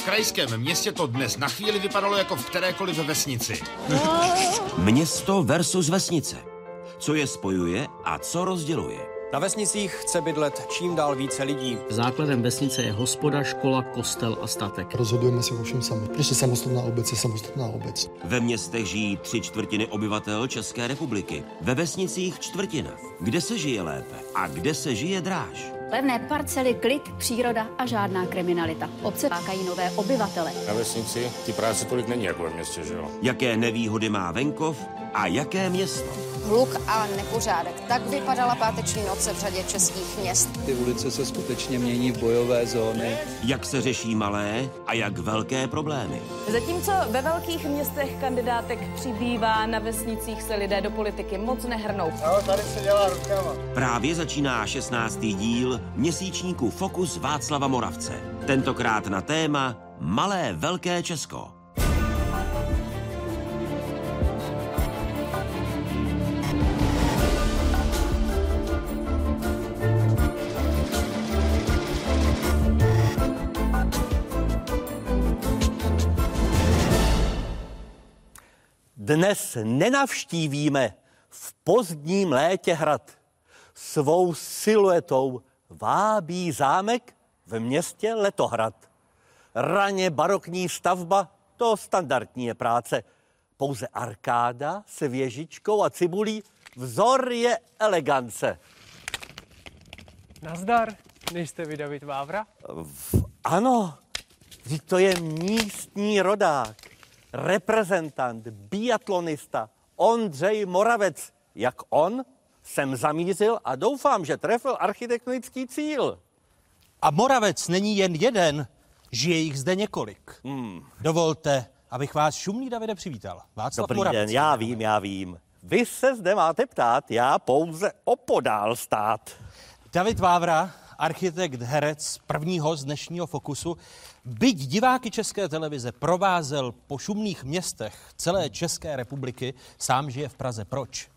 V krajském městě to dnes na chvíli vypadalo jako v kterékoliv vesnici. Město versus vesnice. Co je spojuje a co rozděluje? Na vesnicích chce bydlet čím dál více lidí. Základem vesnice je hospoda, škola, kostel a statek. Rozhodujeme se o všem sami. Prostě samostatná obec je samostatná obec. Ve městech žijí tři čtvrtiny obyvatel České republiky. Ve vesnicích čtvrtina. Kde se žije lépe a kde se žije dráž? Levné parcely, klid, příroda a žádná kriminalita. Obce lákají nové obyvatele. Na vesnici ty práce tolik není jako ve městě, že jo? Jaké nevýhody má venkov a jaké město? Hluk a nepořádek. Tak vypadala páteční noce v řadě českých měst. Ty ulice se skutečně mění v bojové zóny. Jak se řeší malé a jak velké problémy? Zatímco ve velkých městech kandidátek přibývá, na vesnicích se lidé do politiky moc nehrnou. No, tady se dělá rukama. Právě začíná 16. díl měsíčníku Fokus Václava Moravce. Tentokrát na téma Malé velké Česko. Dnes nenavštívíme v pozdním létě hrad. Svou siluetou vábí zámek v městě Letohrad. Raně barokní stavba, to standardní je práce. Pouze arkáda se věžičkou a cibulí, vzor je elegance. Nazdar, nejste vy David Vávra? Ano, vždyť to je místní rodák, reprezentant, biatlonista Ondřej Moravec. Jak on jsem zamířil a doufám, že trefil architektonický cíl. A Moravec není jen jeden, žije jich zde několik. Hmm. Dovolte, abych vás šumný Davide přivítal. Václav Dobrý Moravec. den, já vím, já vím. Vy se zde máte ptát, já pouze opodál stát. David Vávra, architekt, herec, prvního z dnešního Fokusu, byť diváky České televize provázel po šumných městech celé České republiky, sám žije v Praze. Proč?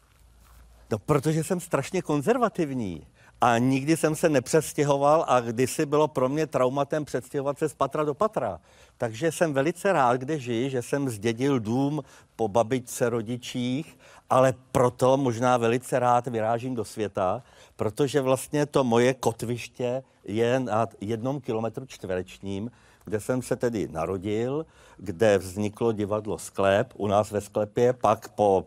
No, protože jsem strašně konzervativní. A nikdy jsem se nepřestěhoval a kdysi bylo pro mě traumatem přestěhovat se z patra do patra. Takže jsem velice rád, kde žiji, že jsem zdědil dům po babičce, rodičích, ale proto možná velice rád vyrážím do světa, protože vlastně to moje kotviště je na jednom kilometru čtverečním, kde jsem se tedy narodil, kde vzniklo divadlo Sklep u nás ve sklepě, pak po,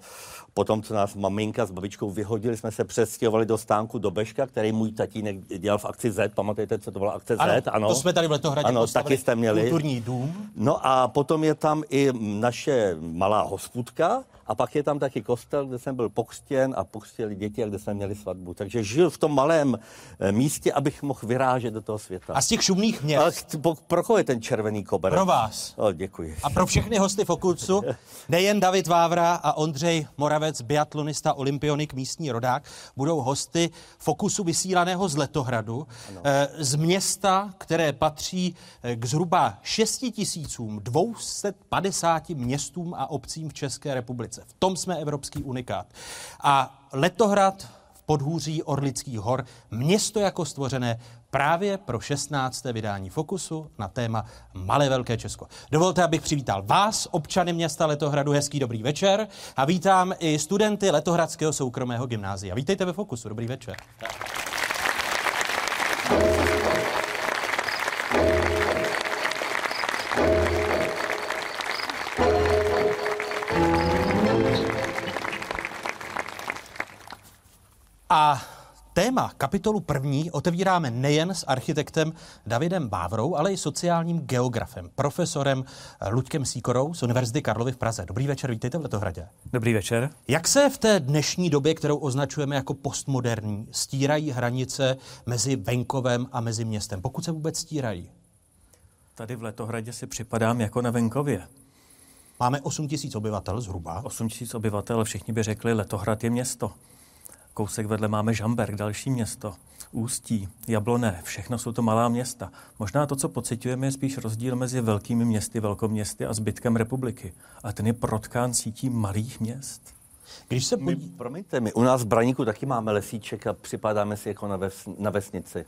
po tom, co nás maminka s babičkou vyhodili, jsme se přestěhovali do stánku do Beška, který můj tatínek dělal v akci Z, pamatujete, co to byla akce Ano, Z? Ano, to jsme tady v Letohradě Ano, taky jste měli. kulturní dům. No a potom je tam i naše malá hospůdka a pak je tam taky kostel, kde jsem byl pokřtěn a pokřtěli děti a kde jsme měli svatbu. Takže žil v tom malém eh, místě, abych mohl vyrážet do toho světa. A z těch šumných měst pro koho je ten červený koberec? Pro vás. O, děkuji. A pro všechny hosty Fokusu, nejen David Vávra a Ondřej Moravec, biatlonista, olympionik, místní rodák, budou hosty Fokusu vysílaného z Letohradu, eh, z města, které patří eh, k zhruba 6 250 městům a obcím v České republice. V tom jsme evropský unikát. A Letohrad podhůří Orlických hor, město jako stvořené právě pro 16. vydání Fokusu na téma Malé Velké Česko. Dovolte, abych přivítal vás, občany města Letohradu, hezký dobrý večer a vítám i studenty Letohradského soukromého gymnázia. Vítejte ve Fokusu, dobrý večer. A kapitolu první otevíráme nejen s architektem Davidem Bávrou, ale i sociálním geografem, profesorem Luďkem Síkorou z Univerzity Karlovy v Praze. Dobrý večer, vítejte v Letohradě. Dobrý večer. Jak se v té dnešní době, kterou označujeme jako postmoderní, stírají hranice mezi venkovem a mezi městem? Pokud se vůbec stírají? Tady v Letohradě si připadám jako na venkově. Máme 8 tisíc obyvatel zhruba. 8 tisíc obyvatel, všichni by řekli, Letohrad je město. Kousek vedle máme Žamberk, další město. Ústí, Jabloné, všechno jsou to malá města. Možná to, co pocitujeme, je spíš rozdíl mezi velkými městy, velkoměsty a zbytkem republiky. A ten je protkán sítí malých měst. Když se My, promiňte, my u nás v Braníku taky máme lesíček a připadáme si jako na, ves, na vesnici.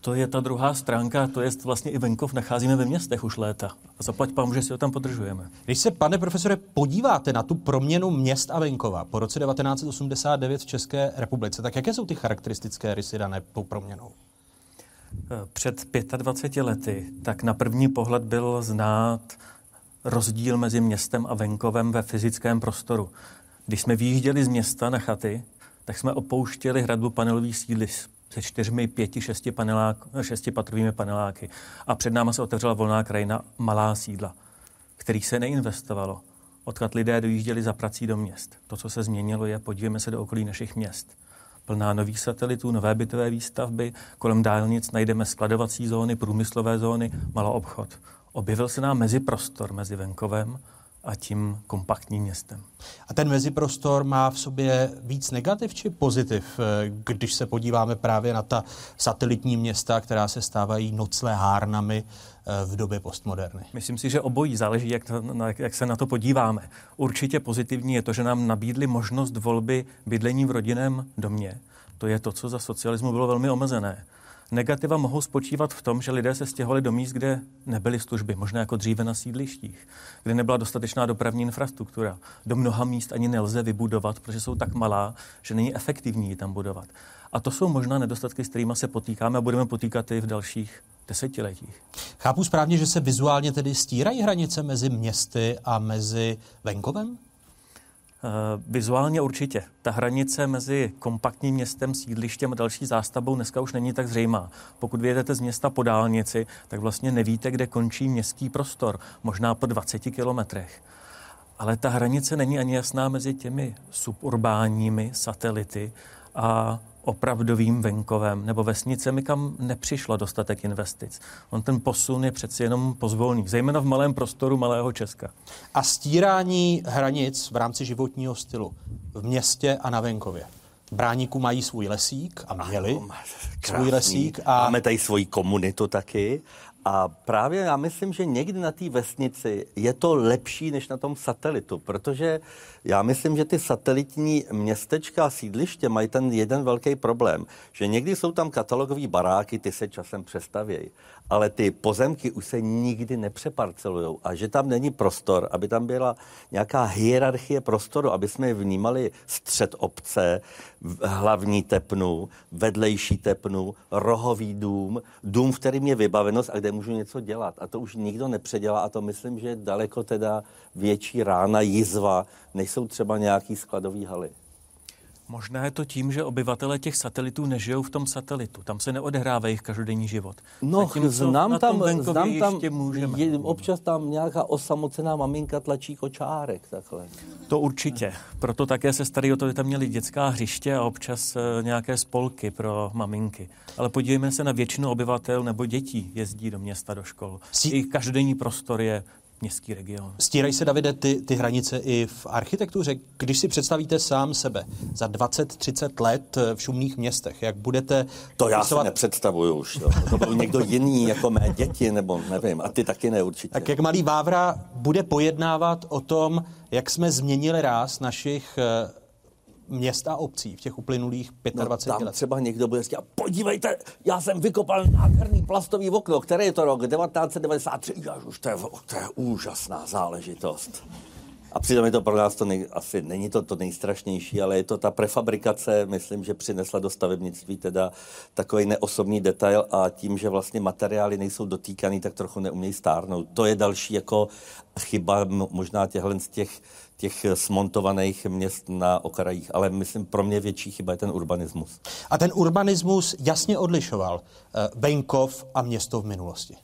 To je ta druhá stránka, to je vlastně i venkov nacházíme ve městech už léta. A zaplať pán, že si ho tam podržujeme. Když se, pane profesore, podíváte na tu proměnu měst a venkova po roce 1989 v České republice, tak jaké jsou ty charakteristické rysy dané po proměnou? Před 25 lety, tak na první pohled byl znát rozdíl mezi městem a venkovem ve fyzickém prostoru. Když jsme vyjížděli z města na chaty, tak jsme opouštěli hradbu panelových sídlis se čtyřmi, pěti, šesti, panelák, šesti patrovými paneláky. A před náma se otevřela volná krajina, malá sídla, kterých se neinvestovalo. Odkud lidé dojížděli za prací do měst. To, co se změnilo, je, podívejme se do okolí našich měst. Plná nových satelitů, nové bytové výstavby, kolem dálnic najdeme skladovací zóny, průmyslové zóny, malou obchod. Objevil se nám meziprostor mezi venkovem a tím kompaktním městem. A ten meziprostor má v sobě víc negativ či pozitiv, eh, když se podíváme právě na ta satelitní města, která se stávají noclehárnami eh, v době postmoderny? Myslím si, že obojí záleží, jak, na, jak se na to podíváme. Určitě pozitivní je to, že nám nabídli možnost volby bydlení v rodinném domě. To je to, co za socialismu bylo velmi omezené. Negativa mohou spočívat v tom, že lidé se stěhovali do míst, kde nebyly služby, možná jako dříve na sídlištích, kde nebyla dostatečná dopravní infrastruktura. Do mnoha míst ani nelze vybudovat, protože jsou tak malá, že není efektivní ji tam budovat. A to jsou možná nedostatky, s kterými se potýkáme a budeme potýkat i v dalších desetiletích. Chápu správně, že se vizuálně tedy stírají hranice mezi městy a mezi venkovem? Eh, vizuálně určitě. Ta hranice mezi kompaktním městem, sídlištěm a další zástavbou dneska už není tak zřejmá. Pokud vyjedete z města po dálnici, tak vlastně nevíte, kde končí městský prostor, možná po 20 kilometrech. Ale ta hranice není ani jasná mezi těmi suburbánními satelity a opravdovým venkovem nebo vesnicemi, kam nepřišlo dostatek investic. On ten posun je přeci jenom pozvolný, zejména v malém prostoru malého Česka. A stírání hranic v rámci životního stylu v městě a na venkově. Bráníku mají svůj lesík a měli ano, svůj lesík. A... Máme tady svoji komunitu taky a právě já myslím, že někdy na té vesnici je to lepší než na tom satelitu, protože já myslím, že ty satelitní městečka a sídliště mají ten jeden velký problém, že někdy jsou tam katalogové baráky, ty se časem přestavějí, ale ty pozemky už se nikdy nepřeparcelují a že tam není prostor, aby tam byla nějaká hierarchie prostoru, aby jsme vnímali střed obce, hlavní tepnu, vedlejší tepnu, rohový dům, dům, v kterým je vybavenost a kde můžu něco dělat. A to už nikdo nepředělá a to myslím, že je daleko teda větší rána, jizva, než jsou třeba nějaký skladový haly. Možná je to tím, že obyvatele těch satelitů nežijou v tom satelitu. Tam se neodehrává jejich každodenní život. No, Zatímco znám tam, znám tam je, občas tam nějaká osamocená maminka tlačí kočárek takhle. To určitě. Proto také se starý o to, že tam měli dětská hřiště a občas e, nějaké spolky pro maminky. Ale podívejme se na většinu obyvatel nebo dětí jezdí do města, do škol. Jejich každodenní prostor je městský region. Stírají se, Davide, ty, ty hranice i v architektuře? Když si představíte sám sebe za 20-30 let v šumných městech, jak budete... To já si nepředstavuju už. Jo. To byl někdo jiný, jako mé děti, nebo nevím. A ty taky ne určitě. Tak jak malý Vávra bude pojednávat o tom, jak jsme změnili ráz našich eh, měst a obcí v těch uplynulých 25 no, tam let. třeba někdo bude říkat, podívejte, já jsem vykopal nádherný plastový okno, který je to rok 1993, já už to je, to je úžasná záležitost. A přitom je to pro nás to nej, asi není to to nejstrašnější, ale je to ta prefabrikace, myslím, že přinesla do stavebnictví teda takový neosobní detail a tím, že vlastně materiály nejsou dotýkaný, tak trochu neumějí stárnout. To je další jako chyba možná těchhle z těch těch smontovaných měst na okrajích, ale myslím, pro mě větší chyba je ten urbanismus. A ten urbanismus jasně odlišoval eh, venkov a město v minulosti.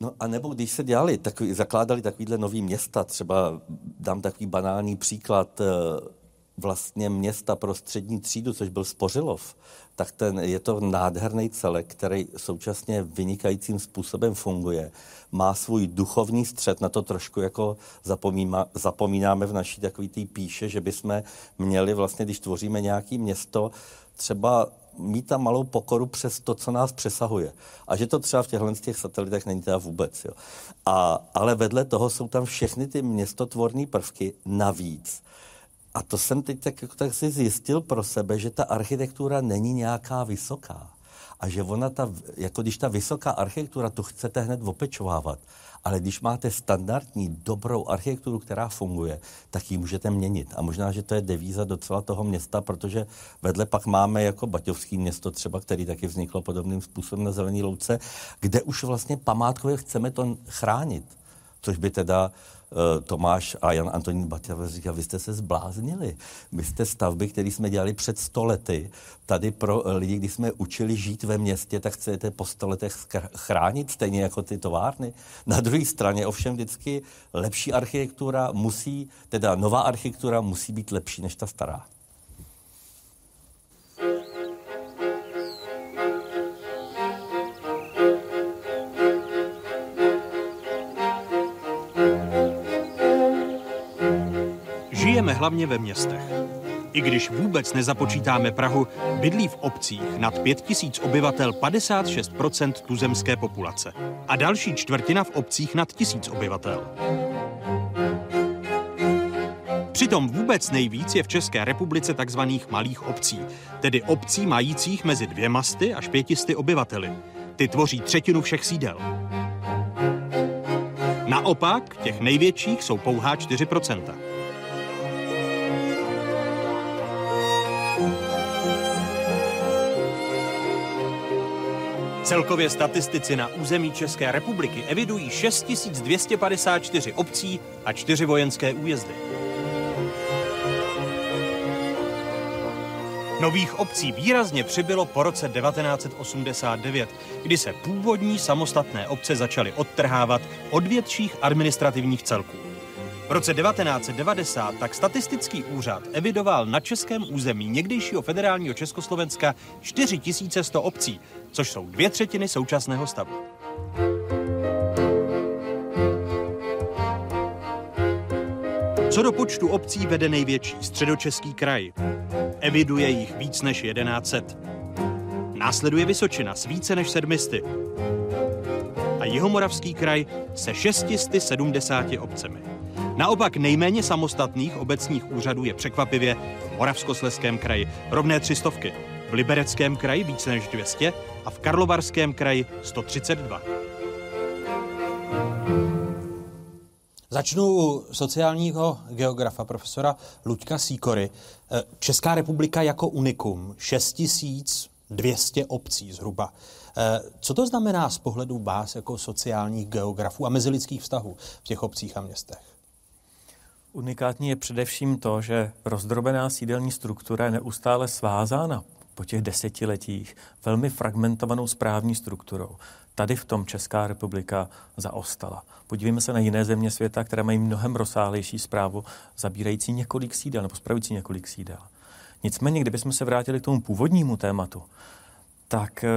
No a nebo když se dělali, takový, zakládali takovýhle nový města, třeba dám takový banální příklad, eh, vlastně města pro střední třídu, což byl Spořilov, tak ten, je to nádherný celek, který současně vynikajícím způsobem funguje. Má svůj duchovní střed, na to trošku jako zapomíná, zapomínáme v naší takový té píše, že bychom měli vlastně, když tvoříme nějaké město, třeba mít tam malou pokoru přes to, co nás přesahuje. A že to třeba v těchto těch satelitech není teda vůbec. Jo. A, ale vedle toho jsou tam všechny ty městotvorné prvky navíc a to jsem teď tak, tak si zjistil pro sebe, že ta architektura není nějaká vysoká. a že ona ta, jako když ta vysoká architektura, to chcete hned opečovávat, ale když máte standardní, dobrou architekturu, která funguje, tak ji můžete měnit. A možná, že to je devíza docela toho města, protože vedle pak máme jako Baťovský město třeba, který taky vzniklo podobným způsobem na Zelený louce, kde už vlastně památkově chceme to chránit. Což by teda Eh, Tomáš a Jan Antonín Baťa říká, vy jste se zbláznili. My jste stavby, které jsme dělali před stolety, tady pro eh, lidi, když jsme učili žít ve městě, tak chcete po stoletech chránit, stejně jako ty továrny. Na druhé straně ovšem vždycky lepší architektura musí, teda nová architektura musí být lepší než ta stará. Žijeme hlavně ve městech. I když vůbec nezapočítáme Prahu, bydlí v obcích nad 5000 obyvatel 56% tuzemské populace. A další čtvrtina v obcích nad 1000 obyvatel. Přitom vůbec nejvíc je v České republice takzvaných malých obcí, tedy obcí majících mezi dvěmasty až pětisty obyvateli. Ty tvoří třetinu všech sídel. Naopak, těch největších jsou pouhá 4%. Celkově statistici na území České republiky evidují 6254 obcí a 4 vojenské újezdy. Nových obcí výrazně přibylo po roce 1989, kdy se původní samostatné obce začaly odtrhávat od větších administrativních celků. V roce 1990 tak statistický úřad evidoval na českém území někdejšího federálního Československa 4100 obcí, což jsou dvě třetiny současného stavu. Co do počtu obcí vede největší středočeský kraj. Eviduje jich víc než 1100. Následuje Vysočina s více než 700. A Jihomoravský kraj se 670 obcemi. Naopak nejméně samostatných obecních úřadů je překvapivě v Moravskosleském kraji rovné třistovky, v Libereckém kraji více než 200 a v Karlovarském kraji 132. Začnu u sociálního geografa profesora Luďka Síkory. Eh, Česká republika jako unikum, 6200 obcí zhruba. Eh, co to znamená z pohledu vás jako sociálních geografů a mezilidských vztahů v těch obcích a městech? Unikátní je především to, že rozdrobená sídelní struktura je neustále svázána po těch desetiletích velmi fragmentovanou správní strukturou. Tady v tom Česká republika zaostala. Podívejme se na jiné země světa, které mají mnohem rozsáhlejší zprávu, zabírající několik sídel nebo spravující několik sídel. Nicméně, kdybychom se vrátili k tomu původnímu tématu, tak e,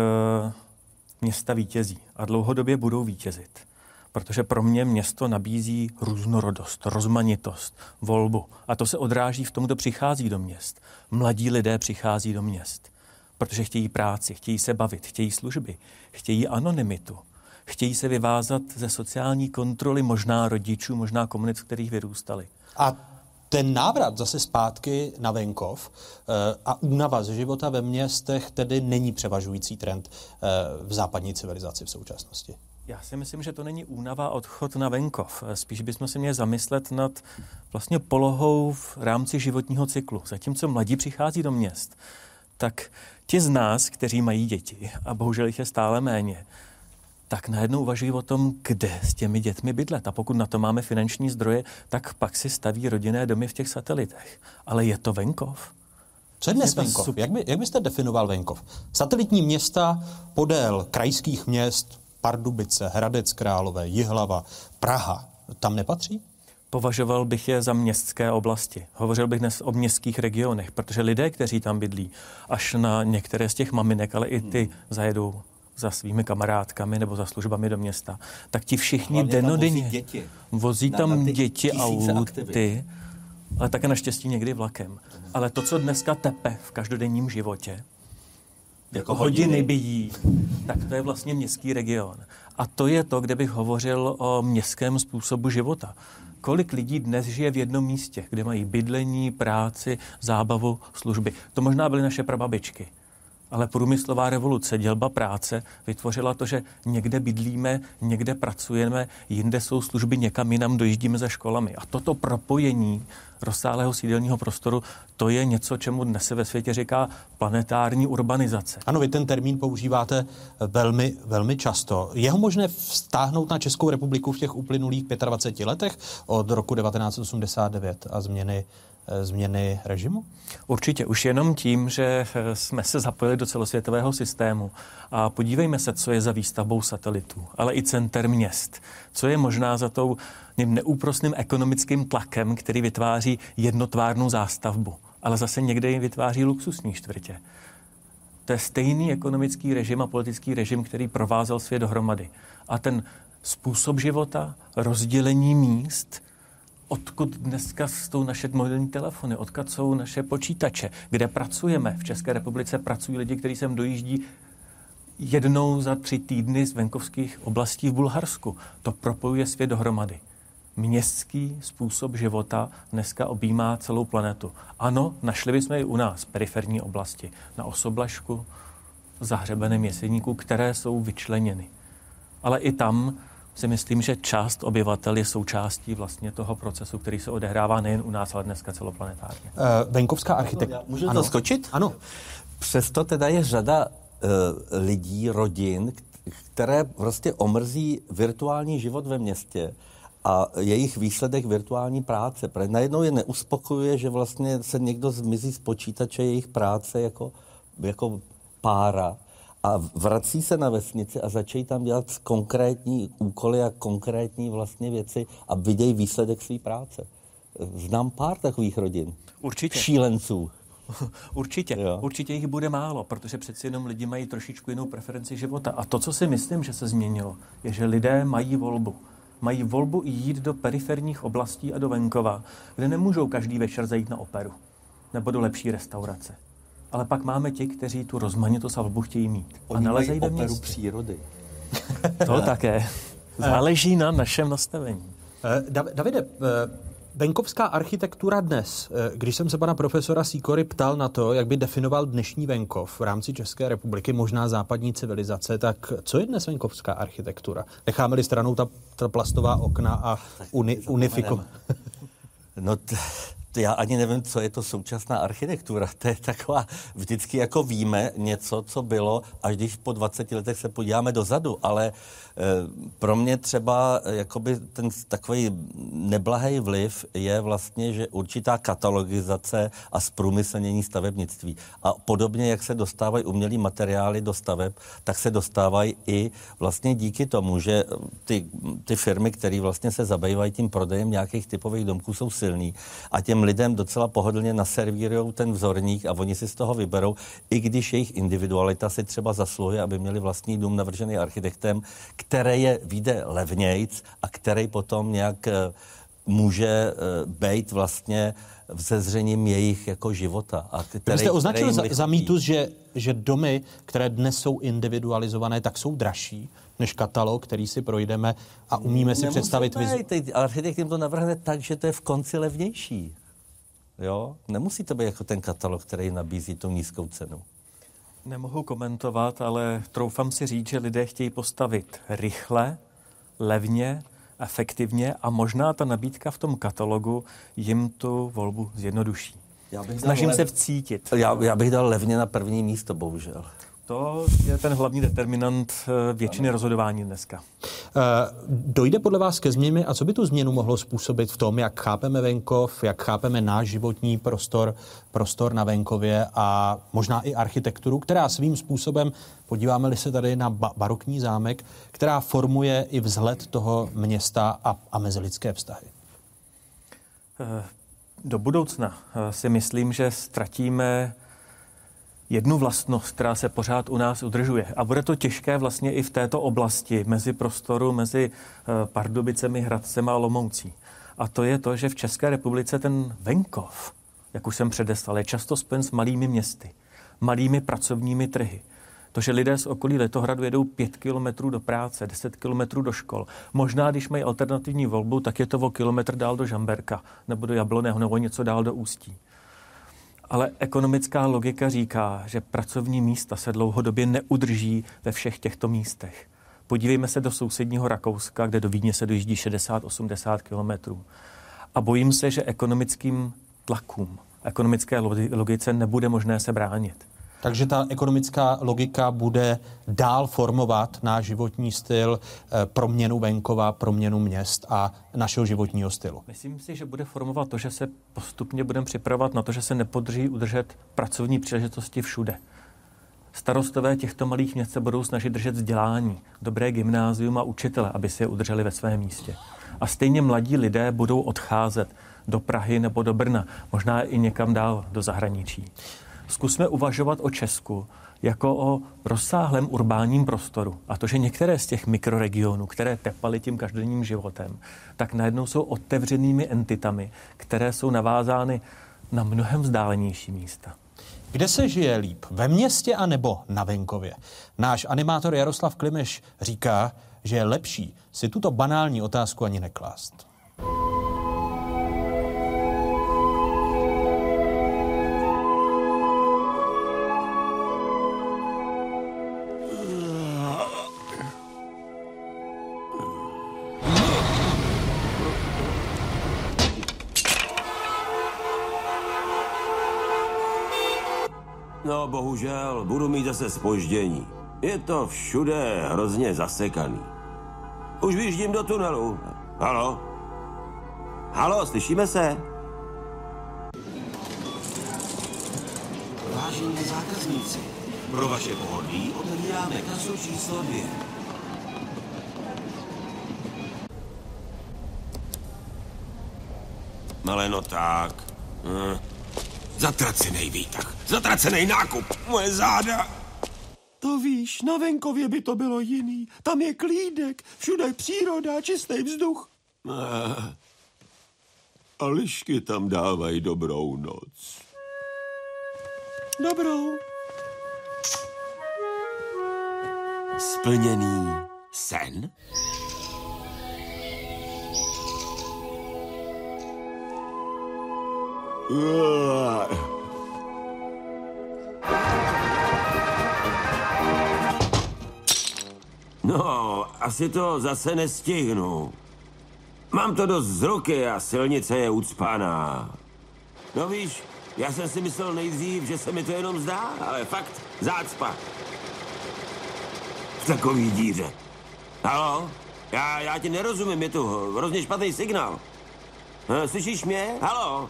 města vítězí a dlouhodobě budou vítězit protože pro mě město nabízí různorodost, rozmanitost, volbu. A to se odráží v tom, kdo přichází do měst. Mladí lidé přichází do měst, protože chtějí práci, chtějí se bavit, chtějí služby, chtějí anonymitu, chtějí se vyvázat ze sociální kontroly možná rodičů, možná komunit, v kterých vyrůstali. A ten návrat zase zpátky na venkov eh, a únava ze života ve městech tedy není převažující trend eh, v západní civilizaci v současnosti. Já si myslím, že to není únava odchod na venkov. Spíš bychom se měli zamyslet nad vlastně polohou v rámci životního cyklu. Zatímco mladí přichází do měst, tak ti z nás, kteří mají děti, a bohužel jich je stále méně, tak najednou uvažují o tom, kde s těmi dětmi bydlet. A pokud na to máme finanční zdroje, tak pak si staví rodinné domy v těch satelitech. Ale je to venkov? Co je dnes venkov? Jak, by, jak byste definoval venkov? Satelitní města podél krajských měst, Pardubice, Hradec Králové, Jihlava, Praha, tam nepatří? Považoval bych je za městské oblasti. Hovořil bych dnes o městských regionech, protože lidé, kteří tam bydlí, až na některé z těch maminek, ale i ty zajedou za svými kamarádkami nebo za službami do města, tak ti všichni denodenně vozí, děti. vozí tam na, na děti auty, ale také naštěstí někdy vlakem. Ale to, co dneska tepe v každodenním životě, jako hodiny bíjí, tak to je vlastně městský region. A to je to, kde bych hovořil o městském způsobu života. Kolik lidí dnes žije v jednom místě, kde mají bydlení, práci, zábavu, služby. To možná byly naše prababičky. Ale průmyslová revoluce, dělba práce vytvořila to, že někde bydlíme, někde pracujeme, jinde jsou služby, někam jinam dojíždíme za školami. A toto propojení rozsáhlého sídelního prostoru, to je něco, čemu dnes se ve světě říká planetární urbanizace. Ano, vy ten termín používáte velmi, velmi často. Je ho možné vztáhnout na Českou republiku v těch uplynulých 25 letech od roku 1989 a změny změny režimu? Určitě. Už jenom tím, že eh, jsme se zapojili do celosvětového systému. A podívejme se, co je za výstavbou satelitů, ale i center měst. Co je možná za tou neúprostným ekonomickým tlakem, který vytváří jednotvárnou zástavbu, ale zase někde vytváří luxusní čtvrtě. To je stejný ekonomický režim a politický režim, který provázel svět dohromady. A ten způsob života, rozdělení míst, odkud dneska jsou naše mobilní telefony, odkud jsou naše počítače, kde pracujeme. V České republice pracují lidi, kteří sem dojíždí jednou za tři týdny z venkovských oblastí v Bulharsku. To propojuje svět dohromady. Městský způsob života dneska objímá celou planetu. Ano, našli bychom i u nás periferní oblasti, na Osoblašku, zahřebeném jeseníku, které jsou vyčleněny. Ale i tam si myslím, že část obyvatel je součástí vlastně toho procesu, který se odehrává nejen u nás, ale dneska celoplanetárně. Uh, venkovská architektura. Můžu ano. to skočit? Ano. Přesto teda je řada uh, lidí, rodin, které prostě omrzí virtuální život ve městě a jejich výsledek virtuální práce. Protože najednou je neuspokojuje, že vlastně se někdo zmizí z počítače jejich práce jako, jako pára a vrací se na vesnici a začínají tam dělat konkrétní úkoly a konkrétní vlastně věci a vidějí výsledek své práce. Znám pár takových rodin. Určitě. Šílenců. Určitě, jo. určitě jich bude málo, protože přeci jenom lidi mají trošičku jinou preferenci života. A to, co si myslím, že se změnilo, je, že lidé mají volbu. Mají volbu jít do periferních oblastí a do venkova, kde nemůžou každý večer zajít na operu nebo do lepší restaurace ale pak máme ti, kteří tu rozmanitost a volbu chtějí mít. Oni a nalezejí ve městě. přírody. to také. Záleží na našem nastavení. Eh, Davide, eh, venkovská architektura dnes. Eh, když jsem se pana profesora Sikory ptal na to, jak by definoval dnešní venkov v rámci České republiky, možná západní civilizace, tak co je dnes venkovská architektura? Necháme-li stranou ta, ta plastová okna a uni, unifikom. No, t- já ani nevím, co je to současná architektura. To je taková, vždycky jako víme něco, co bylo, až když po 20 letech se podíváme dozadu, ale e, pro mě třeba eh, jakoby ten takový neblahý vliv je vlastně, že určitá katalogizace a zprůmyslnění stavebnictví. A podobně, jak se dostávají umělý materiály do staveb, tak se dostávají i vlastně díky tomu, že ty, ty firmy, které vlastně se zabývají tím prodejem nějakých typových domků, jsou silný a těm lidem docela pohodlně naservírují ten vzorník a oni si z toho vyberou, i když jejich individualita si třeba zasluhuje, aby měli vlastní dům navržený architektem, který je vyjde levnějc a který potom nějak eh, může eh, být vlastně vzezřením jejich jako života. A který, Vy jste označil za, za mýtus, že, že domy, které dnes jsou individualizované, tak jsou dražší než katalog, který si projdeme a umíme si Nemusí představit... Být, architekt jim to navrhne tak, že to je v konci levnější. Jo? Nemusí to být jako ten katalog, který nabízí tu nízkou cenu. Nemohu komentovat, ale troufám si říct, že lidé chtějí postavit rychle, levně, efektivně a možná ta nabídka v tom katalogu jim tu volbu zjednoduší. Já bych Snažím lev... se vcítit. Já, já bych dal levně na první místo, bohužel. To je ten hlavní determinant eh, většiny rozhodování dneska. Eh, dojde podle vás ke změně a co by tu změnu mohlo způsobit v tom, jak chápeme venkov, jak chápeme náš životní prostor, prostor na venkově a možná i architekturu, která svým způsobem, podíváme-li se tady na barokní zámek, která formuje i vzhled toho města a, a mezilidské vztahy? Eh, do budoucna si myslím, že ztratíme jednu vlastnost, která se pořád u nás udržuje. A bude to těžké vlastně i v této oblasti, mezi prostoru, mezi eh, Pardubicemi, Hradcem a Lomoucí. A to je to, že v České republice ten venkov, jak už jsem předeslal, je často spojen s malými městy, malými pracovními trhy. To, že lidé z okolí Letohradu jedou pět kilometrů do práce, deset kilometrů do škol. Možná, když mají alternativní volbu, tak je to o kilometr dál do Žamberka, nebo do Jabloného, nebo něco dál do Ústí. Ale ekonomická logika říká, že pracovní místa se dlouhodobě neudrží ve všech těchto místech. Podívejme se do sousedního Rakouska, kde do Vídně se dojíždí 60-80 kilometrů. A bojím se, že ekonomickým tlakům, ekonomické logice nebude možné se bránit. Takže ta ekonomická logika bude dál formovat náš životní styl, eh, proměnu venkova, proměnu měst a našeho životního stylu. Myslím si, že bude formovat to, že se postupně budeme připravovat na to, že se nepodrží udržet pracovní příležitosti všude. Starostové těchto malých měst se budou snažit držet vzdělání, dobré gymnázium a učitele, aby si je udrželi ve svém místě. A stejně mladí lidé budou odcházet do Prahy nebo do Brna, možná i někam dál do zahraničí. Zkusme uvažovat o Česku jako o rozsáhlém urbánním prostoru. A to, že některé z těch mikroregionů, které tepaly tím každodenním životem, tak najednou jsou otevřenými entitami, které jsou navázány na mnohem vzdálenější místa. Kde se žije líp? Ve městě a nebo na venkově? Náš animátor Jaroslav Klimeš říká, že je lepší si tuto banální otázku ani neklást. No, bohužel, budu mít zase spoždění. Je to všude hrozně zasekaný. Už vyjíždím do tunelu. Halo? Halo, slyšíme se? Vážení zákazníci, pro vaše pohodlí otevíráme kasu číslo dvě. Ale no tak. Hm. Zatracený výtah, zatracený nákup, moje záda. To víš, na venkově by to bylo jiný. Tam je klídek, všude příroda, čistý vzduch. Ah. A lišky tam dávají dobrou noc. Dobrou. Splněný sen? No, asi to zase nestihnu. Mám to dost z ruky a silnice je ucpaná. No víš, já jsem si myslel nejdřív, že se mi to jenom zdá, ale fakt zácpa. V takový díře. Halo? Já, já ti nerozumím, je tu hrozně špatný signál. Hm, slyšíš mě? Halo?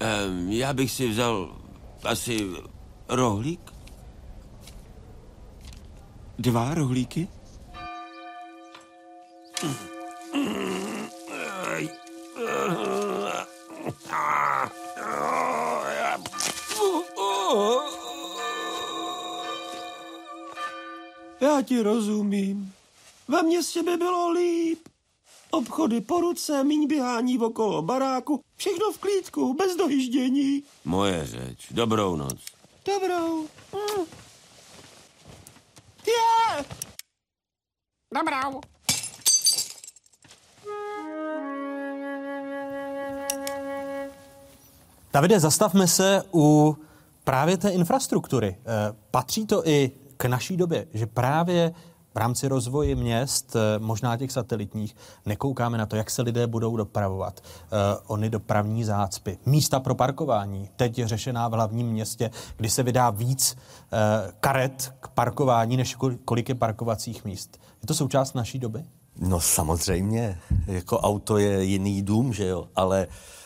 Um, já bych si vzal asi rohlík. Dva rohlíky? Já ti rozumím. Ve městě by bylo líp. Obchody po ruce, míň běhání okolo baráku, všechno v klídku, bez dojíždění. Moje řeč. Dobrou noc. Dobrou. Mm. Je! Dobrou. Davide, zastavme se u právě té infrastruktury. Eh, patří to i k naší době, že právě v rámci rozvoje měst, eh, možná těch satelitních, nekoukáme na to, jak se lidé budou dopravovat. Uh, ony dopravní zácpy, místa pro parkování. Teď je řešená v hlavním městě, kdy se vydá víc uh, karet k parkování, než kolik je parkovacích míst. Je to součást naší doby? No samozřejmě, jako auto je jiný dům, že jo, ale uh, Eh,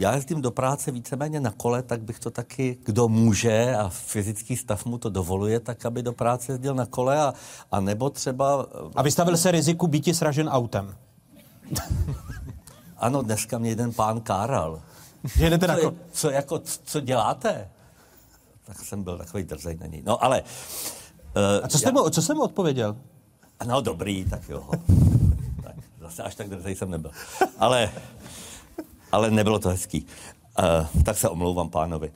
já jezdím do práce víceméně na kole, tak bych to taky, kdo může a fyzický stav mu to dovoluje, tak aby do práce jezdil na kole a, a nebo třeba... Eh, a vystavil se riziku býti sražen autem. ano, dneska mě jeden pán káral. Že jdete co, na ko- co, jako, co děláte? Tak jsem byl takový drzej na ní. No ale... Uh, a co jste, já... mu, co jsem mu odpověděl? No dobrý, tak jo. tak, zase až tak drzej jsem nebyl. Ale ale nebylo to hezký. Uh, tak se omlouvám pánovi.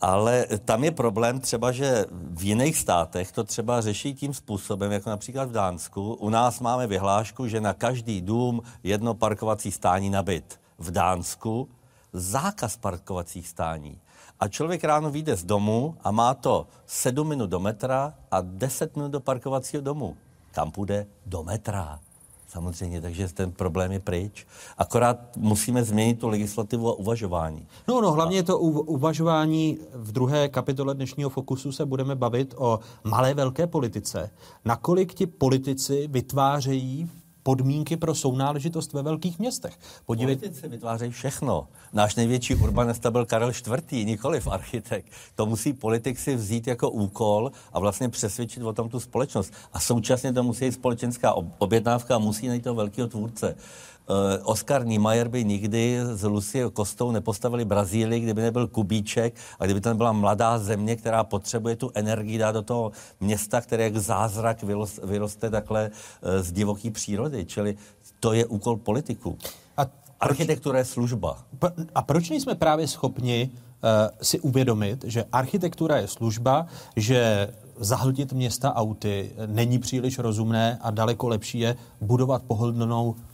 Ale tam je problém třeba, že v jiných státech to třeba řeší tím způsobem, jako například v Dánsku. U nás máme vyhlášku, že na každý dům jedno parkovací stání na byt. V Dánsku zákaz parkovacích stání. A člověk ráno vyjde z domu a má to 7 minut do metra a 10 minut do parkovacího domu. Kam půjde? Do metra. Samozřejmě, takže ten problém je pryč. Akorát musíme změnit tu legislativu a uvažování. No, no, hlavně to u, uvažování v druhé kapitole dnešního Fokusu se budeme bavit o malé velké politice. Nakolik ti politici vytvářejí podmínky pro sounáležitost ve velkých městech. Podívejte. Politici vytvářejí všechno. Náš největší urbanista byl Karel IV., nikoliv architekt. To musí politik si vzít jako úkol a vlastně přesvědčit o tom tu společnost. A současně to musí být společenská objednávka a musí najít toho velkého tvůrce. Uh, Oscar Niemeyer by nikdy s Lucie Kostou nepostavili Brazílii, kdyby nebyl Kubíček a kdyby to nebyla mladá země, která potřebuje tu energii dát do toho města, které jak zázrak vyroste, takhle uh, z divoký přírody. Čili to je úkol politiků. A Architektura je služba. A proč nejsme právě schopni uh, si uvědomit, že architektura je služba, že zahltit města auty není příliš rozumné a daleko lepší je budovat pohodlnou Eh,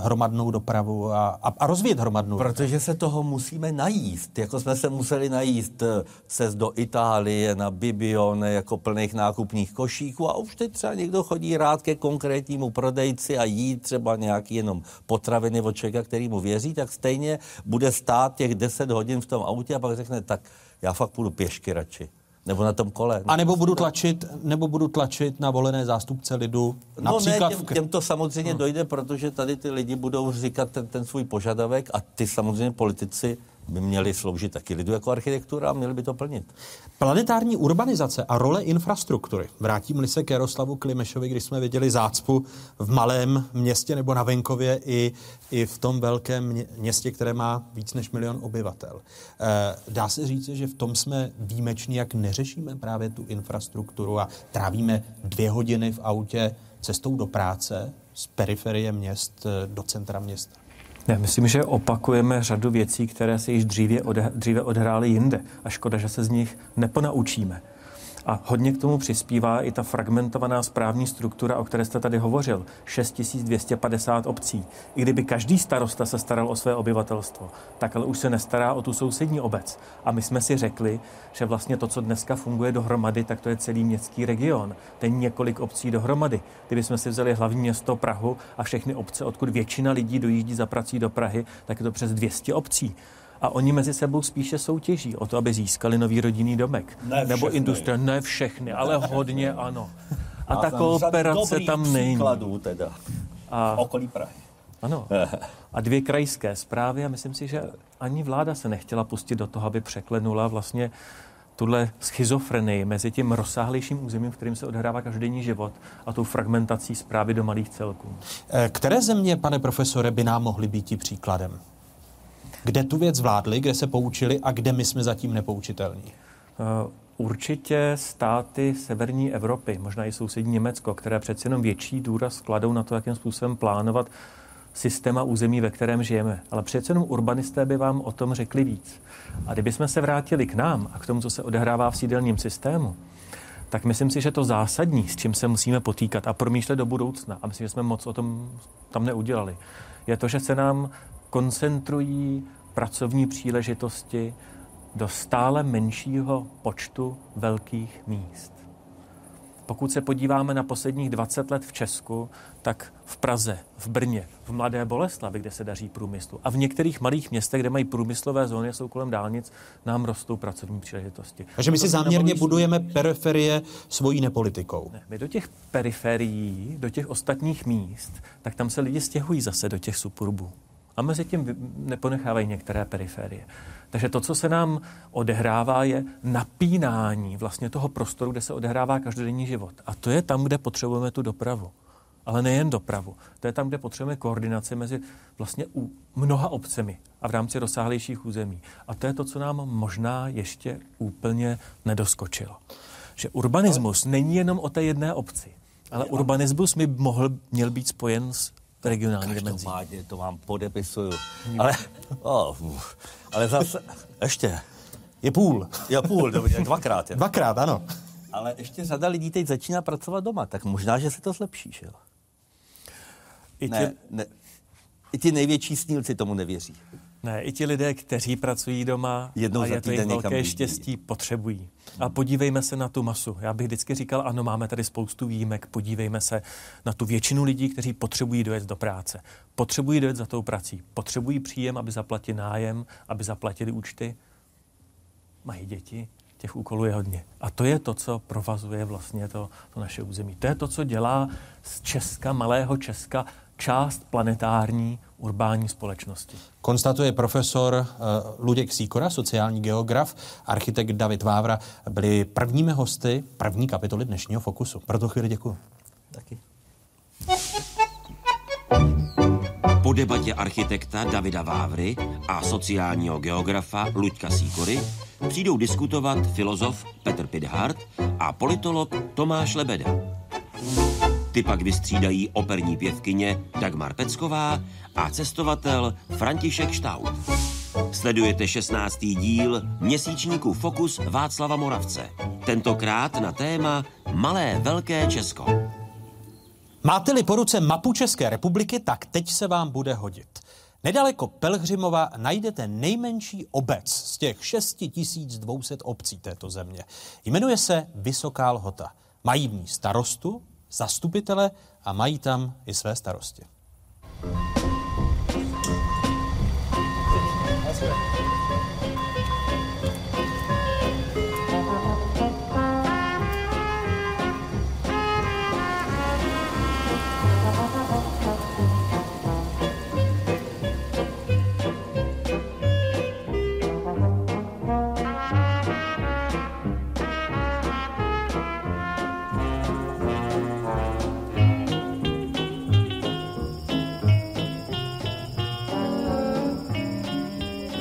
hromadnou dopravu a, a, a rozvíjet hromadnou Protože se toho musíme najíst. Jako jsme se museli najíst cest eh, do Itálie na Bibione jako plných nákupních košíků a už teď třeba někdo chodí rád ke konkrétnímu prodejci a jí třeba nějaký jenom potraviny od člověka, který mu věří, tak stejně bude stát těch 10 hodin v tom autě a pak řekne, tak já fakt půjdu pěšky radši. Nebo na tom kole. A nebo budu tlačit, nebo budu tlačit na volené zástupce lidu. No ne, těm, těm to samozřejmě hmm. dojde, protože tady ty lidi budou říkat ten, ten svůj požadavek a ty samozřejmě politici by měly sloužit taky lidu jako architektura a měli by to plnit. Planetární urbanizace a role infrastruktury. Vrátím-li se k Jaroslavu Klimešovi, když jsme viděli zácpu v malém městě nebo na venkově i, i v tom velkém městě, které má víc než milion obyvatel. E, dá se říct, že v tom jsme výjimeční, jak neřešíme právě tu infrastrukturu a trávíme dvě hodiny v autě cestou do práce z periferie měst eh, do centra města. Já myslím, že opakujeme řadu věcí, které se již dříve, ode, dříve odehrály jinde. A škoda, že se z nich neponaučíme. A hodně k tomu přispívá i ta fragmentovaná správní struktura, o které jste tady hovořil. 6250 obcí. I kdyby každý starosta se staral o své obyvatelstvo, tak ale už se nestará o tu sousední obec. A my jsme si řekli, že vlastně to, co dneska funguje dohromady, tak to je celý městský region. Je několik obcí dohromady. Kdybychom si vzali hlavní město Prahu a všechny obce, odkud většina lidí dojíždí za prací do Prahy, tak je to přes 200 obcí a oni mezi sebou spíše soutěží o to, aby získali nový rodinný domek. Ne Nebo industrie, ne všechny, ale hodně ano. A ta kooperace tam není. teda. A, okolí Prahy. Ano. A dvě krajské zprávy a myslím si, že ani vláda se nechtěla pustit do toho, aby překlenula vlastně tuhle schizofrenii mezi tím rozsáhlejším územím, v kterým se odhrává každodenní život a tou fragmentací zprávy do malých celků. Eh, které země, pane profesore, by nám mohly být příkladem? Kde tu věc zvládli, kde se poučili a kde my jsme zatím nepoučitelní? Uh, určitě státy severní Evropy, možná i sousední Německo, které přeci jenom větší důraz kladou na to, jakým způsobem plánovat systém a území, ve kterém žijeme. Ale přeci jenom urbanisté by vám o tom řekli víc. A kdybychom se vrátili k nám a k tomu, co se odehrává v sídelním systému, tak myslím si, že to zásadní, s čím se musíme potýkat a promýšlet do budoucna, a myslím, že jsme moc o tom tam neudělali, je to, že se nám koncentrují pracovní příležitosti do stále menšího počtu velkých míst. Pokud se podíváme na posledních 20 let v Česku, tak v Praze, v Brně, v Mladé Boleslavi, kde se daří průmyslu, a v některých malých městech, kde mají průmyslové zóny, jsou kolem dálnic, nám rostou pracovní příležitosti. Takže my si záměrně budujeme periferie svojí nepolitikou. Ne, my do těch periferií, do těch ostatních míst, tak tam se lidi stěhují zase do těch suburbů a mezi tím neponechávají některé periferie. Takže to, co se nám odehrává, je napínání vlastně toho prostoru, kde se odehrává každodenní život. A to je tam, kde potřebujeme tu dopravu. Ale nejen dopravu. To je tam, kde potřebujeme koordinaci mezi vlastně u mnoha obcemi a v rámci rozsáhlejších území. A to je to, co nám možná ještě úplně nedoskočilo. Že urbanismus není jenom o té jedné obci, ale urbanismus by mohl, měl být spojen s regionální dimenzí. to vám podepisuju. Ale, oh, ale zase, ještě. Je půl. Je půl, dvakrát. Je. Dvakrát, ano. Ale ještě řada lidí teď začíná pracovat doma, tak možná, že se to zlepší, že jo? I, ne, ne, I ti největší snílci tomu nevěří. Ne, i ti lidé, kteří pracují doma Jednou a je to jejich velké štěstí, potřebují. A podívejme se na tu masu. Já bych vždycky říkal, ano, máme tady spoustu výjimek, podívejme se na tu většinu lidí, kteří potřebují dojet do práce. Potřebují dojet za tou prací. Potřebují příjem, aby zaplatili nájem, aby zaplatili účty. Mají děti, těch úkolů je hodně. A to je to, co provazuje vlastně to, to naše území. To je to, co dělá z Česka, malého Česka, část planetární urbání společnosti. Konstatuje profesor uh, Luděk Sýkora, sociální geograf, architekt David Vávra, byli prvními hosty první kapitoly dnešního Fokusu. Pro tu chvíli děkuji. Taky. Po debatě architekta Davida Vávry a sociálního geografa Luďka Sýkory přijdou diskutovat filozof Petr Pidhart a politolog Tomáš Lebeda. Ty pak vystřídají operní pěvkyně Dagmar Pecková a cestovatel František Štaut. Sledujete 16. díl měsíčníku Fokus Václava Moravce. Tentokrát na téma Malé velké Česko. Máte-li po ruce mapu České republiky, tak teď se vám bude hodit. Nedaleko Pelhřimova najdete nejmenší obec z těch 6200 obcí této země. Jmenuje se Vysoká Lhota. Mají v ní starostu, zastupitele a mají tam i své starosti.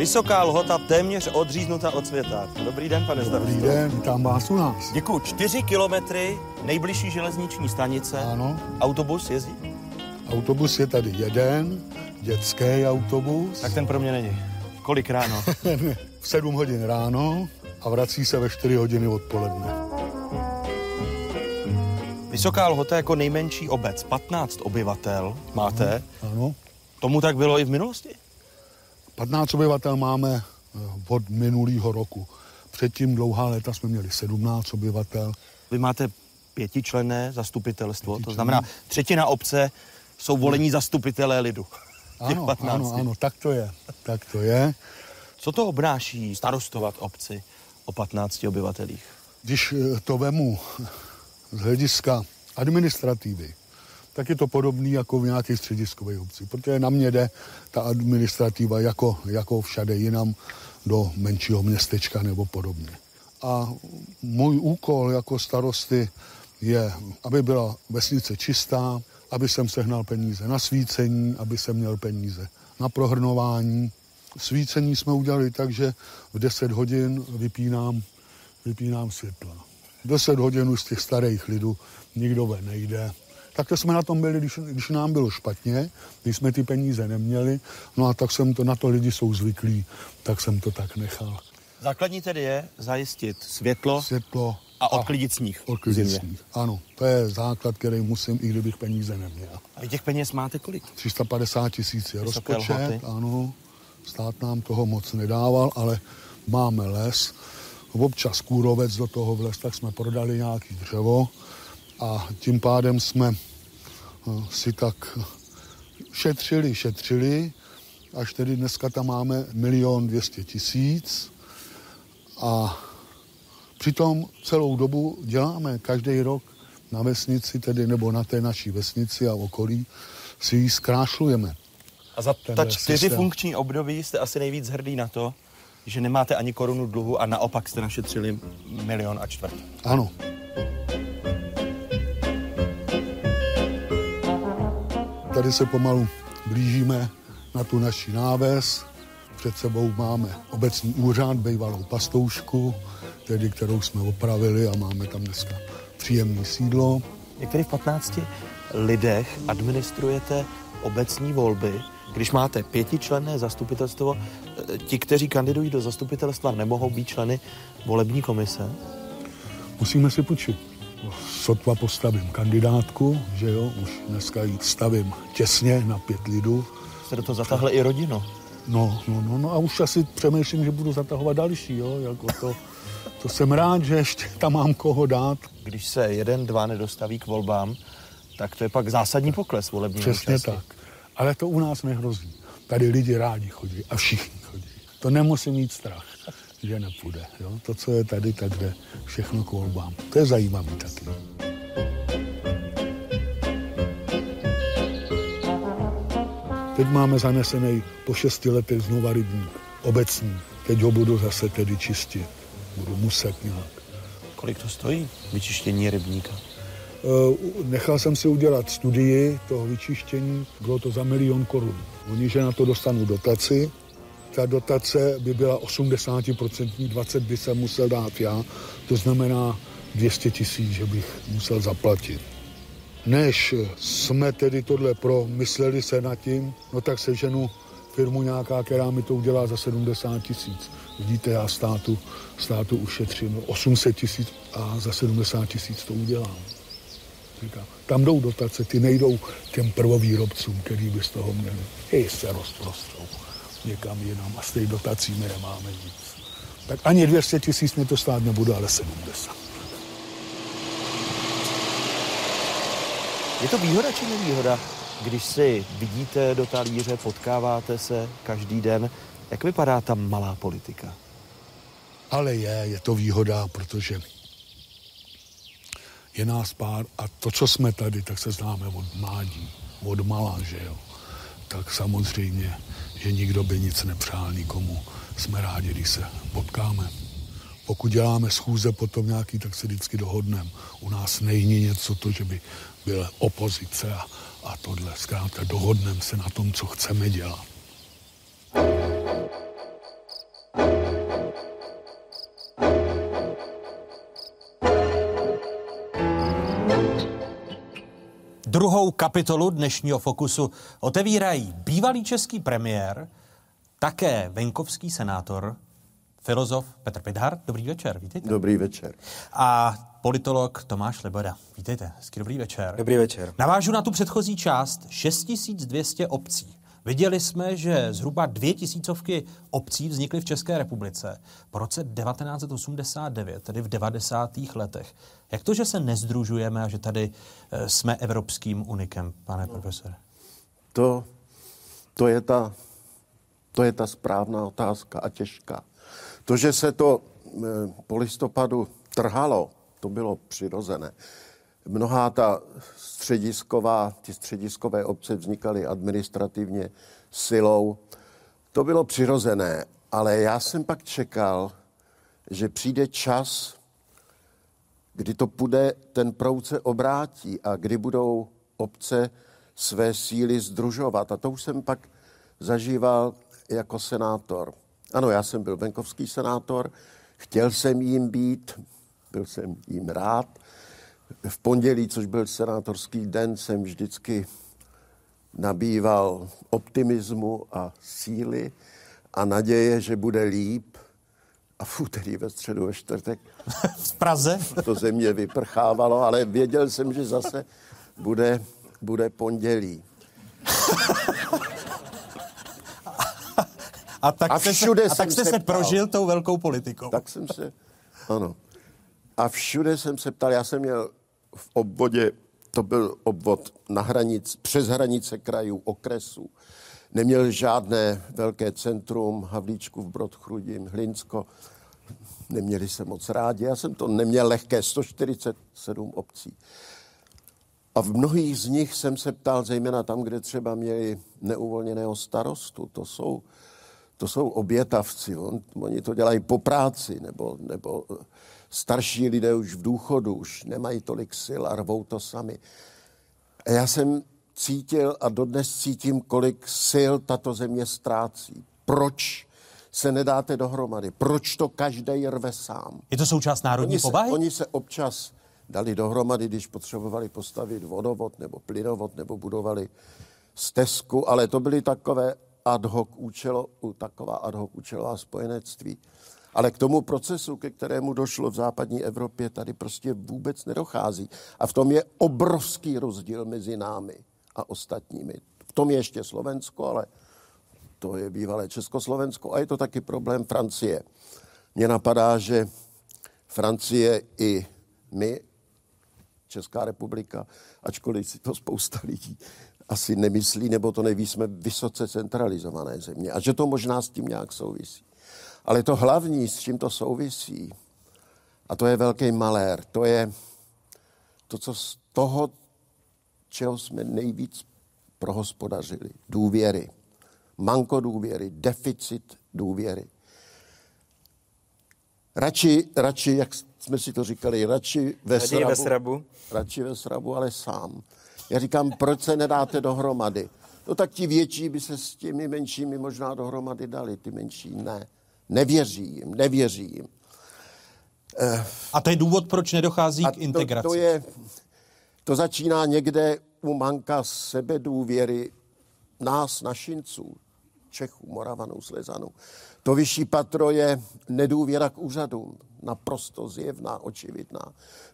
Vysoká lhota téměř odříznuta od světa. Dobrý den, pane starosto. Dobrý den, vítám vás u nás. Děkuji. Čtyři kilometry, nejbližší železniční stanice. Ano. Autobus jezdí? Autobus je tady jeden, dětský autobus. Tak ten pro mě není. Kolik ráno? v 7 hodin ráno a vrací se ve 4 hodiny odpoledne. Vysoká lhota jako nejmenší obec, 15 obyvatel máte. Ano. Tomu tak bylo i v minulosti? 15 obyvatel máme eh, od minulého roku. Předtím dlouhá léta jsme měli 17 obyvatel. Vy máte pětičlenné zastupitelstvo, to znamená třetina obce jsou volení zastupitelé lidu. Ano, 15. ano, ano, tak to je. Tak to je. Co to obnáší starostovat obci o 15 obyvatelích? Když eh, to vemu z hlediska administrativy, tak je to podobný jako v nějakých střediskových obcí, protože na mě jde ta administrativa jako, jako všade jinam do menšího městečka nebo podobně. A můj úkol jako starosty je, aby byla vesnice čistá, aby jsem sehnal peníze na svícení, aby jsem měl peníze na prohrnování. Svícení jsme udělali tak, že v 10 hodin vypínám, vypínám světla. 10 hodin už z těch starých lidů nikdo ven nejde. Takto jsme na tom byli, když, když nám bylo špatně, když jsme ty peníze neměli, no a tak jsem to, na to lidi jsou zvyklí, tak jsem to tak nechal. Základní tedy je zajistit světlo, světlo a odklidit sníh. Odklidit sníh. Ano, to je základ, který musím, i kdybych peníze neměl. A vy těch peněz máte kolik? 350 tisíc je Vysoké rozpočet, lhoty. ano. Stát nám toho moc nedával, ale máme les. Občas kůrovec do toho vles, tak jsme prodali nějaký dřevo a tím pádem jsme si tak šetřili, šetřili, až tedy dneska tam máme milion dvěstě tisíc a přitom celou dobu děláme každý rok na vesnici, tedy nebo na té naší vesnici a okolí, si ji zkrášlujeme. A za ta čtyři systém. funkční období jste asi nejvíc hrdý na to, že nemáte ani korunu dluhu a naopak jste našetřili milion a čtvrt. Ano. Tady se pomalu blížíme na tu naši náves. Před sebou máme obecní úřad, bývalou pastoušku, tedy kterou jsme opravili a máme tam dneska příjemné sídlo. Jak tedy v 15 lidech administrujete obecní volby, když máte pětičlenné zastupitelstvo, ti, kteří kandidují do zastupitelstva, nemohou být členy volební komise? Musíme si počít. Sotva postavím kandidátku, že jo, už dneska ji stavím těsně na pět lidů. Jste do toho zatáhli i rodinu. No, no, no, no a už asi přemýšlím, že budu zatahovat další, jo, jako to, to jsem rád, že ještě tam mám koho dát. Když se jeden, dva nedostaví k volbám, tak to je pak zásadní pokles volební Přesně účasti. tak. Ale to u nás nehrozí. Tady lidi rádi chodí a všichni chodí. To nemusí mít strach, že nepůjde. Jo? To, co je tady, tak jde všechno k volbám. To je zajímavé taky. Teď máme zanesený po šesti letech znova rybník, obecní. Teď ho budu zase tedy čistit. Budu muset nějak. Kolik to stojí, vyčištění rybníka? Uh, nechal jsem si udělat studii toho vyčištění, bylo to za milion korun. Oni, že na to dostanou dotaci, ta dotace by byla 80%, 20 by se musel dát já, to znamená 200 tisíc, že bych musel zaplatit. Než jsme tedy tohle promysleli se nad tím, no tak se ženu firmu nějaká, která mi to udělá za 70 tisíc. Vidíte, já státu, státu ušetřím 800 tisíc a za 70 tisíc to udělám. Říkám, tam jdou dotace, ty nejdou těm prvovýrobcům, který by z toho měli. Hej, se rozprostou někam jinam a z těch dotací my nemáme nic. Tak ani 200 tisíc mi to stát nebude, ale 70. Je to výhoda či nevýhoda, když si vidíte do talíře, potkáváte se každý den? Jak vypadá ta malá politika? Ale je, je to výhoda, protože je nás pár a to, co jsme tady, tak se známe od mládí, od malá, že jo. Tak samozřejmě, že nikdo by nic nepřál nikomu. Jsme rádi, když se potkáme. Pokud děláme schůze potom nějaký, tak se vždycky dohodneme. U nás není něco to, že by byla opozice a, a tohle. Zkrátka dohodneme se na tom, co chceme dělat. Druhou kapitolu dnešního Fokusu otevírají bývalý český premiér, také venkovský senátor, filozof Petr Pidhar. Dobrý večer, vítejte. Dobrý večer. A politolog Tomáš Liboda. Vítejte, hezký dobrý večer. Dobrý večer. Navážu na tu předchozí část 6200 obcí. Viděli jsme, že zhruba dvě tisícovky obcí vznikly v České republice po roce 1989, tedy v 90. letech. Jak to, že se nezdružujeme a že tady eh, jsme evropským unikem, pane no. profesore? To, to, je ta, to je ta správná otázka a těžká. To, že se to eh, po listopadu trhalo, to bylo přirozené. Mnohá ta středisková, ty střediskové obce vznikaly administrativně silou. To bylo přirozené, ale já jsem pak čekal, že přijde čas, kdy to půjde, ten proud se obrátí a kdy budou obce své síly združovat. A to už jsem pak zažíval jako senátor. Ano, já jsem byl venkovský senátor, chtěl jsem jim být, byl jsem jim rád. V pondělí, což byl senátorský den, jsem vždycky nabýval optimismu a síly a naděje, že bude líp. A v úterý, ve středu, ve čtvrtek. v Praze? To země vyprchávalo, ale věděl jsem, že zase bude, bude pondělí. A tak a jste všude se, a tak jste se, se prožil tou velkou politikou. Tak jsem se, ano. A všude jsem se ptal, já jsem měl v obvodě, to byl obvod na hranic, přes hranice krajů, okresů. Neměl žádné velké centrum, Havlíčku v Brodchrudim, Hlinsko. Neměli se moc rádi. Já jsem to neměl lehké, 147 obcí. A v mnohých z nich jsem se ptal, zejména tam, kde třeba měli neuvolněného starostu. To jsou, to jsou obětavci. On, oni to dělají po práci, nebo, nebo starší lidé už v důchodu, už nemají tolik sil a rvou to sami. A já jsem cítil a dodnes cítím, kolik sil tato země ztrácí. Proč se nedáte dohromady? Proč to každý rve sám? Je to součást národní oni se, povahy? Oni se občas dali dohromady, když potřebovali postavit vodovod nebo plynovod nebo budovali stezku, ale to byly takové ad hoc účelo, taková ad hoc účelová spojenectví. Ale k tomu procesu, ke kterému došlo v západní Evropě, tady prostě vůbec nedochází. A v tom je obrovský rozdíl mezi námi a ostatními. V tom je ještě Slovensko, ale to je bývalé Československo a je to taky problém Francie. Mně napadá, že Francie i my, Česká republika, ačkoliv si to spousta lidí asi nemyslí, nebo to neví, jsme vysoce centralizované země a že to možná s tím nějak souvisí. Ale to hlavní, s čím to souvisí, a to je velký malér, to je to, co z toho, čeho jsme nejvíc prohospodařili, důvěry. Manko důvěry, deficit důvěry. Radši, radši, jak jsme si to říkali, radši ve srabu, ve srabu. Radši ve srabu, ale sám. Já říkám, proč se nedáte dohromady? No tak ti větší by se s těmi menšími možná dohromady dali, ty menší ne. Nevěří jim, nevěří jim. A to je důvod, proč nedochází A k integraci. To, to, je, to začíná někde u manka sebedůvěry nás, našinců, Čechů, Moravanů, Slezanů. To vyšší patro je nedůvěra k úřadům, naprosto zjevná, očividná.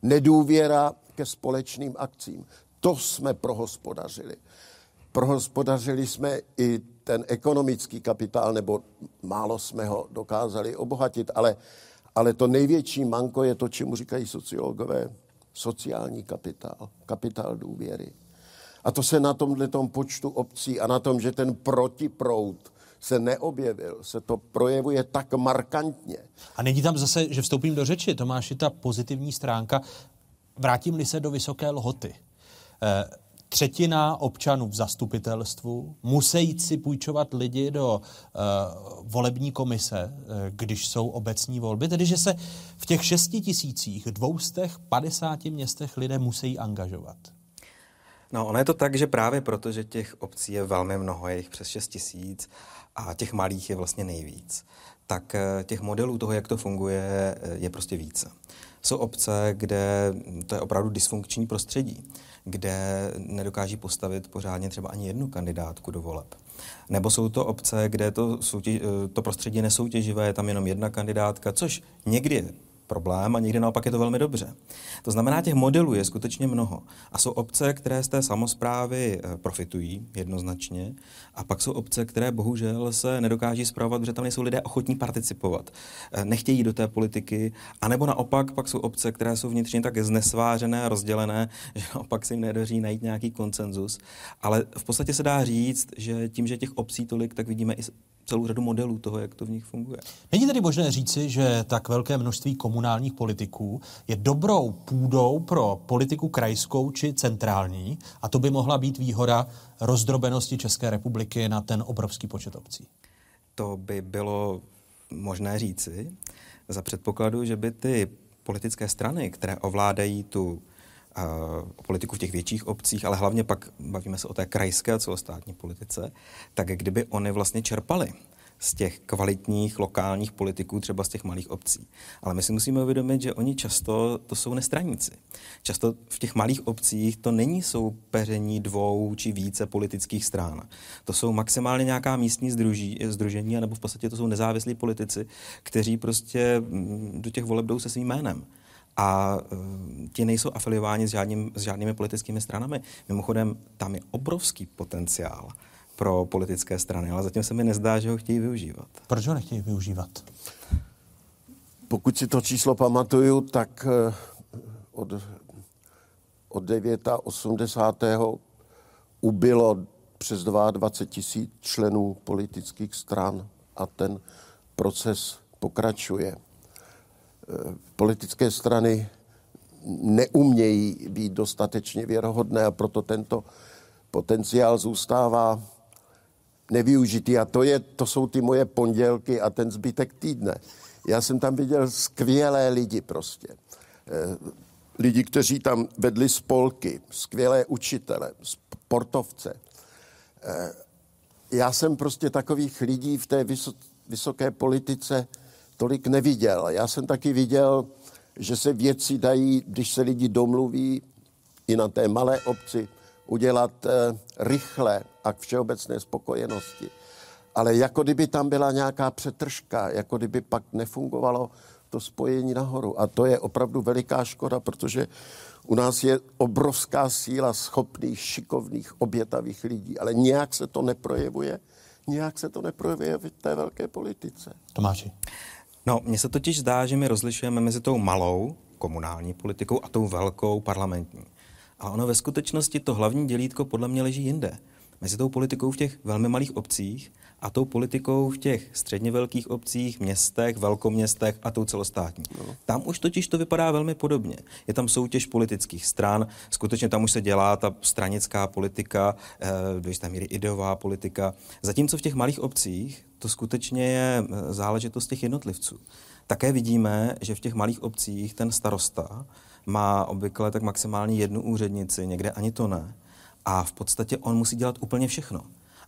Nedůvěra ke společným akcím. To jsme prohospodařili. Prohospodařili jsme i ten ekonomický kapitál, nebo málo jsme ho dokázali obohatit, ale, ale to největší manko je to, čemu říkají sociologové, sociální kapitál, kapitál důvěry. A to se na tomhle tom počtu obcí a na tom, že ten protiproud se neobjevil, se to projevuje tak markantně. A není tam zase, že vstoupím do řeči, Tomáš, je ta pozitivní stránka. Vrátím-li se do vysoké lhoty. Eh, třetina občanů v zastupitelstvu musí si půjčovat lidi do uh, volební komise, uh, když jsou obecní volby, tedy že se v těch šesti tisících, dvoustech, padesáti městech lidé musí angažovat. No, ono je to tak, že právě proto, že těch obcí je velmi mnoho, je jich přes 6 tisíc a těch malých je vlastně nejvíc, tak těch modelů toho, jak to funguje, je prostě více. Jsou obce, kde to je opravdu dysfunkční prostředí kde nedokáží postavit pořádně třeba ani jednu kandidátku do voleb. Nebo jsou to obce, kde to, soutěž, to prostředí nesoutěživé, je tam jenom jedna kandidátka, což někdy problém a někdy naopak je to velmi dobře. To znamená, těch modelů je skutečně mnoho. A jsou obce, které z té samozprávy eh, profitují jednoznačně, a pak jsou obce, které bohužel se nedokáží zpravovat, protože tam nejsou lidé ochotní participovat. Eh, nechtějí do té politiky, anebo naopak pak jsou obce, které jsou vnitřně tak znesvářené a rozdělené, že naopak se jim nedaří najít nějaký konsenzus. Ale v podstatě se dá říct, že tím, že těch obcí tolik, tak vidíme i celou řadu modelů toho, jak to v nich funguje. Není tedy možné říci, že tak velké množství komunálních politiků je dobrou půdou pro politiku krajskou či centrální a to by mohla být výhoda rozdrobenosti České republiky na ten obrovský počet obcí? To by bylo možné říci za předpokladu, že by ty politické strany, které ovládají tu politiku v těch větších obcích, ale hlavně pak bavíme se o té krajské a celostátní politice, tak kdyby oni vlastně čerpali z těch kvalitních lokálních politiků, třeba z těch malých obcí. Ale my si musíme uvědomit, že oni často to jsou nestraníci. Často v těch malých obcích to není soupeření dvou či více politických stran. To jsou maximálně nějaká místní združí, združení, nebo v podstatě to jsou nezávislí politici, kteří prostě mm, do těch voleb jdou se svým jménem a uh, ti nejsou afiliováni s, žádným, s žádnými politickými stranami. Mimochodem, tam je obrovský potenciál pro politické strany, ale zatím se mi nezdá, že ho chtějí využívat. Proč ho nechtějí využívat? Pokud si to číslo pamatuju, tak uh, od, od 9. 80. ubylo přes 22 tisíc členů politických stran a ten proces pokračuje politické strany neumějí být dostatečně věrohodné a proto tento potenciál zůstává nevyužitý. A to, je, to jsou ty moje pondělky a ten zbytek týdne. Já jsem tam viděl skvělé lidi prostě. Eh, lidi, kteří tam vedli spolky, skvělé učitele, sportovce. Eh, já jsem prostě takových lidí v té vysoké politice tolik neviděl. Já jsem taky viděl, že se věci dají, když se lidi domluví i na té malé obci, udělat eh, rychle a k všeobecné spokojenosti. Ale jako kdyby tam byla nějaká přetržka, jako kdyby pak nefungovalo to spojení nahoru. A to je opravdu veliká škoda, protože u nás je obrovská síla schopných, šikovných, obětavých lidí, ale nějak se to neprojevuje, nějak se to neprojevuje v té velké politice. Tomáši. No, mně se totiž zdá, že my rozlišujeme mezi tou malou komunální politikou a tou velkou parlamentní. Ale ono ve skutečnosti to hlavní dělítko podle mě leží jinde. Mezi tou politikou v těch velmi malých obcích a tou politikou v těch středně velkých obcích, městech, velkoměstech a tou celostátní. No. Tam už totiž to vypadá velmi podobně. Je tam soutěž politických stran, skutečně tam už se dělá ta stranická politika, eh, do jisté míry ideová politika. Zatímco v těch malých obcích to skutečně je eh, záležitost těch jednotlivců. Také vidíme, že v těch malých obcích ten starosta má obvykle tak maximálně jednu úřednici, někde ani to ne. A v podstatě on musí dělat úplně všechno.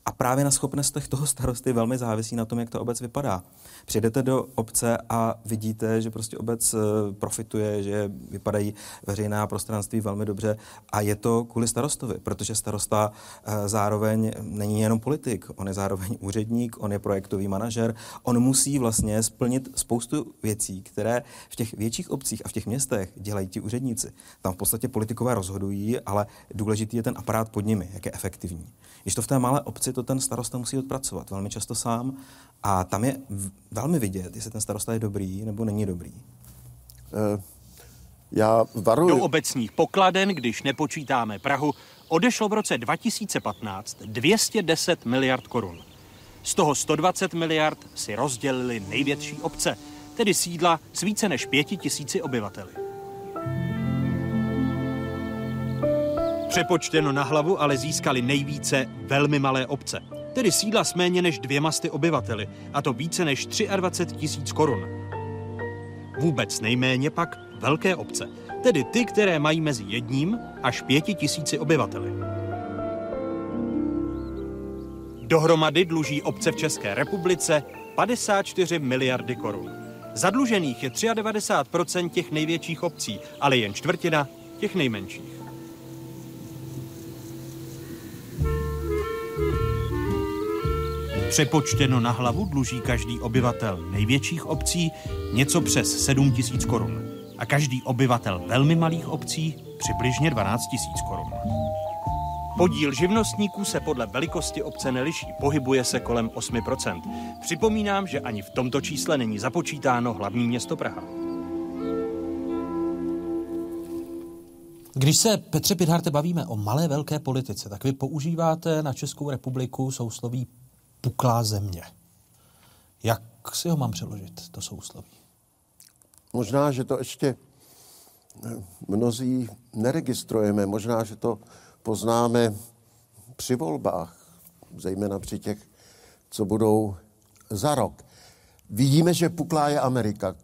A právě na schopnostech toho starosty velmi závisí na tom, jak ta obec vypadá. Přijdete do obce a vidíte, že prostě obec eh, profituje, že vypadají veřejná prostranství velmi dobře a je to kvůli starostovi, protože starosta eh, zároveň není jenom politik, on je zároveň úředník, on je projektový manažer, on musí vlastně splnit spoustu věcí, které v těch větších obcích a v těch městech dělají ti úředníci. Tam v podstatě politikové rozhodují, ale důležitý je ten aparát pod nimi, jak je efektivní. Když to v té malé obci, to ten starosta musí odpracovat velmi často sám a tam je velmi vidět, jestli ten starosta je dobrý nebo není dobrý. Uh, já varuji... Do obecních pokladen, když nepočítáme Prahu, odešlo v roce 2015 210 miliard korun. Z toho 120 miliard si rozdělili největší obce, tedy sídla s více než pěti tisíci obyvateli. Přepočteno na hlavu ale získali nejvíce velmi malé obce, tedy sídla s méně než dvěma sty obyvateli, a to více než 23 tisíc korun. Vůbec nejméně pak velké obce, tedy ty, které mají mezi jedním až pěti tisíci obyvateli. Dohromady dluží obce v České republice 54 miliardy korun. Zadlužených je 93% těch největších obcí, ale jen čtvrtina těch nejmenších. Přepočteno na hlavu dluží každý obyvatel největších obcí něco přes 7 tisíc korun a každý obyvatel velmi malých obcí přibližně 12 tisíc korun. Podíl živnostníků se podle velikosti obce neliší, pohybuje se kolem 8%. Připomínám, že ani v tomto čísle není započítáno hlavní město Praha. Když se, Petře Pidharte, bavíme o malé velké politice, tak vy používáte na Českou republiku sousloví puklá země. Jak si ho mám přeložit, to sousloví? Možná, že to ještě eh, mnozí neregistrujeme. Možná, že to poznáme při volbách, zejména při těch, co budou za rok. Vidíme, že puklá je Amerika.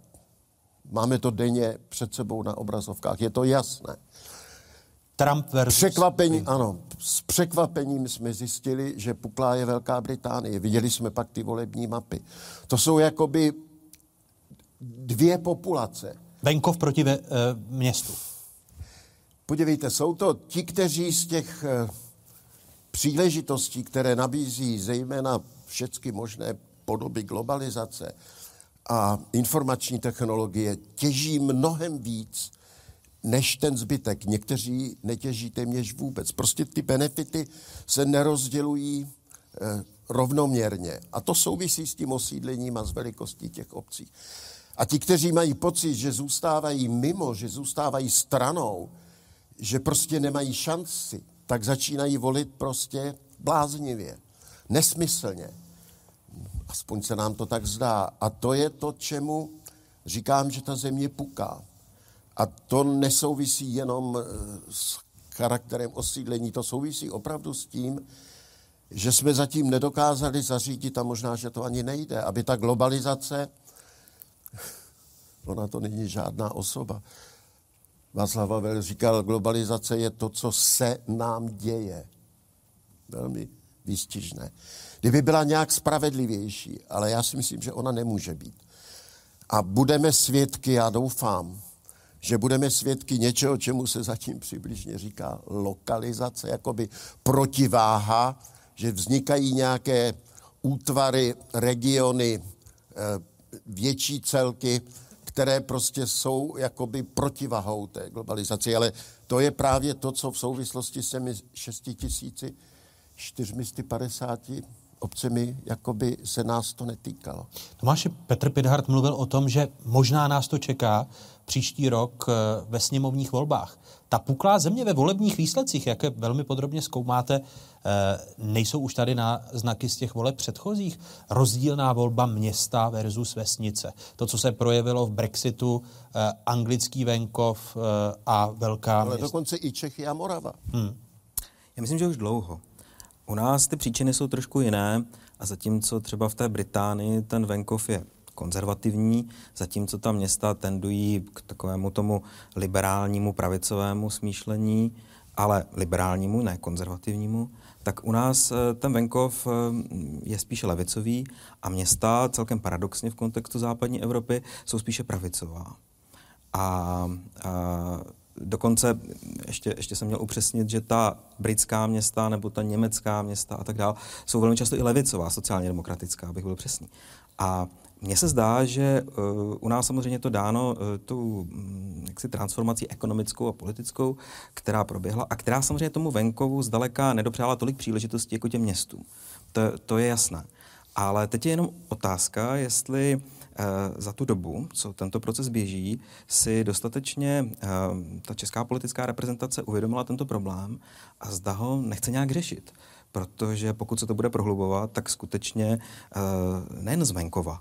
Máme to denně před sebou na obrazovkách, je to jasné. Trump versus... Překvapení, ano. S překvapením jsme zjistili, že puklá je Velká Británie. Viděli jsme pak ty volební mapy. To jsou jakoby dvě populace. Venkov proti ve, e, městu. Podívejte, jsou to ti, kteří z těch e, příležitostí, které nabízí zejména všechny možné podoby globalizace a informační technologie, těží mnohem víc než ten zbytek. Někteří netěží téměř vůbec. Prostě ty benefity se nerozdělují eh, rovnoměrně. A to souvisí s tím osídlením a s velikostí těch obcí. A ti, kteří mají pocit, že zůstávají mimo, že zůstávají stranou, že prostě nemají šanci, tak začínají volit prostě bláznivě, nesmyslně. Aspoň se nám to tak zdá. A to je to, čemu říkám, že ta země puká. A to nesouvisí jenom eh, s charakterem osídlení, to souvisí opravdu s tím, že jsme zatím nedokázali zařídit, a možná, že to ani nejde, aby ta globalizace, ona to není žádná osoba. Václav Havel říkal, globalizace je to, co se nám děje. Velmi výstižné. Kdyby byla nějak spravedlivější, ale já si myslím, že ona nemůže být. A budeme svědky, já doufám, že budeme svědky něčeho, čemu se zatím přibližně říká lokalizace, jakoby protiváha, že vznikají nějaké útvary, regiony, eh, větší celky, které prostě jsou jakoby protivahou té globalizaci. Ale to je právě to, co v souvislosti s těmi 6 450 obcemi, jako by se nás to netýkalo. Tomáši, Petr Pidhart mluvil o tom, že možná nás to čeká příští rok eh, ve sněmovních volbách. Ta puklá země ve volebních výsledcích, jak je velmi podrobně zkoumáte, eh, nejsou už tady na znaky z těch voleb předchozích. Rozdílná volba města versus vesnice. To, co se projevilo v Brexitu, eh, anglický venkov a velká Ale města. dokonce i Čechy a Morava. Hmm. Já myslím, že už dlouho. U nás ty příčiny jsou trošku jiné a zatímco třeba v té Británii ten venkov je konzervativní, zatímco ta města tendují k takovému tomu liberálnímu pravicovému smýšlení, ale liberálnímu, ne konzervativnímu, tak u nás eh, ten venkov eh, je spíše levicový a města celkem paradoxně v kontextu západní Evropy jsou spíše pravicová. A, a dokonce ještě, ještě jsem měl upřesnit, že ta britská města nebo ta německá města a tak dále jsou velmi často i levicová, sociálně demokratická, abych byl přesný. A mně se zdá, že uh, u nás samozřejmě to dáno uh, tu um, jaksi transformací ekonomickou a politickou, která proběhla a která samozřejmě tomu venkovu zdaleka nedopřála tolik příležitostí jako těm městům. To, to je jasné. Ale teď je jenom otázka, jestli uh, za tu dobu, co tento proces běží, si dostatečně ta česká politická reprezentace uvědomila tento problém a zda ho nechce nějak řešit. Protože pokud se to bude prohlubovat, tak skutečně nejen z venkova,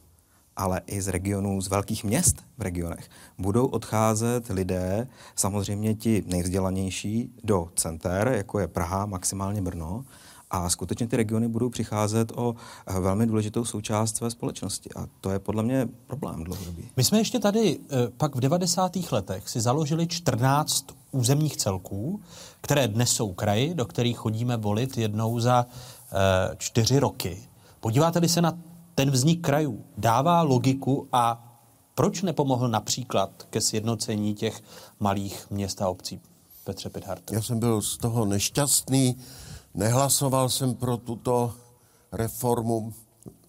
ale i z regionů, z velkých měst v regionech, budou odcházet lidé, samozřejmě ti nejvzdělanější, do center, jako je Praha, maximálně Brno, a skutečně ty regiony budou přicházet o eh, velmi důležitou součást své společnosti. A to je podle mě problém dlouhodobý. My jsme ještě tady eh, pak v 90. letech si založili 14 územních celků, které dnes jsou kraji, do kterých chodíme volit jednou za eh, čtyři roky. Podíváte-li se na ten vznik krajů, dává logiku a proč nepomohl například ke sjednocení těch malých měst a obcí? Petře Pidhart. Já jsem byl z toho nešťastný, nehlasoval jsem pro tuto reformu.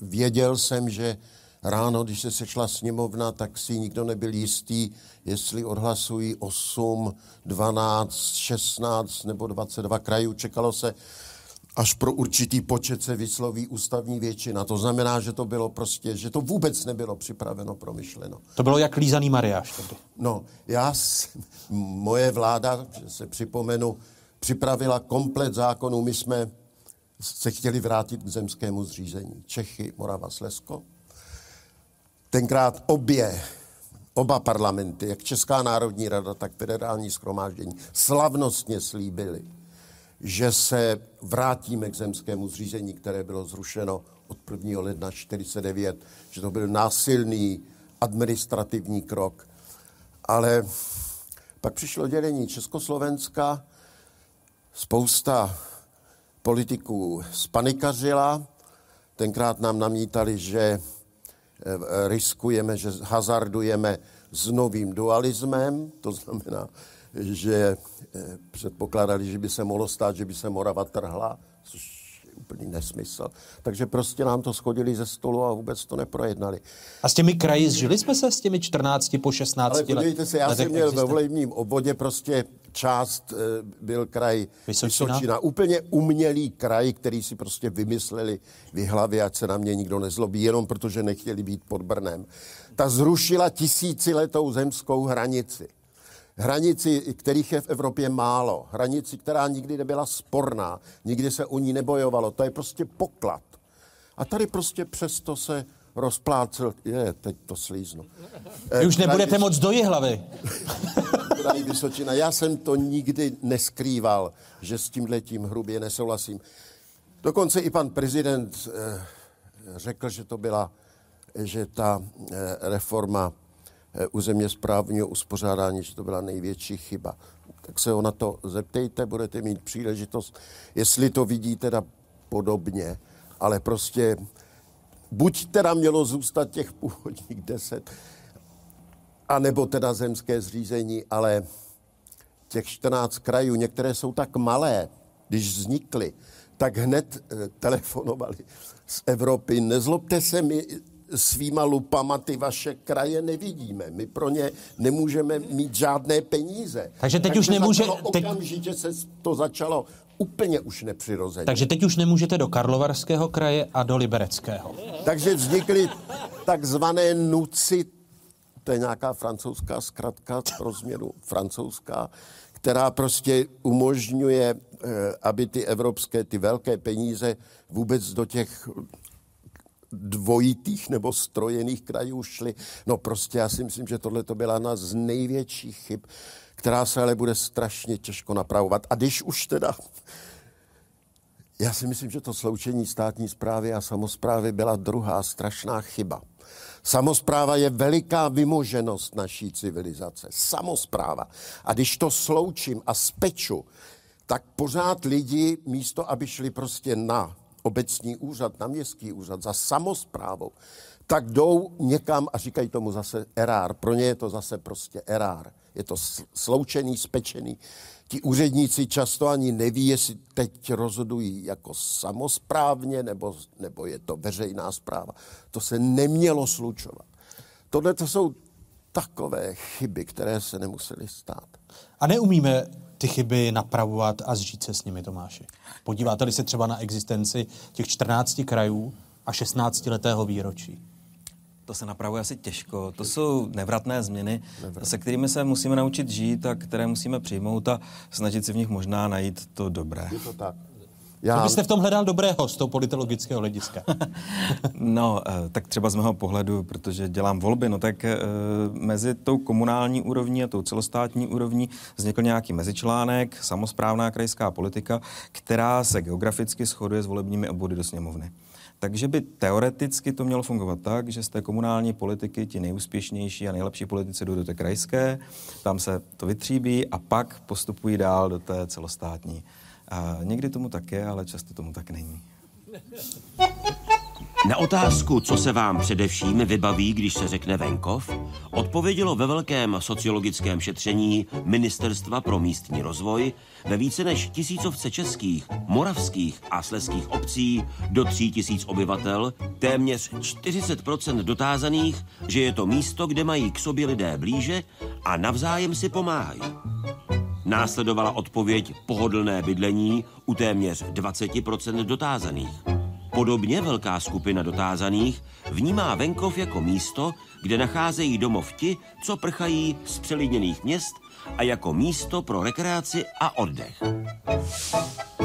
Věděl jsem, že ráno, když se sešla sněmovna, tak si nikdo nebyl jistý, jestli odhlasují 8, 12, 16 nebo 22 krajů. Čekalo se, až pro určitý počet se vysloví ústavní většina. To znamená, že to bylo prostě, že to vůbec nebylo připraveno, promyšleno. To bylo jak lízaný Mariáš. Tedy. No, já, moje vláda, že se připomenu, připravila komplet zákonů. My jsme se chtěli vrátit k zemskému zřízení. Čechy, Morava, Slesko. Tenkrát obě, oba parlamenty, jak Česká národní rada, tak federální schromáždění, slavnostně slíbili, že se vrátíme k zemskému zřízení, které bylo zrušeno od 1. ledna 49, že to byl násilný administrativní krok. Ale pak přišlo dělení Československa, spousta politiků spanikařila, tenkrát nám namítali, že eh, riskujeme, že hazardujeme s novým dualismem, to znamená, že eh, předpokládali, že by se mohlo stát, že by se Morava trhla, což je úplný nesmysl. Takže prostě nám to schodili ze stolu a vůbec to neprojednali. A s těmi kraji zžili jsme se s těmi 14 po 16 Ale podívejte se, já jsem měl ve volebním obvodě prostě část e, byl kraj Vysočina. Vysočina. Úplně umělý kraj, který si prostě vymysleli v hlavě, ať se na mě nikdo nezlobí, jenom protože nechtěli být pod Brnem. Ta zrušila tisíciletou zemskou hranici. Hranici, kterých je v Evropě málo. Hranici, která nikdy nebyla sporná. Nikdy se o ní nebojovalo. To je prostě poklad. A tady prostě přesto se rozplácel, je, teď to slíznu. Vy už Kraj- nebudete moc do hlavy. Kraj Vysočina. Já jsem to nikdy neskrýval, že s tím hrubě nesouhlasím. Dokonce i pan prezident eh, řekl, že to byla, že ta eh, reforma územně správního uspořádání, že to byla největší chyba. Tak se ho na to zeptejte, budete mít příležitost, jestli to vidí teda podobně, ale prostě buď teda mělo zůstat těch původních deset, a nebo teda zemské zřízení, ale těch 14 krajů, některé jsou tak malé, když vznikly, tak hned eh, telefonovali z Evropy. Nezlobte se, my svýma lupama ty vaše kraje nevidíme. My pro ně nemůžeme mít žádné peníze. Takže teď už nemůže... Teď... Okamžitě se to začalo úplně už nepřirozeně. Takže teď už nemůžete do Karlovarského kraje a do Libereckého. Takže vznikly takzvané nuci, to je nějaká francouzská zkratka pro změnu francouzská, která prostě umožňuje, eh, aby ty evropské, ty velké peníze vůbec do těch dvojitých nebo strojených krajů šly. No prostě já si myslím, že tohle to byla jedna z největších chyb, která se ale bude strašně těžko napravovat. A když už teda já si myslím, že to sloučení státní zprávy a samozprávy byla druhá strašná chyba. Samozpráva je veliká vymoženost naší civilizace. Samozpráva. A když to sloučím a speču, tak pořád lidi místo, aby šli prostě na obecní úřad, na městský úřad za samozprávou, tak jdou někam a říkají tomu zase erár. Pro ně je to zase prostě erár. Je to sloučený, spečený. Ti úředníci často ani neví, jestli teď rozhodují jako samozprávně, nebo, nebo je to veřejná zpráva. To se nemělo slučovat. Tohle to jsou takové chyby, které se nemusely stát. A neumíme ty chyby napravovat a zžít se s nimi, Tomáši. Podíváte-li se třeba na existenci těch 14 krajů a 16-letého výročí. To se napravuje asi těžko. To jsou nevratné změny, Nevrat. se kterými se musíme naučit žít a které musíme přijmout a snažit si v nich možná najít to dobré. Je to tak. Já... To byste v tom hledal dobrého z toho politologického hlediska. no, eh, tak třeba z mého pohledu, protože dělám volby, no tak e, mezi tou komunální úrovní a tou celostátní úrovní vznikl nějaký mezičlánek, samozprávná krajská politika, která se geograficky shoduje s volebními obvody do sněmovny. Takže by teoreticky to mělo fungovat tak, že z té komunální politiky ti nejúspěšnější a nejlepší politici jdou do té krajské, tam se to vytříbí a pak postupují dál do té celostátní. A někdy tomu tak je, ale často tomu tak není. Na otázku, co se vám především vybaví, když se řekne venkov, odpovědělo ve velkém sociologickém šetření Ministerstva pro místní rozvoj ve více než tisícovce českých, moravských a sleských obcí do tří tisíc obyvatel téměř 40% dotázaných, že je to místo, kde mají k sobě lidé blíže a navzájem si pomáhají. Následovala odpověď pohodlné bydlení u téměř 20% dotázaných. Podobně velká skupina dotázaných vnímá venkov jako místo, kde nacházejí domov ti, co prchají z přelidněných měst a jako místo pro rekreaci a oddech.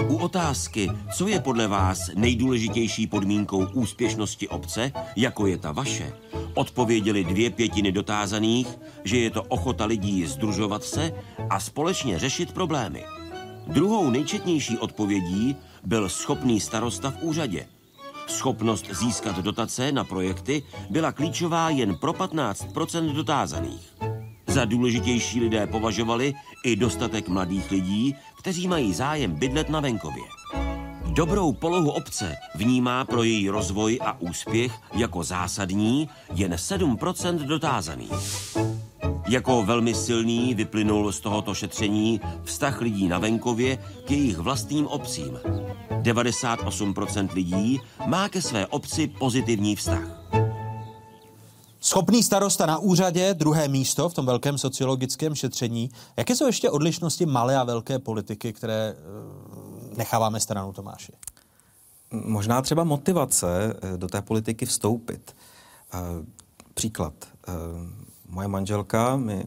U otázky, co je podle vás nejdůležitější podmínkou úspěšnosti obce, jako je ta vaše, odpověděli dvě pětiny dotázaných, že je to ochota lidí združovat se a společně řešit problémy. Druhou nejčetnější odpovědí byl schopný starosta v úřadě – Schopnost získat dotace na projekty byla klíčová jen pro 15% dotázaných. Za důležitější lidé považovali i dostatek mladých lidí, kteří mají zájem bydlet na venkově. Dobrou polohu obce vnímá pro její rozvoj a úspěch jako zásadní jen 7% dotázaných. Jako velmi silný vyplynul z tohoto šetření vztah lidí na venkově k jejich vlastním obcím. 98% lidí má ke své obci pozitivní vztah. Schopný starosta na úřadě, druhé místo v tom velkém sociologickém šetření. Jaké jsou ještě odlišnosti malé a velké politiky, které eh, necháváme stranou Tomáši? Možná třeba motivace eh, do té politiky vstoupit. Eh, příklad moje manželka mi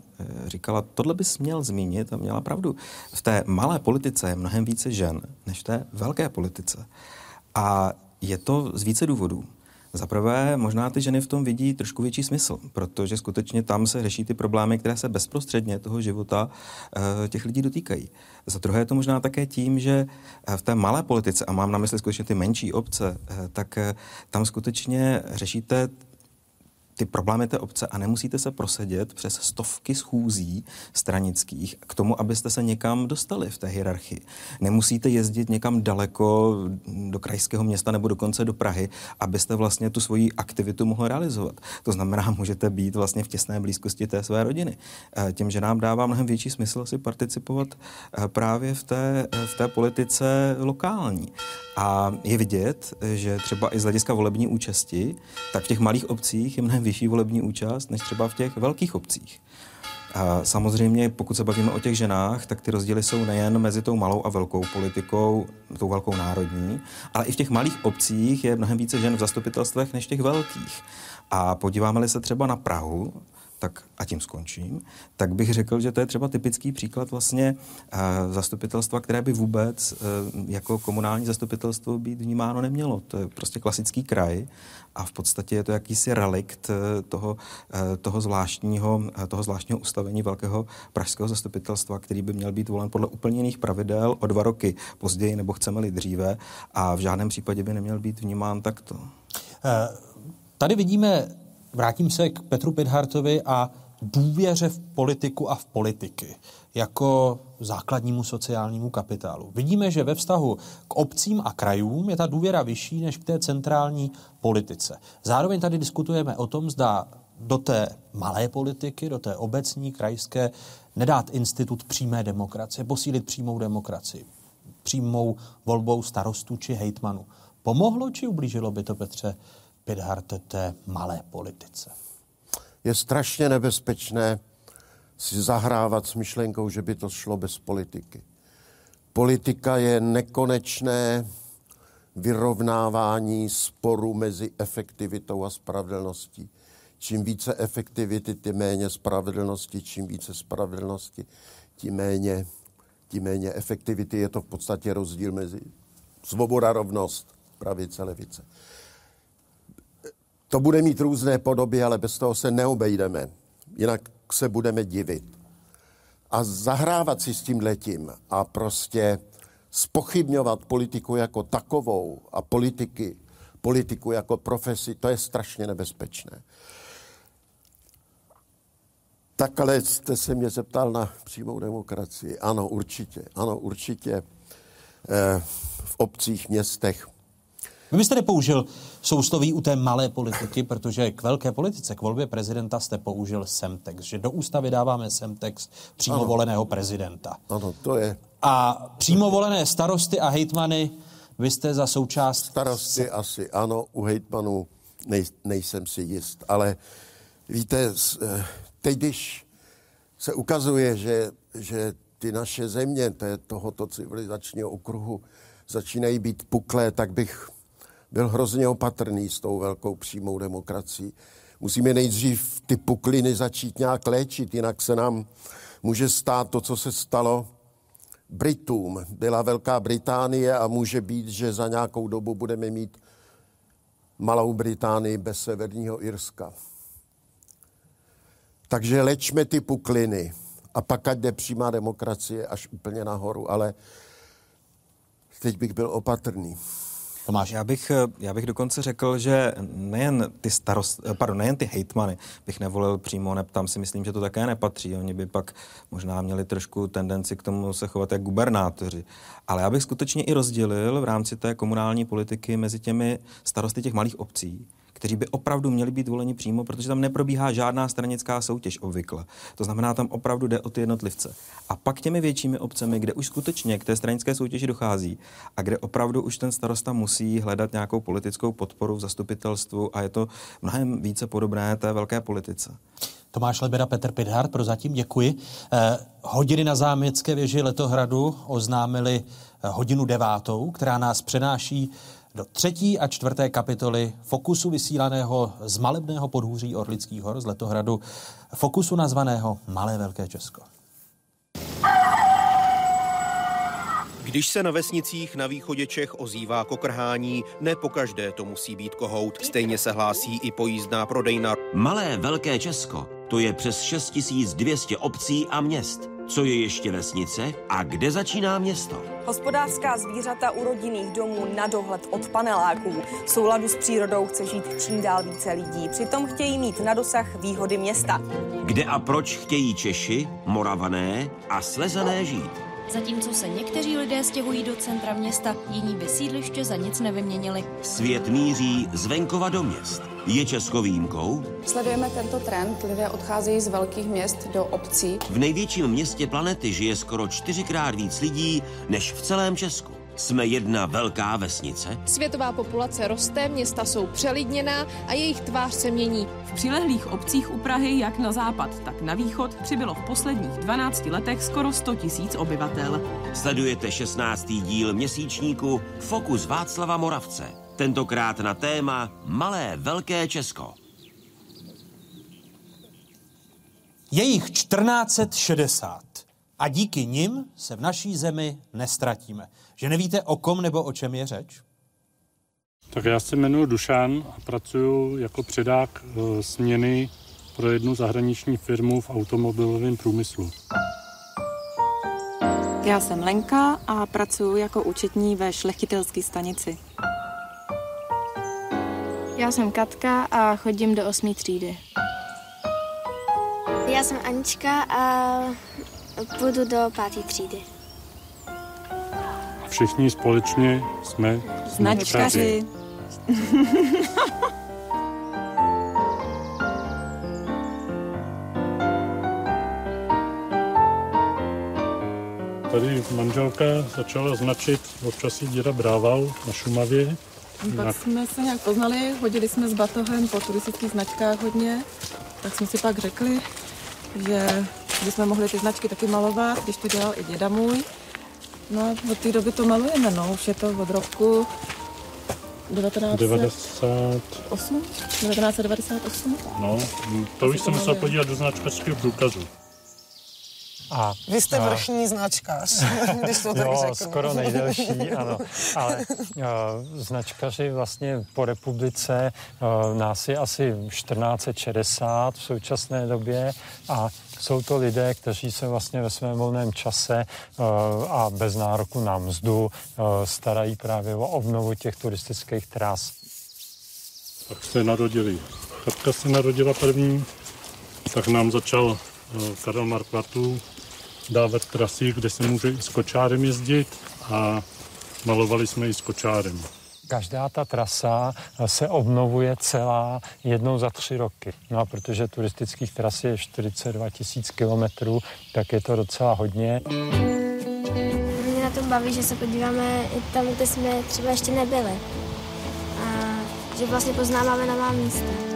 říkala, tohle bys měl zmínit a měla pravdu. V té malé politice je mnohem více žen, než v té velké politice. A je to z více důvodů. Za prvé, možná ty ženy v tom vidí trošku větší smysl, protože skutečně tam se řeší ty problémy, které se bezprostředně toho života uh, těch lidí dotýkají. Za druhé je to možná také tím, že eh, v té malé politice, a mám na mysli skutečně ty menší obce, uh, tak tam skutečně řešíte ty problémy té obce a nemusíte se prosedět přes stovky schůzí stranických k tomu, abyste se někam dostali v té hierarchii. Nemusíte jezdit někam daleko do krajského města nebo dokonce do Prahy, abyste vlastně tu svoji aktivitu mohli realizovat. To znamená, můžete být vlastně v těsné blízkosti té své rodiny. Eh, tím, že nám dává mnohem větší smysl si participovat eh, právě v té, eh, v té politice lokální. A je vidět, že třeba i z hlediska volební účasti, tak v těch malých obcích je mnohem vyšší volební účast než třeba v těch velkých obcích. A samozřejmě, pokud se bavíme o těch ženách, tak ty rozdíly jsou nejen mezi tou malou a velkou politikou, tou velkou národní, ale i v těch malých obcích je mnohem více žen v zastupitelstvech než v těch velkých. A podíváme-li se třeba na Prahu, tak a tím skončím, tak bych řekl, že to je třeba typický příklad vlastně uh, zastupitelstva, které by vůbec uh, jako komunální zastupitelstvo být vnímáno nemělo. To je prostě klasický kraj a v podstatě je to jakýsi relikt uh, toho, toho, zvláštního, toho zvláštního ustavení velkého pražského zastupitelstva, který by měl být volen podle úplně jiných pravidel o dva roky později nebo chceme-li dříve a v žádném případě by neměl být vnímán takto. Tady vidíme vrátím se k Petru Pidhartovi a důvěře v politiku a v politiky jako základnímu sociálnímu kapitálu. Vidíme, že ve vztahu k obcím a krajům je ta důvěra vyšší než k té centrální politice. Zároveň tady diskutujeme o tom, zda do té malé politiky, do té obecní, krajské, nedát institut přímé demokracie, posílit přímou demokracii, přímou volbou starostů či hejtmanů. Pomohlo či ublížilo by to, Petře, Pidharte té malé politice? Je strašně nebezpečné si zahrávat s myšlenkou, že by to šlo bez politiky. Politika je nekonečné vyrovnávání sporu mezi efektivitou a spravedlností. Čím více efektivity, tím méně spravedlnosti, čím více spravedlnosti, tím méně, tím méně efektivity. Je to v podstatě rozdíl mezi svoboda, rovnost, pravice, levice. To bude mít různé podoby, ale bez toho se neobejdeme. Jinak se budeme divit. A zahrávat si s tím letím a prostě spochybňovat politiku jako takovou a politiky, politiku jako profesi, to je strašně nebezpečné. Tak ale jste se mě zeptal na přímou demokracii. Ano, určitě. Ano, určitě. Eh, v obcích, městech vy byste nepoužil sousloví u té malé politiky, protože k velké politice, k volbě prezidenta jste použil semtex, že do ústavy dáváme semtex přímo ano. voleného prezidenta. Ano, to je. A přímo volené starosty a hejtmany vy jste za součást... Starosty asi ano, u hejtmanů nej, nejsem si jist, ale víte, eh, teď když se ukazuje, že, že ty naše země tohoto civilizačního okruhu začínají být puklé, tak bych byl hrozně opatrný s tou velkou přímou demokracií. Musíme nejdřív ty pukliny začít nějak léčit, jinak se nám může stát to, co se stalo Britům. Byla Velká Británie a může být, že za nějakou dobu budeme mít Malou Británii bez Severního Irska. Takže lečme ty pukliny a pak ať jde přímá demokracie až úplně nahoru, ale teď bych byl opatrný. Tomáš. Já bych, já bych dokonce řekl, že nejen ty starost, pardon, nejen ty hejtmany bych nevolil přímo, ne, tam si myslím, že to také nepatří. Oni by pak možná měli trošku tendenci k tomu se chovat jako gubernátoři. Ale já bych skutečně i rozdělil v rámci té komunální politiky mezi těmi starosty těch malých obcí, kteří by opravdu měli být voleni přímo, protože tam neprobíhá žádná stranická soutěž obvykle. To znamená, tam opravdu jde o ty jednotlivce. A pak těmi většími obcemi, kde už skutečně k té stranické soutěži dochází a kde opravdu už ten starosta musí hledat nějakou politickou podporu v zastupitelstvu a je to mnohem více podobné té velké politice. Tomáš Lebeda, Petr Pidhart, prozatím děkuji. Eh, hodiny na záměcké věži Letohradu oznámili eh, hodinu devátou, která nás přenáší do třetí a čtvrté kapitoly Fokusu vysílaného z malebného podhůří Orlických hor z Letohradu, Fokusu nazvaného Malé Velké Česko. Když se na vesnicích na východě Čech ozývá kokrhání, ne pokaždé to musí být kohout. Stejně se hlásí i pojízdná prodejna. Malé Velké Česko, to je přes 6200 obcí a měst. Co je ještě vesnice a kde začíná město? Hospodářská zvířata u rodinných domů na dohled od paneláků. V souladu s přírodou chce žít čím dál více lidí. Přitom chtějí mít na dosah výhody města. Kde a proč chtějí Češi, Moravané a Slezané žít? Zatímco se někteří lidé stěhují do centra města, jiní by sídliště za nic nevyměnili. Svět míří z venkova do měst. Je Česko výjimkou? Sledujeme tento trend. Lidé odcházejí z velkých měst do obcí. V největším městě planety žije skoro čtyřikrát víc lidí než v celém Česku. Jsme jedna velká vesnice? Světová populace roste, města jsou přelidněná a jejich tvář se mění. V přilehlých obcích u Prahy, jak na západ, tak na východ, přibylo v posledních 12 letech skoro 100 tisíc obyvatel. Sledujete 16. díl měsíčníku Fokus Václava Moravce. Tentokrát na téma Malé velké Česko. Je jich 1460 a díky nim se v naší zemi nestratíme. Že nevíte o kom nebo o čem je řeč? Tak já se jmenuji Dušan a pracuji jako předák e, směny pro jednu zahraniční firmu v automobilovém průmyslu. Já jsem Lenka a pracuji jako účetní ve šlechtitelské stanici. Já jsem Katka a chodím do osmé třídy. Já jsem Anička a půjdu do páté třídy. Všichni společně jsme Značkaři. Tady manželka začala značit občas jí děda brával na Šumavě. Pak jsme se nějak poznali, hodili jsme s batohem po turistických značkách hodně, tak jsme si pak řekli, že bychom mohli ty značky taky malovat, když to dělal i děda můj. No a od té doby to malujeme, no, už je to od roku 1998, 1998. No, to už jsem musel podívat do značkařského průkazu. A, Vy jste a, vrchní značkař, když to tak jo, řeknu. skoro nejdelší, ano. Ale uh, značkaři vlastně po republice, uh, nás je asi 1460 v současné době a jsou to lidé, kteří se vlastně ve svém volném čase uh, a bez nároku na mzdu uh, starají právě o obnovu těch turistických tras. Tak se narodili. Katka se narodila první, tak nám začal uh, Karel Markvatu dávat trasy, kde se může i s kočárem jezdit a malovali jsme i s kočárem. Každá ta trasa se obnovuje celá jednou za tři roky. No a protože turistických tras je 42 tisíc kilometrů, tak je to docela hodně. Mě na tom baví, že se podíváme i tam, kde jsme třeba ještě nebyli. A že vlastně poznáváme nová místa.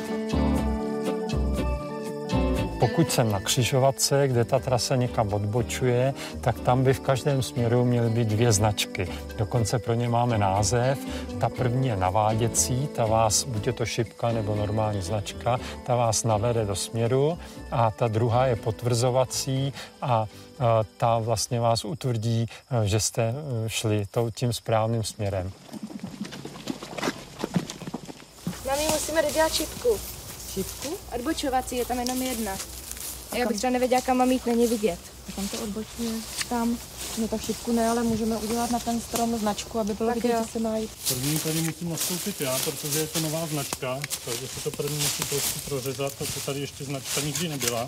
Pokud jsem na křižovatce, kde ta trasa někam odbočuje, tak tam by v každém směru měly být dvě značky. Dokonce pro ně máme název. Ta první je naváděcí, ta vás, buď je to šipka nebo normální značka, ta vás navede do směru a ta druhá je potvrzovací a ta vlastně vás utvrdí, že jste šli tím správným směrem. Mami, musíme dodělat šipku. Šipku? Odbočovací je tam jenom jedna. A já bych třeba nevěděla, kam mám jít, není vidět. A tam to odbočuje tam. No tak šipku ne, ale můžeme udělat na ten strom značku, aby bylo Tak vidět, jo. že se má jít. První tady musím nastoupit já, protože je to nová značka, takže se to první musí trošku prořezat, protože tady ještě značka nikdy nebyla.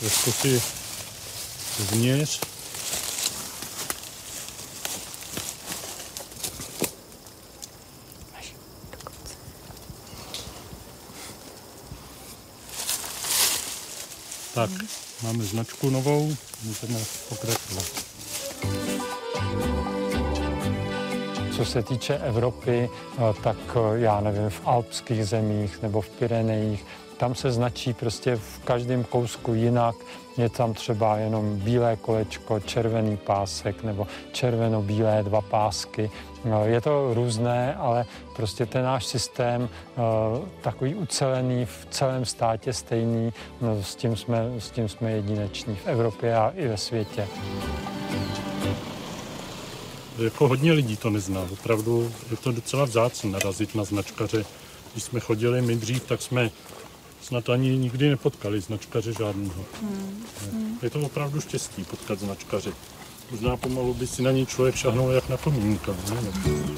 Trošku si změř. Tak, máme značku novou, můžeme pokračovat. Co se týče Evropy, eh, tak eh, já nevím, v alpských zemích nebo v Pyrenejích, tam se značí prostě v každém kousku jinak. Je tam třeba jenom bílé kolečko, červený pásek nebo červeno-bílé dva pásky. No, Je to různé, ale prostě ten náš systém, eh, takový ucelený, v celém státě stejný, no, s, tím jsme, s tím jsme jedineční v Evropě a i ve světě. Jako hodně lidí to nezná. Opravdu je to docela vzácné narazit na značkaře. Když jsme chodili my dřív, tak jsme snad ani nikdy nepotkali značkaře žádného. Hmm. Hmm. Je to opravdu štěstí potkat značkaře. Možná pomalu by si na ní člověk šahnul jak na komínka. Nevím.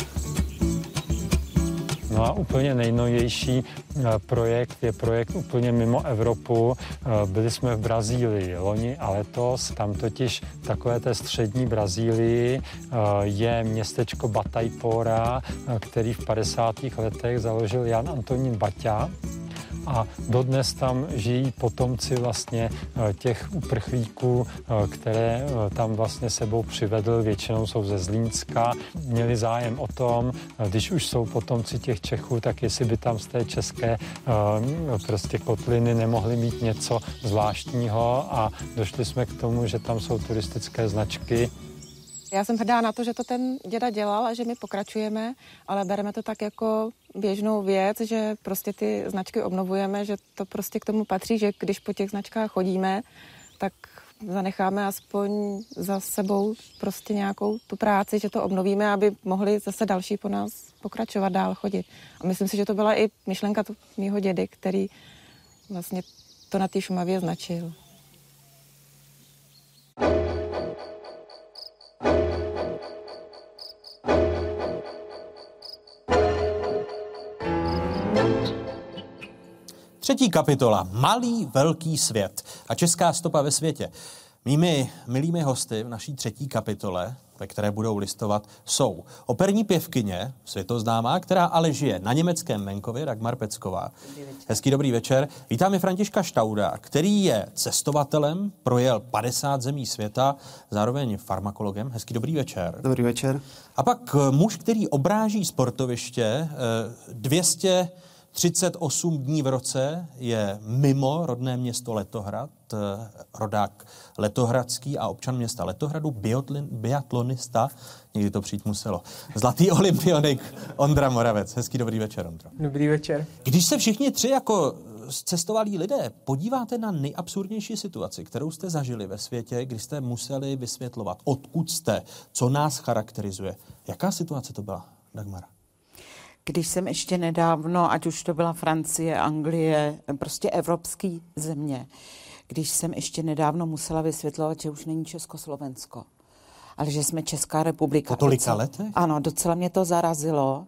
No a úplně nejnovější eh, projekt je projekt úplně mimo Evropu. Eh, byli jsme v Brazílii loni a letos, tam totiž takové té střední Brazílii eh, je městečko Bataipora, který v 50. letech založil Jan Antonín Baťa a dodnes tam žijí potomci vlastně eh, těch uprchlíků, eh, které eh, tam vlastně sebou přivedl, většinou jsou ze Zlínska, měli zájem o tom, když už jsou potomci těch Čechů, tak jestli by tam z té české prostě kotliny nemohli mít něco zvláštního. A došli jsme k tomu, že tam jsou turistické značky, já jsem hrdá na to, že to ten děda dělal a že my pokračujeme, ale bereme to tak jako běžnou věc, že prostě ty značky obnovujeme, že to prostě k tomu patří, že když po těch značkách chodíme, tak zanecháme aspoň za sebou prostě nějakou tu práci, že to obnovíme, aby mohli zase další po nás pokračovat dál chodit. A myslím si, že to byla i myšlenka mýho dědy, který vlastně to na té Šumavě značil. Třetí kapitola. Malý velký svět a česká stopa ve světě. Mými milými hosty v naší třetí kapitole, ve které budou listovat, jsou operní pěvkyně, světoznámá, která ale žije na německém venkově, Dagmar Pecková. Dobrý Hezký dobrý večer. Vítám je Františka Štauda, který je cestovatelem, projel 50 zemí světa, zároveň farmakologem. Hezký dobrý večer. Dobrý večer. A pak muž, který obráží sportoviště, 200 eh, 38 dní v roce je mimo rodné město Letohrad, eh, rodák letohradský a občan města Letohradu, biatlonista, někdy to přijít muselo, zlatý olympionik Ondra Moravec. Hezký dobrý večer, Ondro. Dobrý večer. Když se všichni tři jako cestovalí lidé podíváte na nejabsurdnější situaci, kterou jste zažili ve světě, kdy jste museli vysvětlovat, odkud jste, co nás charakterizuje, jaká situace to byla, Dagmara? Když jsem ještě nedávno, ať už to byla Francie, Anglie, prostě evropský země, když jsem ještě nedávno musela vysvětlovat, že už není Československo, ale že jsme Česká republika. Po tolika letech? Ano, docela mě to zarazilo,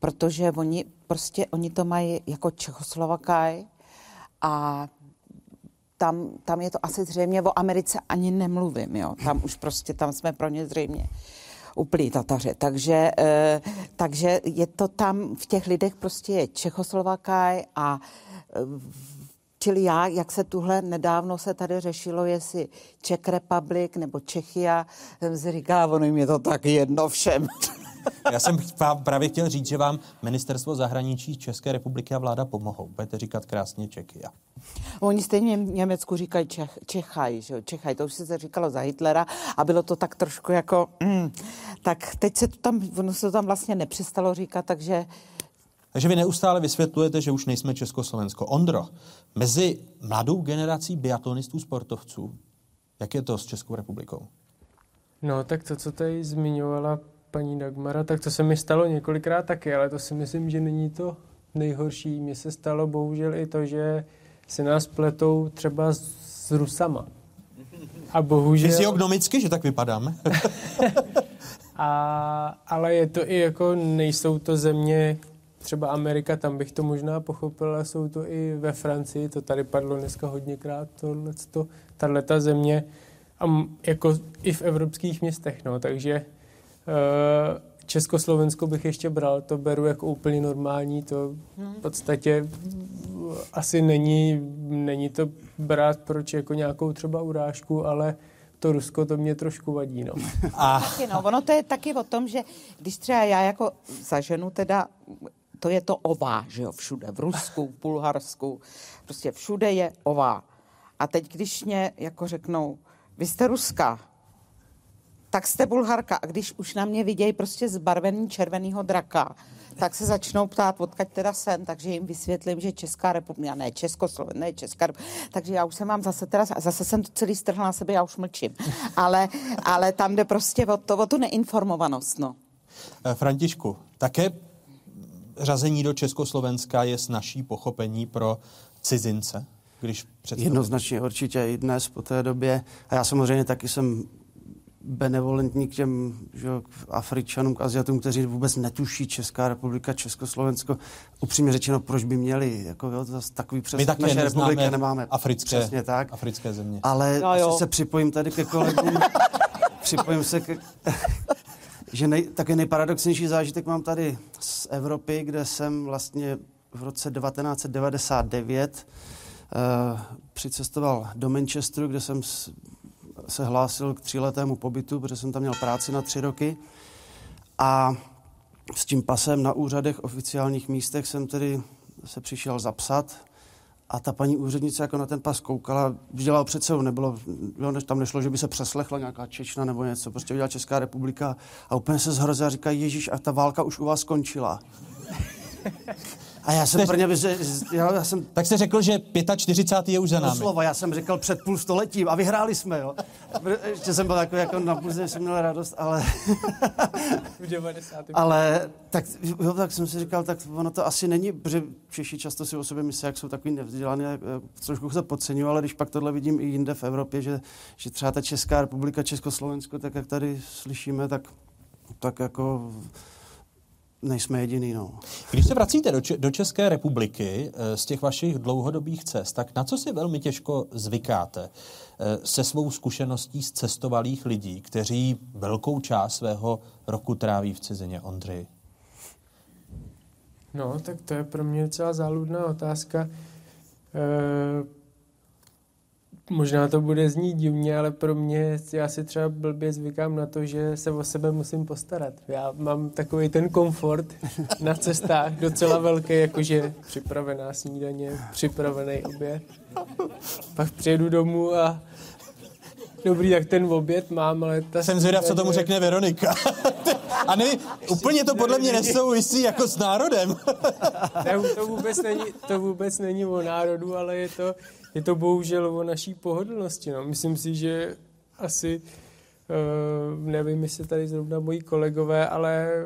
protože oni prostě, oni to mají jako Čechoslovakaj a tam, tam je to asi zřejmě o Americe ani nemluvím, jo. Tam už prostě, tam jsme pro ně zřejmě úplný Tataře. Takže, e, takže je to tam, v těch lidech prostě je Čechoslovakaj a e, Čili já, jak se tuhle nedávno se tady řešilo, jestli Czech Republic nebo Čechia, jsem si říkala, ono jim je to tak jedno všem. Já jsem vám právě chtěl říct, že vám ministerstvo zahraničí České republiky a vláda pomohou. Budete říkat krásně Čeky. Oni stejně v Německu říkají Čech, Čechaj, že Čechaj, to už se říkalo za Hitlera a bylo to tak trošku jako, mm, tak teď se to tam, ono se to tam vlastně nepřestalo říkat, takže takže vy neustále vysvětlujete, že už nejsme Československo. Ondro, mezi mladou generací biatlonistů, sportovců, jak je to s Českou republikou? No, tak to, co tady zmiňovala paní Dagmara, tak to se mi stalo několikrát taky, ale to si myslím, že není to nejhorší. Mně se stalo bohužel i to, že se nás pletou třeba s Rusama. A bohužel... Fyziognomicky, že tak vypadáme. a, ale je to i jako, nejsou to země, třeba Amerika, tam bych to možná pochopil, ale jsou to i ve Francii, to tady padlo dneska hodněkrát, tohleto, tato země, a jako i v evropských městech, no, takže Československo bych ještě bral, to beru jako úplně normální, to v podstatě asi není, není to brát proč jako nějakou třeba urážku, ale to Rusko to mě trošku vadí, no. A... Taky no, ono to je taky o tom, že když třeba já jako zaženu teda, to je to ová, že jo, všude, v Rusku, v Bulharsku, prostě všude je ová. A teď, když mě jako řeknou, vy jste Ruska, tak jste Bulharka. A když už na mě vidějí prostě zbarvený červeného draka, tak se začnou ptát, odkud teda jsem, takže jim vysvětlím, že Česká republika, ne Československo, ne Česká republika. Takže já už jsem vám zase teda, zase jsem to celý strhla na sebe, já už mlčím. Ale, ale tam jde prostě o, to, o tu neinformovanost, no. Eh, Františku, také řazení do Československa je snažší pochopení pro cizince, když? Jednoznačně určitě i dnes po té době. A já samozřejmě taky jsem benevolentní k těm že, Afričanům, k Aziatům, kteří vůbec netuší Česká republika, Československo. Upřímně řečeno, proč by měli? Jako, jo, to takový přes také naše neznáme republiky nemáme. africké- Přesně tak. africké země. Ale No no, se připojím tady ke kolegům. připojím se ke, že nej, taky nejparadoxnější zážitek mám tady z Evropy, kde jsem vlastně v roce 1999 uh, přicestoval do Manchesteru, kde jsem s, se hlásil k tříletému pobytu, protože jsem tam měl práci na tři roky. A s tím pasem na úřadech, oficiálních místech jsem tedy se přišel zapsat a ta paní úřednice jako na ten pas koukala, dělala před sebou, nebylo, tam nešlo, že by se přeslechla nějaká Čečna nebo něco, prostě udělala Česká republika a úplně se zhrozila a říká, Ježíš, a ta válka už u vás skončila. A já jsem Jste- pro ně, že, já, já jsem Tak jste řekl, že 45. je už za námi. Doslova, já jsem říkal před půl stoletím a vyhráli jsme, jo. Ještě jsem byl takový jako na půlze, jsem měl radost, ale, V 90. ale tak, jo, tak jsem si říkal, tak ono to asi není, protože Češi často si o sobě myslí, jak jsou takový nevzdělaný, jak- jak trošku se podceňují, ale když pak tohle vidím i jinde v Evropě, že, že třeba ta Česká republika, Československo, tak jak tady slyšíme, tak, tak jako nejsme jediný, no. Když se vracíte do, Če- do České republiky eh, z těch vašich dlouhodobých cest, tak na co si velmi těžko zvykáte eh, se svou zkušeností z cestovalých lidí, kteří velkou část svého roku tráví v cizině, Ondřej? No, tak to je pro mě docela záludná otázka. E, možná to bude znít divně, ale pro mě, já si třeba blbě zvykám na to, že se o sebe musím postarat. Já mám takový ten komfort na cestách docela velký, jakože připravená snídaně, připravený oběd. Pak přijedu domů a dobrý, tak ten oběd mám, ale ta Jsem zvědav, co tomu řekne Veronika. A nevím, úplně to podle mě nesouvisí jako s národem. Ne, to vůbec není, to vůbec není o národu, ale je to, je to bohužel o naší pohodlnosti. No. Myslím si, že asi, uh, nevím, jestli tady zrovna moji kolegové, ale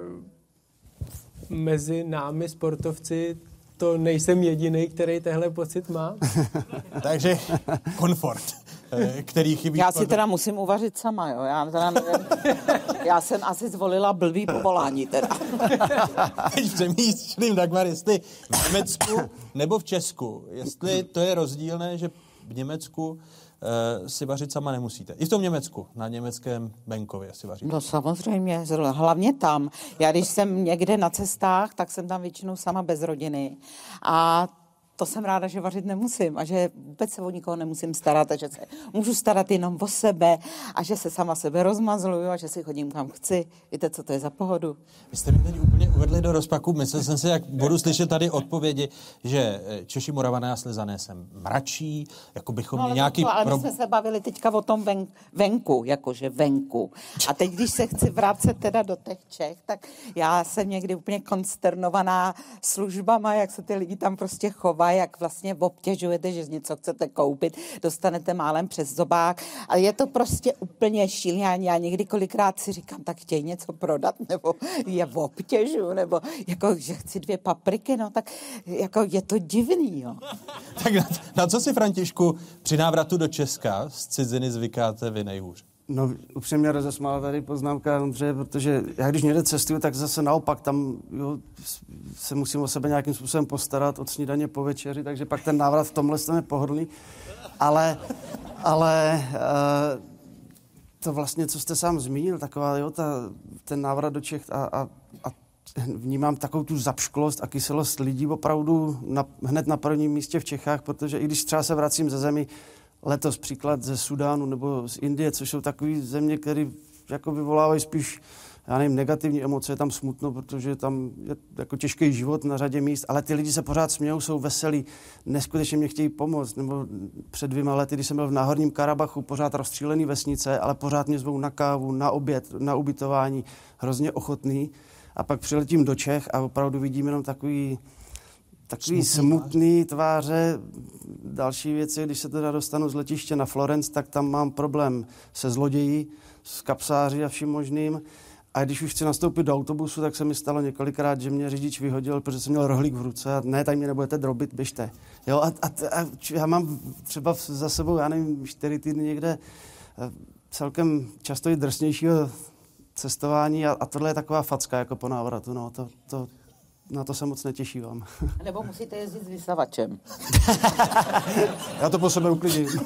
mezi námi sportovci to nejsem jediný, který tehle pocit má. Takže komfort, eh, který chybí. Já si teda musím uvařit sama, jo. Já teda nevím. Já jsem asi zvolila blbý povolání teda. Teď přemýšlím, Dagmar, jestli v Německu nebo v Česku, jestli to je rozdílné, že v Německu uh, si vařit sama nemusíte. I v tom Německu, na německém venkově si vaříte. No samozřejmě, hlavně tam. Já když jsem někde na cestách, tak jsem tam většinou sama bez rodiny. A to jsem ráda, že vařit nemusím a že vůbec se o nikoho nemusím starat a že se můžu starat jenom o sebe a že se sama sebe rozmazluju a že si chodím kam chci. Víte, co to je za pohodu? Vy jste mi teď úplně uvedli do rozpaku. Myslel jsem si, jak budu slyšet tady odpovědi, že eh, Češi, Moravané a Slezané jsem mračí, jako bychom No, měli ale, nějaký... to, ale my pro- jsme se bavili teďka o tom ven, venku, jakože venku. A teď, když se chci vrátit teda do těch Čech, tak já jsem někdy úplně konsternovaná službama, jak se ty lidi tam prostě chovají, jak vlastně obtěžujete, že něco chcete koupit, dostanete málem přes zobák. A je to prostě úplně šílené. Já, někdy kolikrát si říkám, tak chtějí něco prodat, nebo je obtěžu, nebo jako, že chci dvě papriky, no tak jako je to divný, jo. Tak na, na co si, Františku, při návratu do Česka z ciziny zvykáte vy nejhůř? No, upřímně rozesmála tady poznámka Ondřeje, protože já když někde cestuju, tak zase naopak tam jo, se musím o sebe nějakým způsobem postarat od snídaně po večeři, takže pak ten návrat v tomhle je pohodlný. Ale, ale uh, to vlastně, co jste sám zmínil, taková, jo, ta, ten návrat do Čech a, a, a vnímám takovou tu zapšklost a kyselost lidí opravdu na, hned na prvním místě v Čechách, protože i když třeba se vracím ze zemi, letos příklad ze Sudánu nebo z Indie, což jsou takové země, které jako vyvolávají spíš já nevím, negativní emoce, je tam smutno, protože tam je jako těžký život na řadě míst, ale ty lidi se pořád smějou, jsou veselí, neskutečně mě chtějí pomoct. Nebo před dvěma lety, když jsem byl v Náhorním Karabachu, pořád rozstřílený vesnice, ale pořád mě zvou na kávu, na oběd, na ubytování, hrozně ochotný. A pak přiletím do Čech a opravdu vidím jenom takový, takový Smutný smutný tváře. Další věci, když se teda dostanu z letiště na Florence, tak tam mám problém se zloději, s kapsáři a vším možným. A když už chci nastoupit do autobusu, tak se mi stalo několikrát, že mě řidič vyhodil, protože jsem měl rohlík v ruce a ne, tady mě nebudete drobit, běžte. Jo, a, a, a já mám třeba za sebou, já nevím, čtyři týdny někde eh, celkem často i drsnějšího cestování a, a tohle je taková facka jako po návratu, no, to, to, na to se moc netěšívám. Nebo musíte jezdit s vysavačem. Já to po sebe uklidím.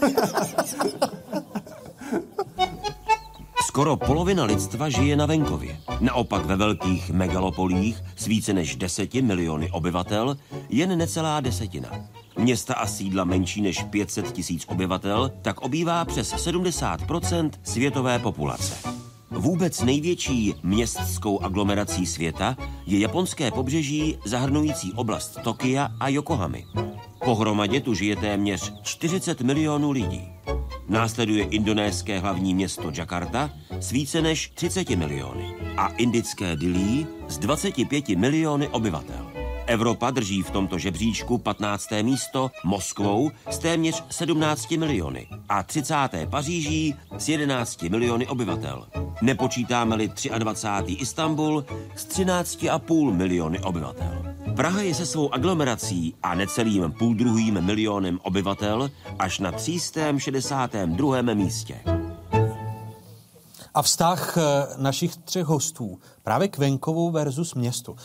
Skoro polovina lidstva žije na venkově. Naopak ve velkých megalopolích s více než deseti miliony obyvatel jen necelá desetina. Města a sídla menší než 500 tisíc obyvatel tak obývá přes 70% světové populace. Vůbec největší městskou aglomerací světa je japonské pobřeží zahrnující oblast Tokia a Yokohamy. Pohromadě tu žije téměř 40 milionů lidí. Následuje indonéské hlavní město Jakarta s více než 30 miliony a indické Dili s 25 miliony obyvatel. Evropa drží v tomto žebříčku 15. místo Moskvou s téměř 17 miliony a 30. Paříží s 11 miliony obyvatel. Nepočítáme-li 23. Istanbul s 13,5 miliony obyvatel. Praha je se svou aglomerací a necelým půldruhým milionem obyvatel až na 362. místě. A vztah eh, našich třech hostů právě k venkovu versus městu.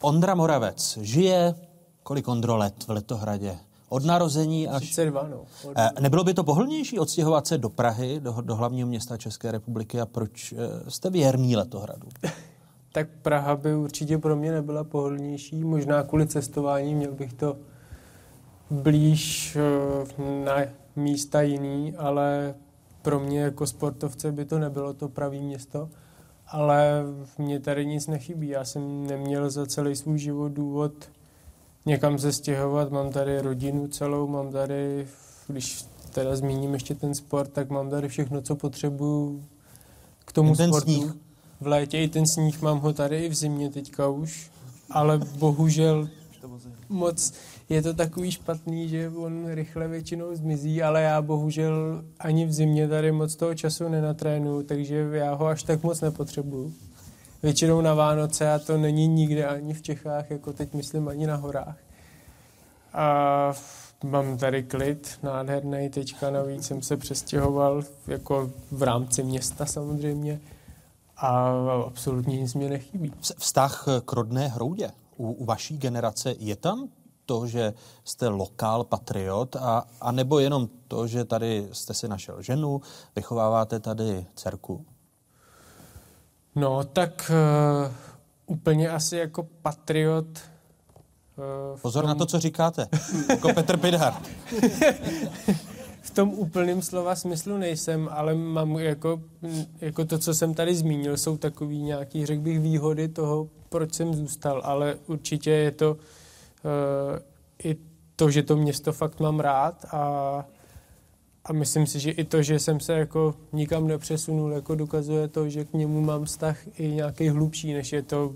Eh, Ondra Moravec žije kolik Ondro let v Letohradě? Od narození až... 32, no. Od... Eh, nebylo by to pohodlnější odstěhovat se do Prahy, do, do hlavního města České republiky a proč jste věrný Letohradu? tak Praha by určitě pro mě nebyla pohodlnější. Možná kvůli cestování měl bych to blíž na místa jiný, ale pro mě jako sportovce by to nebylo to pravý město, ale mě tady nic nechybí. Já jsem neměl za celý svůj život důvod někam se stěhovat. Mám tady rodinu celou, mám tady, když teda zmíním ještě ten sport, tak mám tady všechno, co potřebuju k tomu ten sportu. Sníh. V létě i ten sníh mám ho tady i v zimě teďka už, ale bohužel moc je to takový špatný, že on rychle většinou zmizí, ale já bohužel ani v zimě tady moc toho času nenatrénu, takže já ho až tak moc nepotřebuju. Většinou na Vánoce a to není nikde ani v Čechách, jako teď myslím ani na horách. A mám tady klid nádherný, teďka navíc jsem se přestěhoval jako v rámci města samozřejmě a absolutně nic mě nechybí. Vztah k rodné hroudě u, u vaší generace je tam to, že jste lokál patriot, a, a nebo jenom to, že tady jste si našel ženu, vychováváte tady dcerku? No, tak uh, úplně asi jako patriot. Uh, Pozor tom... na to, co říkáte. jako Petr Pidhar. v tom úplném slova smyslu nejsem, ale mám jako, jako to, co jsem tady zmínil, jsou takový nějaký, řekl bych, výhody toho, proč jsem zůstal, ale určitě je to i to, že to město fakt mám rád a, a myslím si, že i to, že jsem se jako nikam nepřesunul, jako dokazuje to, že k němu mám vztah i nějaký hlubší, než je to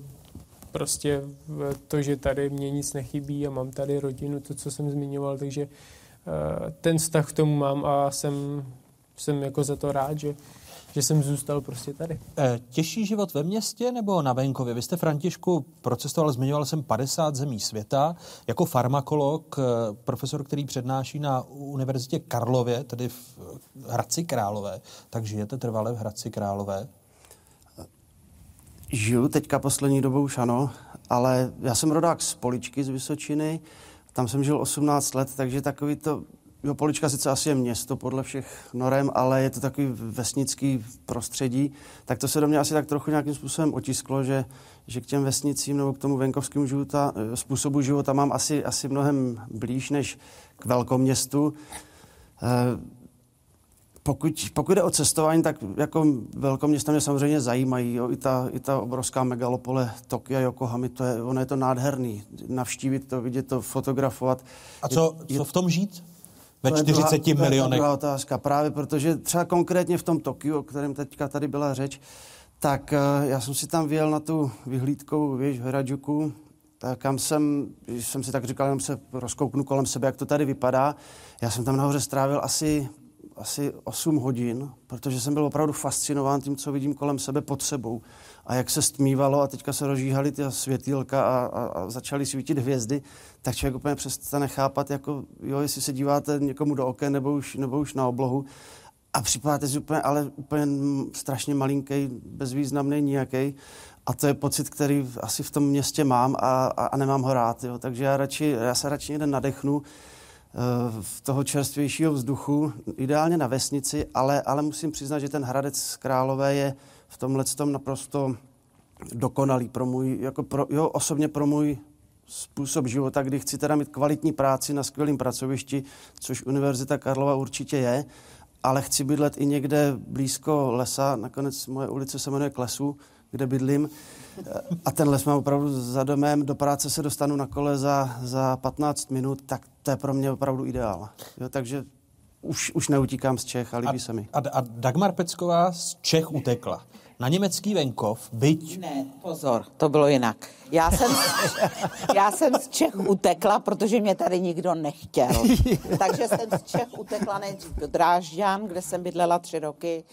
prostě to, že tady mě nic nechybí a mám tady rodinu, to, co jsem zmiňoval, takže uh, ten vztah k tomu mám a jsem, jsem jako za to rád, že, že jsem zůstal prostě tady. E, těžší život ve městě nebo na venkově? Vy jste, Františku, procestoval, zmiňoval jsem 50 zemí světa. Jako farmakolog, profesor, který přednáší na Univerzitě Karlově, tedy v Hradci Králové, tak žijete trvale v Hradci Králové? Žiju teďka poslední dobou už ano, ale já jsem rodák z Poličky z Vysočiny, tam jsem žil 18 let, takže takový to Jo, Polička sice asi je město podle všech norem, ale je to takový vesnický prostředí, tak to se do mě asi tak trochu nějakým způsobem otisklo, že, že k těm vesnicím nebo k tomu venkovskému života, eh, způsobu života mám asi, asi mnohem blíž než k velkoměstu. Eh, pokud, pokud jde o cestování, tak jako velkoměsta mě samozřejmě zajímají. Jo. I, ta, I ta obrovská megalopole Tokia, Yokohamy, to je, ono je to nádherný. Navštívit to, vidět to, fotografovat. A co, je, co v tom žít? Ve 40 druhá, milionech. To je otázka. Právě protože třeba konkrétně v tom Tokiu, o kterém teďka tady byla řeč, tak uh, já jsem si tam vyjel na tu vyhlídkovou věž v Hradžuku, kam jsem, jsem si tak říkal, jenom se rozkouknu kolem sebe, jak to tady vypadá. Já jsem tam nahoře strávil asi asi 8 hodin, protože jsem byl opravdu fascinován tím, co vidím kolem sebe pod sebou. A jak se stmívalo a teďka se rozžíhaly ty světýlka a, a, a začaly svítit hvězdy, tak člověk úplně přestane chápat, jako, jo, jestli se díváte někomu do oken nebo už, nebo už na oblohu. A připadáte si úplně, ale úplně strašně malinký, bezvýznamný, nějaký. A to je pocit, který asi v tom městě mám a, a, a nemám ho rád. Jo. Takže já, radši, já se radši někde nadechnu v toho čerstvějšího vzduchu, ideálně na vesnici, ale, ale musím přiznat, že ten Hradec Králové je v tomhle tom naprosto dokonalý pro můj, jako pro, jo, osobně pro můj způsob života, kdy chci teda mít kvalitní práci na skvělém pracovišti, což Univerzita Karlova určitě je, ale chci bydlet i někde blízko lesa, nakonec moje ulice se jmenuje Klesu, kde bydlím, a ten les mám opravdu za domem, do práce se dostanu na kole za, za 15 minut, tak to je pro mě opravdu ideál. Jo, takže už, už neutíkám z Čech a líbí a, se mi. A, a Dagmar Pecková z Čech utekla. Na německý venkov, byť... Ne, pozor, to bylo jinak. Já jsem, já jsem z Čech utekla, protože mě tady nikdo nechtěl. Takže jsem z Čech utekla nejdřív do Drážďan, kde jsem bydlela tři roky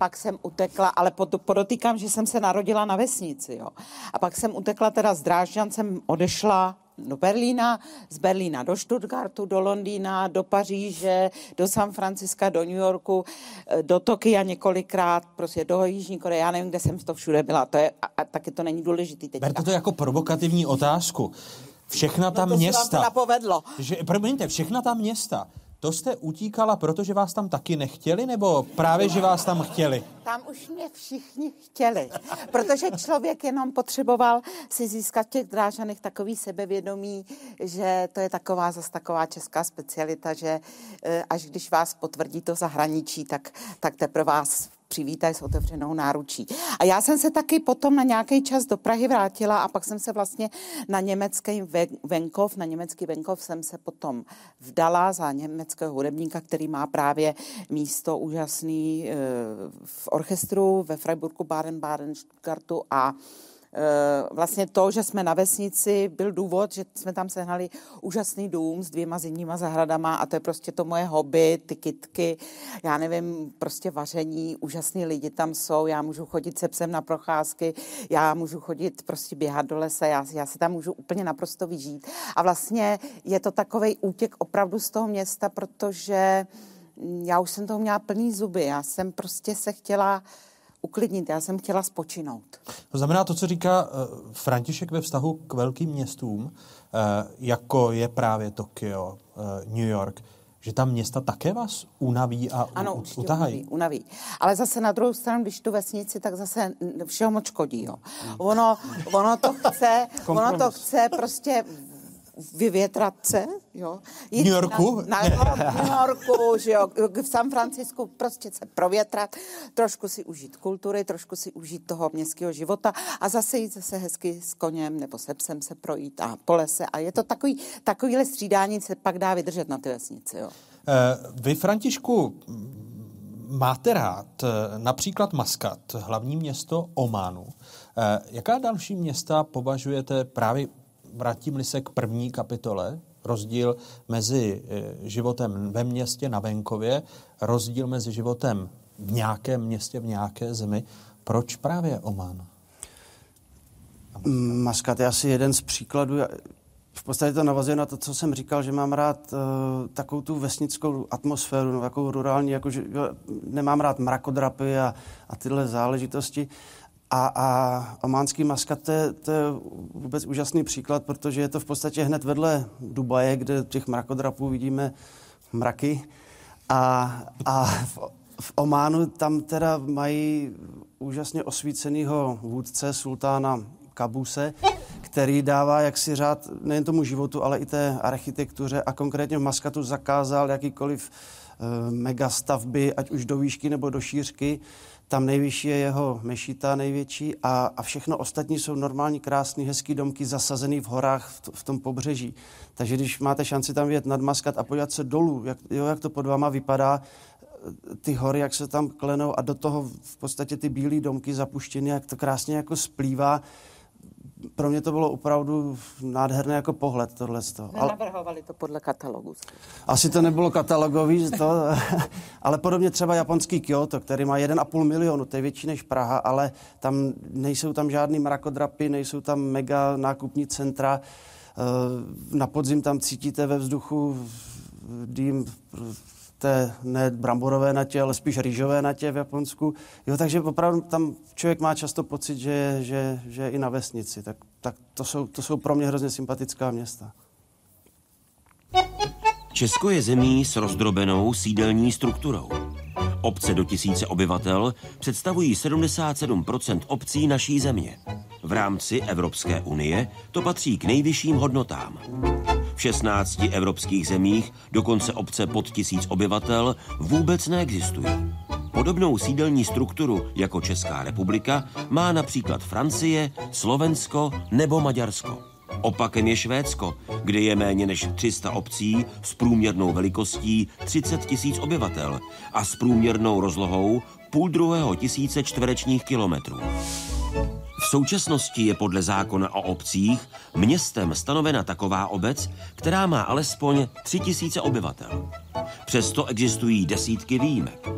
pak jsem utekla, ale podotýkám, že jsem se narodila na vesnici, jo. A pak jsem utekla teda z Drážďan, jsem odešla do Berlína, z Berlína do Stuttgartu, do Londýna, do Paříže, do San Franciska, do New Yorku, eh, do Tokia několikrát, prostě do Jižní Koreje, já nevím, kde jsem to všude byla, to je, a, a taky to není důležitý teďka. Berte to jako provokativní otázku. Všechna ta no to města... Se vám to napovedlo. Že, promiňte, všechna ta města, to jste utíkala, protože vás tam taky nechtěli, nebo právě, že vás tam chtěli? Tam už mě všichni chtěli, protože člověk jenom potřeboval si získat v těch drážanech takový sebevědomí, že to je taková zase taková česká specialita, že eh, až když vás potvrdí to zahraničí, tak, tak teprve vás přivítají s otevřenou náručí. A já jsem se taky potom na nějaký čas do Prahy vrátila a pak jsem se vlastně na německý venkov, na německý venkov jsem se potom vdala za německého hudebníka, který má právě místo úžasný eh, v orchestru ve Freiburgu Baden-Baden, Stuttgartu a vlastně to, že jsme na vesnici, byl důvod, že jsme tam sehnali úžasný dům s dvěma zimníma zahradama a to je prostě to moje hobby, ty kitky, já nevím, prostě vaření, úžasný lidi tam jsou, já můžu chodit se psem na procházky, já můžu chodit prostě běhat do lesa, já, já se tam můžu úplně naprosto vyžít. A vlastně je to takový útěk opravdu z toho města, protože já už jsem toho měla plný zuby, já jsem prostě se chtěla uklidnit, já jsem chtěla spočinout. To znamená to, co říká uh, František ve vztahu k velkým městům, uh, jako je právě Tokio, uh, New York, že tam města také vás unaví a ano, utahají. Unaví, unaví. Ale zase na druhou stranu, když tu vesnici, tak zase všeho moc škodí. Jo. Ono, ono, to chce, ono to chce prostě vyvětrat se, jo. Jít New Yorku? Na, na, na New Yorku, že jo, v San Francisku prostě se provětrat, trošku si užít kultury, trošku si užít toho městského života a zase jít zase hezky s koněm nebo se psem se projít a po lese a je to takový, takovýhle střídání se pak dá vydržet na ty vesnici, jo. Uh, vy, Františku, máte rád eh, například Maskat, hlavní město Ománu. Eh, jaká další města považujete právě vrátím se k první kapitole, rozdíl mezi eh, životem ve městě na venkově, rozdíl mezi životem v nějakém městě, v nějaké zemi. Proč právě Oman? Maskat je asi jeden z příkladů. V podstatě to navazuje na to, co jsem říkal, že mám rád uh, takovou tu vesnickou atmosféru, no, takovou rurální, jako, že nemám rád mrakodrapy a, a tyhle záležitosti. Uh, a, a ománský maskat, to je, to je vůbec úžasný příklad, protože je to v podstatě hned vedle Dubaje, kde těch mrakodrapů vidíme mraky. A, a v, v Ománu tam teda mají úžasně osvíceného vůdce, sultána Kabuse, který dává jaksi řád nejen tomu životu, ale i té architektuře a konkrétně v Maskatu zakázal jakýkoliv e, megastavby, ať už do výšky nebo do šířky, tam nejvyšší je jeho mešita největší a, a všechno ostatní jsou normální, krásný, hezký domky zasazený v horách v, v tom pobřeží. Takže když máte šanci tam vět nad Maskat a podívat se dolů, jak, jo, jak to pod váma vypadá, ty hory, jak se tam klenou a do toho v podstatě ty bílé domky zapuštěny, jak to krásně jako splývá. Pro mě to bylo opravdu nádherné jako pohled tohle. Ale... Nenavrhovali to podle katalogu. Asi to nebylo katalogový, to, ale podobně třeba japonský Kyoto, který má 1,5 milionu, to je větší než Praha, ale tam nejsou tam žádný mrakodrapy, nejsou tam mega nákupní centra. Eh, na podzim tam cítíte ve vzduchu dým té ne bramborové natě, ale spíš rýžové natě v Japonsku. Jo, takže opravdu tam člověk má často pocit, že že, že i na vesnici. Tak, tak to, jsou, to jsou pro mě hrozně sympatická města. Česko je zemí s rozdrobenou sídelní strukturou. Obce do tisíce obyvatel představují 77% obcí naší země. V rámci Evropské unie to patří k nejvyšším hodnotám. V 16 evropských zemích dokonce obce pod tisíc obyvatel vůbec neexistují. Podobnou sídelní strukturu jako Česká republika má například Francie, Slovensko nebo Maďarsko. Opakem je Švédsko, kde je méně než 300 obcí s průměrnou velikostí 30 tisíc obyvatel a s průměrnou rozlohou půl druhého tisíce čtverečních kilometrů. Současnosti je podle zákona o obcích městem stanovena taková obec, která má alespoň 3000 obyvatel. Přesto existují desítky výjimek.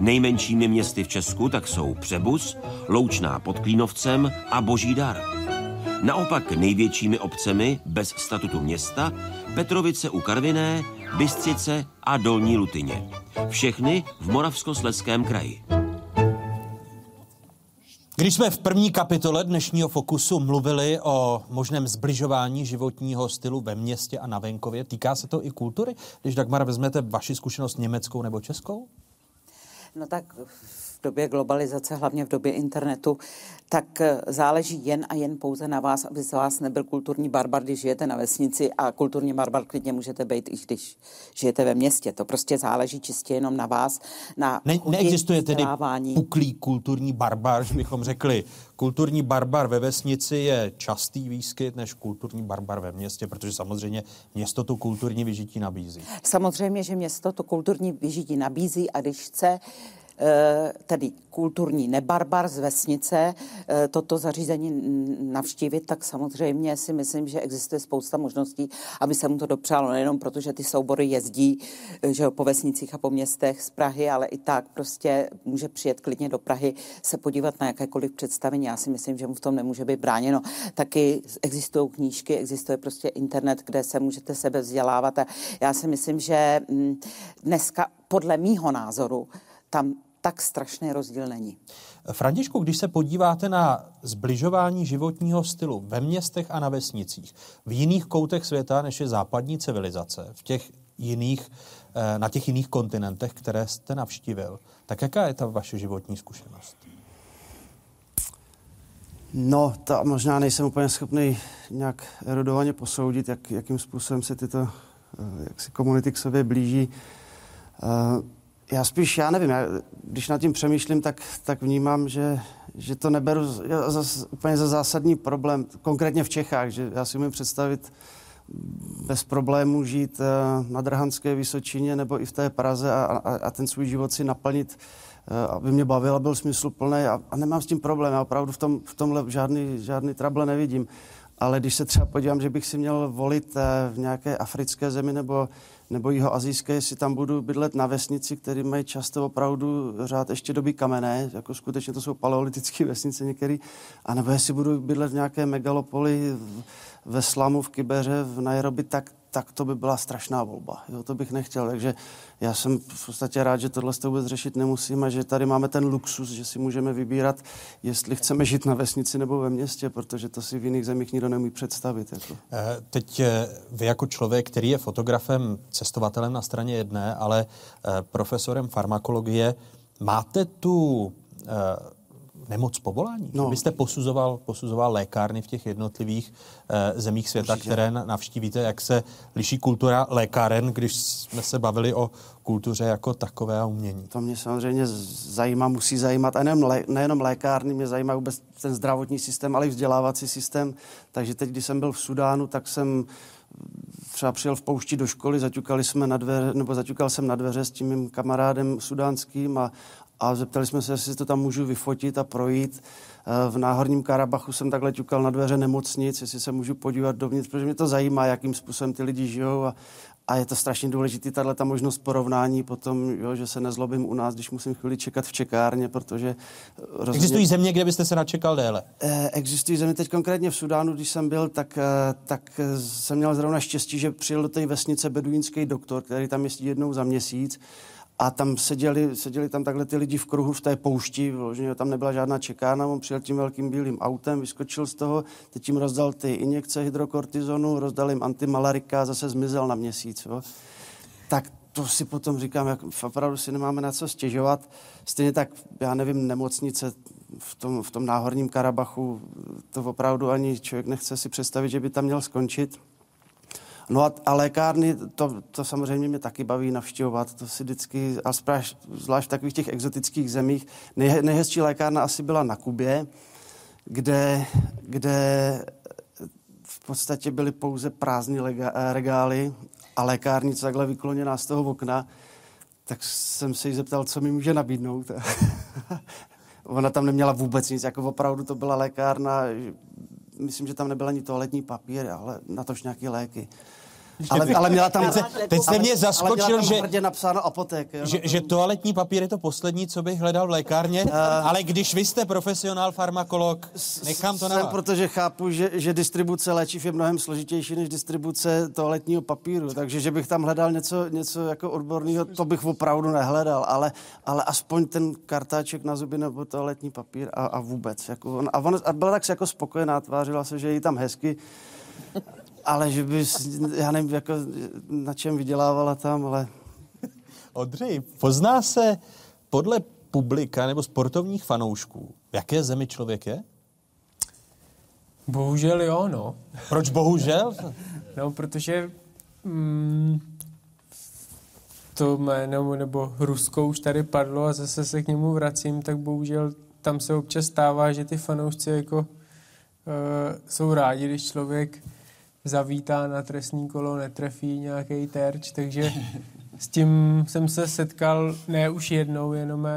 Nejmenšími městy v Česku tak jsou Přebus, Loučná pod Klínovcem a Boží dar. Naopak největšími obcemi bez statutu města Petrovice u Karviné, Bystřice a Dolní Lutyně. Všechny v Moravskoslezském kraji. Když jsme v první kapitole dnešního Fokusu mluvili o možném zbližování životního stylu ve městě a na venkově, týká se to i kultury? Když Dagmar vezmete vaši zkušenost německou nebo českou? No tak v době globalizace, hlavně v době internetu, tak eh, záleží jen a jen pouze na vás, aby z vás nebyl kulturní barbar, když žijete na vesnici a kulturní barbar klidně můžete být, i když žijete ve městě. To prostě záleží čistě jenom na vás, na ne, Neexistuje tedy puklý kulturní barbar, že bychom řekli, kulturní barbar ve vesnici je častý výskyt než kulturní barbar ve městě, protože samozřejmě město to kulturní vyžití nabízí. Samozřejmě, že město to kulturní vyžití nabízí a když chce tedy kulturní nebarbar z vesnice eh, toto zařízení navštívit, tak samozřejmě si myslím, že existuje spousta možností, aby se mu to dopřálo. Nejenom proto, že ty soubory jezdí eh, že po vesnicích a po městech z Prahy, ale i tak prostě může přijet klidně do Prahy se podívat na jakékoliv představení. Já si myslím, že mu v tom nemůže být bráněno. Taky existují knížky, existuje prostě internet, kde se můžete sebe vzdělávat. A já si myslím, že mm, dneska podle mýho názoru tam tak strašný rozdíl není. Františku, když se podíváte na zbližování životního stylu ve městech a na vesnicích, v jiných koutech světa, než je západní civilizace, v těch jiných, eh, na těch jiných kontinentech, které jste navštívil, tak jaká je ta vaše životní zkušenost? No, to možná nejsem úplně schopný nějak erudovaně posoudit, jak, jakým způsobem se tyto eh, jak si komunity k sobě blíží. Uh, já spíš, já nevím, já, když nad tím přemýšlím, tak, tak vnímám, že, že to neberu za, za, úplně za zásadní problém, konkrétně v Čechách, že já si umím představit bez problémů žít uh, na Drhanské Vysočině nebo i v té Praze a, a, a ten svůj život si naplnit, uh, aby mě bavil a byl smysluplný a, a nemám s tím problém, já opravdu v, tom, v tomhle žádný, žádný trable nevidím. Ale když se třeba podívám, že bych si měl volit uh, v nějaké africké zemi nebo nebo azijské, jestli tam budu bydlet na vesnici, které mají často opravdu řád ještě doby kamenné, jako skutečně to jsou paleolitické vesnice některé, anebo jestli budu bydlet v nějaké megalopoli ve Slamu, v Kybeře, v Nairobi, tak tak to by byla strašná volba. Jo, to bych nechtěl. Takže já jsem v podstatě rád, že tohle vůbec řešit nemusíme, že tady máme ten luxus, že si můžeme vybírat, jestli chceme žít na vesnici nebo ve městě, protože to si v jiných zemích nikdo nemůže představit. Jako. Eh, teď eh, vy jako člověk, který je fotografem, cestovatelem na straně jedné, ale eh, profesorem farmakologie, máte tu nemoc povolání? No. Byste posuzoval, posuzoval lékárny v těch jednotlivých uh, zemích světa, Určitě. které navštívíte, jak se liší kultura lékáren, když jsme se bavili o kultuře jako takové a umění? To mě samozřejmě zajímá, musí zajímat, a nejenom, lé, nejenom lékárny, mě zajímá vůbec ten zdravotní systém, ale i vzdělávací systém. Takže teď, když jsem byl v Sudánu, tak jsem třeba přijel v poušti do školy, zaťukali jsme na dveře, nebo zaťukal jsem na dveře s tím mým kamarádem sudánským a, a zeptali jsme se, jestli to tam můžu vyfotit a projít. Eh, v Náhorním Karabachu jsem takhle ťukal na dveře nemocnic, jestli se můžu podívat dovnitř, protože mě to zajímá, jakým způsobem ty lidi žijou a, a je to strašně důležitý, tahle ta možnost porovnání potom, jo, že se nezlobím u nás, když musím chvíli čekat v čekárně, protože... Rozhodně... Existují země, kde byste se načekal déle? Eh, existují země, teď konkrétně v Sudánu, když jsem byl, tak, eh, tak jsem měl zrovna štěstí, že přijel do té vesnice beduínský doktor, který tam jezdí jednou za měsíc a tam seděli, seděli tam takhle ty lidi v kruhu v té poušti, vloženě tam nebyla žádná čekána, on přijel tím velkým bílým autem, vyskočil z toho, teď jim rozdal ty injekce hydrokortizonu, rozdal jim antimalarika zase zmizel na měsíc. Jo. Tak to si potom říkám, jak opravdu si nemáme na co stěžovat. Stejně tak, já nevím, nemocnice v tom, v tom náhorním Karabachu, to opravdu ani člověk nechce si představit, že by tam měl skončit. No a, a lékárny, to, to samozřejmě mě taky baví navštěvovat, to si vždycky, a zvlášť, zvlášť v takových těch exotických zemích. Nej, nejhezčí lékárna asi byla na Kubě, kde, kde v podstatě byly pouze prázdné regály a lékárnice takhle vykloněná z toho okna, tak jsem se jí zeptal, co mi může nabídnout. Ona tam neměla vůbec nic, jako opravdu to byla lékárna, myslím, že tam nebyl ani toaletní papír, ale na tož nějaké léky. Ale, ale měla tam... Teď, teď jste mě zaskočil, že, napsáno apotek, jo? Že, že toaletní papír je to poslední, co bych hledal v lékárně, uh, ale když vy jste profesionál farmakolog, nechám to na jsem, protože chápu, že, že distribuce léčiv je mnohem složitější než distribuce toaletního papíru, takže že bych tam hledal něco, něco jako odborného, to bych opravdu nehledal, ale, ale aspoň ten kartáček na zuby nebo toaletní papír a, a vůbec. Jako on, a, on, a byla tak jako spokojená, tvářila se, že je jí tam hezky ale že by, já nevím, jako, na čem vydělávala tam, ale... Odřej, pozná se podle publika nebo sportovních fanoušků, v jaké zemi člověk je? Bohužel jo, no. Proč bohužel? no, protože mm, to jméno nebo Rusko už tady padlo a zase se k němu vracím, tak bohužel tam se občas stává, že ty fanoušci jako uh, jsou rádi, když člověk zavítá na trestní kolo, netrefí nějaký terč, takže s tím jsem se setkal ne už jednou jenom,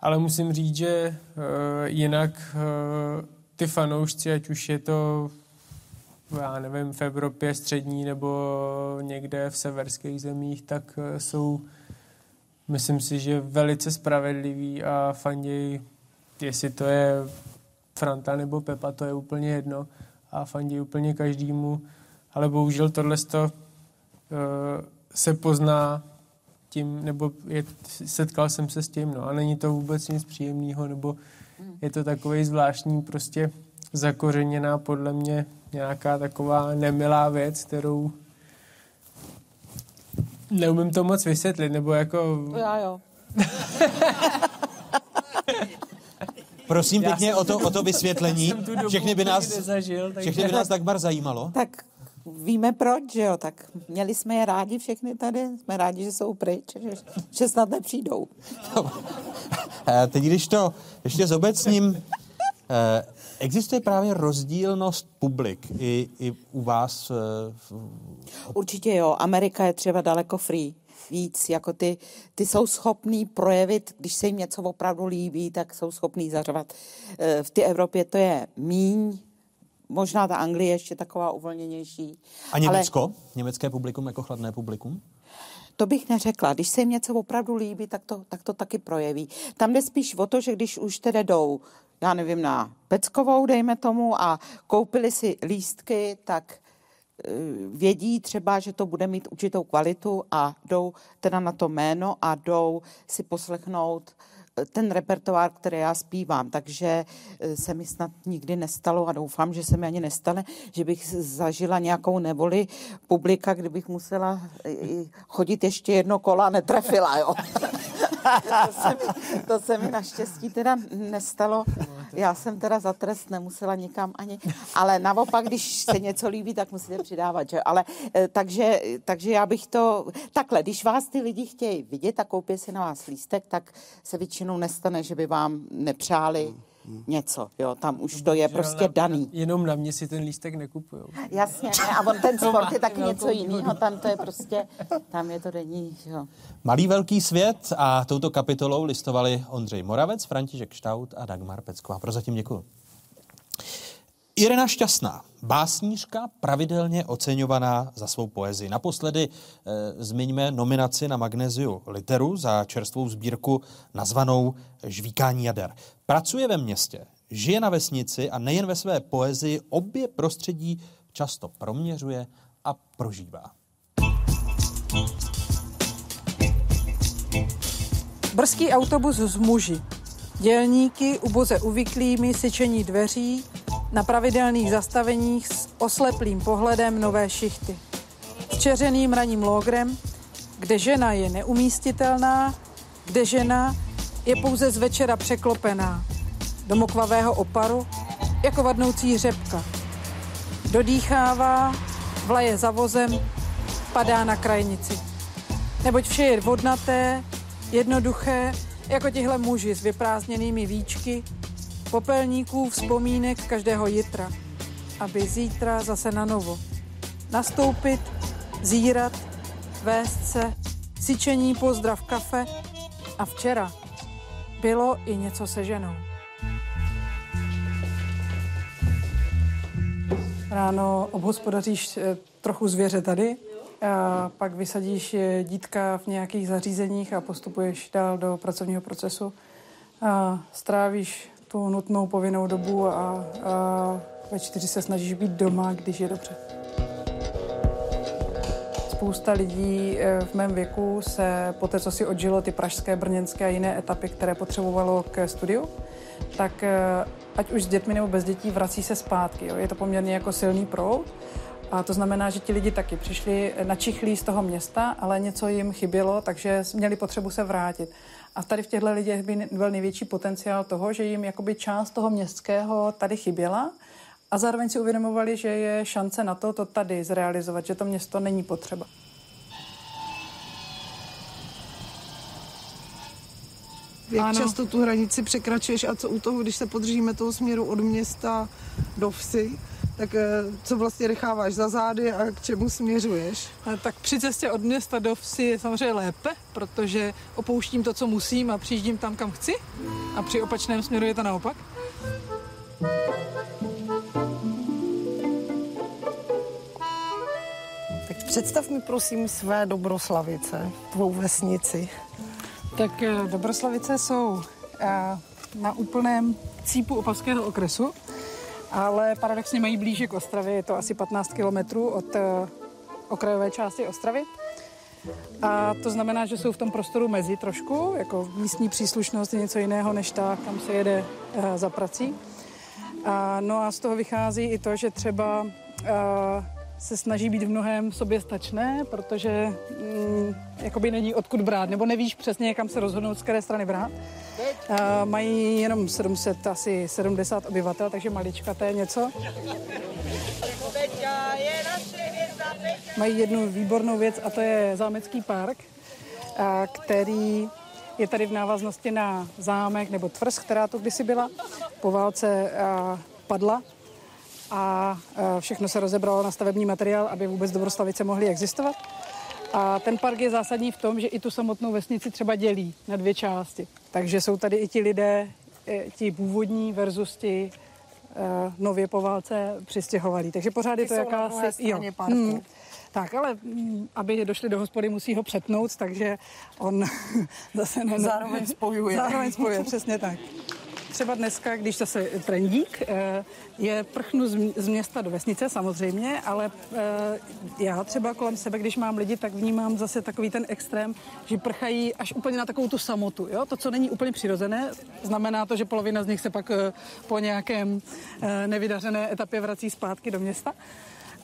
ale musím říct, že uh, jinak uh, ty fanoušci, ať už je to já nevím, v Evropě střední nebo někde v severských zemích, tak uh, jsou, myslím si, že velice spravedliví a fandějí, jestli to je Franta nebo Pepa, to je úplně jedno a fandí úplně každému, ale bohužel tohle uh, se pozná tím, nebo je, setkal jsem se s tím, no a není to vůbec nic příjemného, nebo je to takový zvláštní prostě zakořeněná podle mě nějaká taková nemilá věc, kterou neumím to moc vysvětlit, nebo jako... Já jo. Prosím pěkně o to, o to vysvětlení. Všechny by nás, nezažil, takže... všechny by nás Dagmar zajímalo. Tak víme proč, že jo, tak měli jsme je rádi všechny tady, jsme rádi, že jsou pryč, že, že snad nepřijdou. Teď když to ještě zobecním, eh, existuje právě rozdílnost publik i, i u vás? Eh, Určitě jo, Amerika je třeba daleko free víc, jako ty, ty jsou schopní projevit, když se jim něco opravdu líbí, tak jsou schopní zařvat. Eh, v té Evropě to je míň, možná ta Anglie ještě taková uvolněnější. A Německo? Ale... Německé publikum jako chladné publikum? To bych neřekla. Když se jim něco opravdu líbí, tak to, tak to taky projeví. Tam jde spíš o to, že když už tedy jdou, já nevím, na Peckovou, dejme tomu, a koupili si lístky, tak vědí třeba, že to bude mít určitou kvalitu a jdou teda na to jméno a jdou si poslechnout ten repertoár, který já zpívám, takže eh, se mi snad nikdy nestalo a doufám, že se mi ani nestane, že bych zažila nějakou nevoli publika, kdybych musela eh, chodit ještě jedno kola a netrefila, jo. to, se mi, to se mi naštěstí teda nestalo. Já jsem teda za trest nemusela nikam ani, ale naopak, když se něco líbí, tak musíte přidávat, že? Ale eh, takže, takže já bych to, takhle, když vás ty lidi chtějí vidět a koupí si na vás lístek, tak se většinou nestane, že by vám nepřáli něco, jo, tam už to je prostě daný. Jenom na mě si ten lístek nekupují. Jasně, ne, a on ten sport je taky něco jiného, tam to je prostě, tam je to denní, jo. Malý velký svět a touto kapitolou listovali Ondřej Moravec, František Štaut a Dagmar Pecková. Prozatím děkuji. Irena Šťastná, básnířka, pravidelně oceňovaná za svou poezii. Naposledy e, zmiňme nominaci na Magnéziu Literu za čerstvou sbírku nazvanou Žvíkání jader. Pracuje ve městě, žije na vesnici a nejen ve své poezii obě prostředí často proměřuje a prožívá. Brzký autobus s muži. Dělníky uboze uvyklými syčení dveří na pravidelných zastaveních s osleplým pohledem nové šichty. S čeřeným raním logrem, kde žena je neumístitelná, kde žena je pouze z večera překlopená. Do mokvavého oparu, jako vadnoucí řepka. Dodýchává, vlaje za vozem, padá na krajnici. Neboť vše je vodnaté, jednoduché, jako tihle muži s vyprázdněnými víčky, popelníků vzpomínek každého jitra, aby zítra zase na novo. Nastoupit, zírat, vést se, syčení pozdrav kafe a včera bylo i něco se ženou. Ráno obhospodaříš eh, trochu zvěře tady, a pak vysadíš eh, dítka v nějakých zařízeních a postupuješ dál do pracovního procesu. A strávíš tu nutnou povinnou dobu a, a ve čtyři se snažíš být doma, když je dobře. Spousta lidí eh, v mém věku se po té, co si odžilo ty pražské, brněnské a jiné etapy, které potřebovalo k studiu, tak eh, ať už s dětmi nebo bez dětí vrací se zpátky. Jo. Je to poměrně jako silný proud. A to znamená, že ti lidi taky přišli načichlí z toho města, ale něco jim chybělo, takže měli potřebu se vrátit. A tady v těchto lidech by byl největší potenciál toho, že jim jakoby část toho městského tady chyběla a zároveň si uvědomovali, že je šance na to, to tady zrealizovat, že to město není potřeba. Jak Ano. často tu hranici překračuješ a co u toho, když se podržíme toho směru od města do vsi, tak eh, co vlastně necháváš za zády a k čemu směřuješ? A Tak při cestě od města do vsi je samozřejmě lépe, protože opouštím to, co musím a přijíždím tam, kam chci. A při opačném směru je to naopak. Tak představ mi prosím své Dobroslavice, tvou vesnici. Tak eh, Dobroslavice jsou eh, na úplném cípu Opavského okresu, ale paradoxně mají blíže k Ostravě, je to asi 15 kilometrů od eh, okrajové části Ostravy. A to znamená, že jsou v tom prostoru mezi trošku, jako místní příslušnost je něco jiného než ta, kam se jede eh, za prací. A, no a z toho vychází i to, že třeba eh, se snaží být v mnohem soběstačné, protože mm, jakoby není odkud brát, nebo nevíš přesně, kam se rozhodnout, z které strany brát. A, mají jenom 700, asi 70 obyvatel, takže maličkaté něco. Mají jednu výbornou věc a to je zámecký park, a, který je tady v návaznosti na zámek nebo tvrz, která to kdysi byla. Po válce padla a a všechno se rozebralo na stavební materiál, aby vůbec Dobroslavice mohly existovat. A ten park je zásadní v tom, že i tu samotnou vesnici třeba dělí na dvě části. Takže jsou tady i ti lidé, eh, ti původní versus ti eh, nově po válce přistěhovalí. Takže pořád je Ty to jsou na jakási... straně parku. Tak, ale mm, aby došli do hospody, musí ho přetnout, takže on zase ne, Zároveň spojuje. Zároveň spojuje, přesně tak. Třeba dneska, když zase trendík, eh, je prchnu z města do vesnice samozřejmě, ale eh, já třeba kolem sebe, když mám lidi, tak vnímám zase takový ten extrém, že prchají až úplně na takovou tu samotu. Jo? To, co není úplně přirozené, znamená to, že polovina z nich se pak eh, po nějakém nevydařené etapě vrací zpátky do města.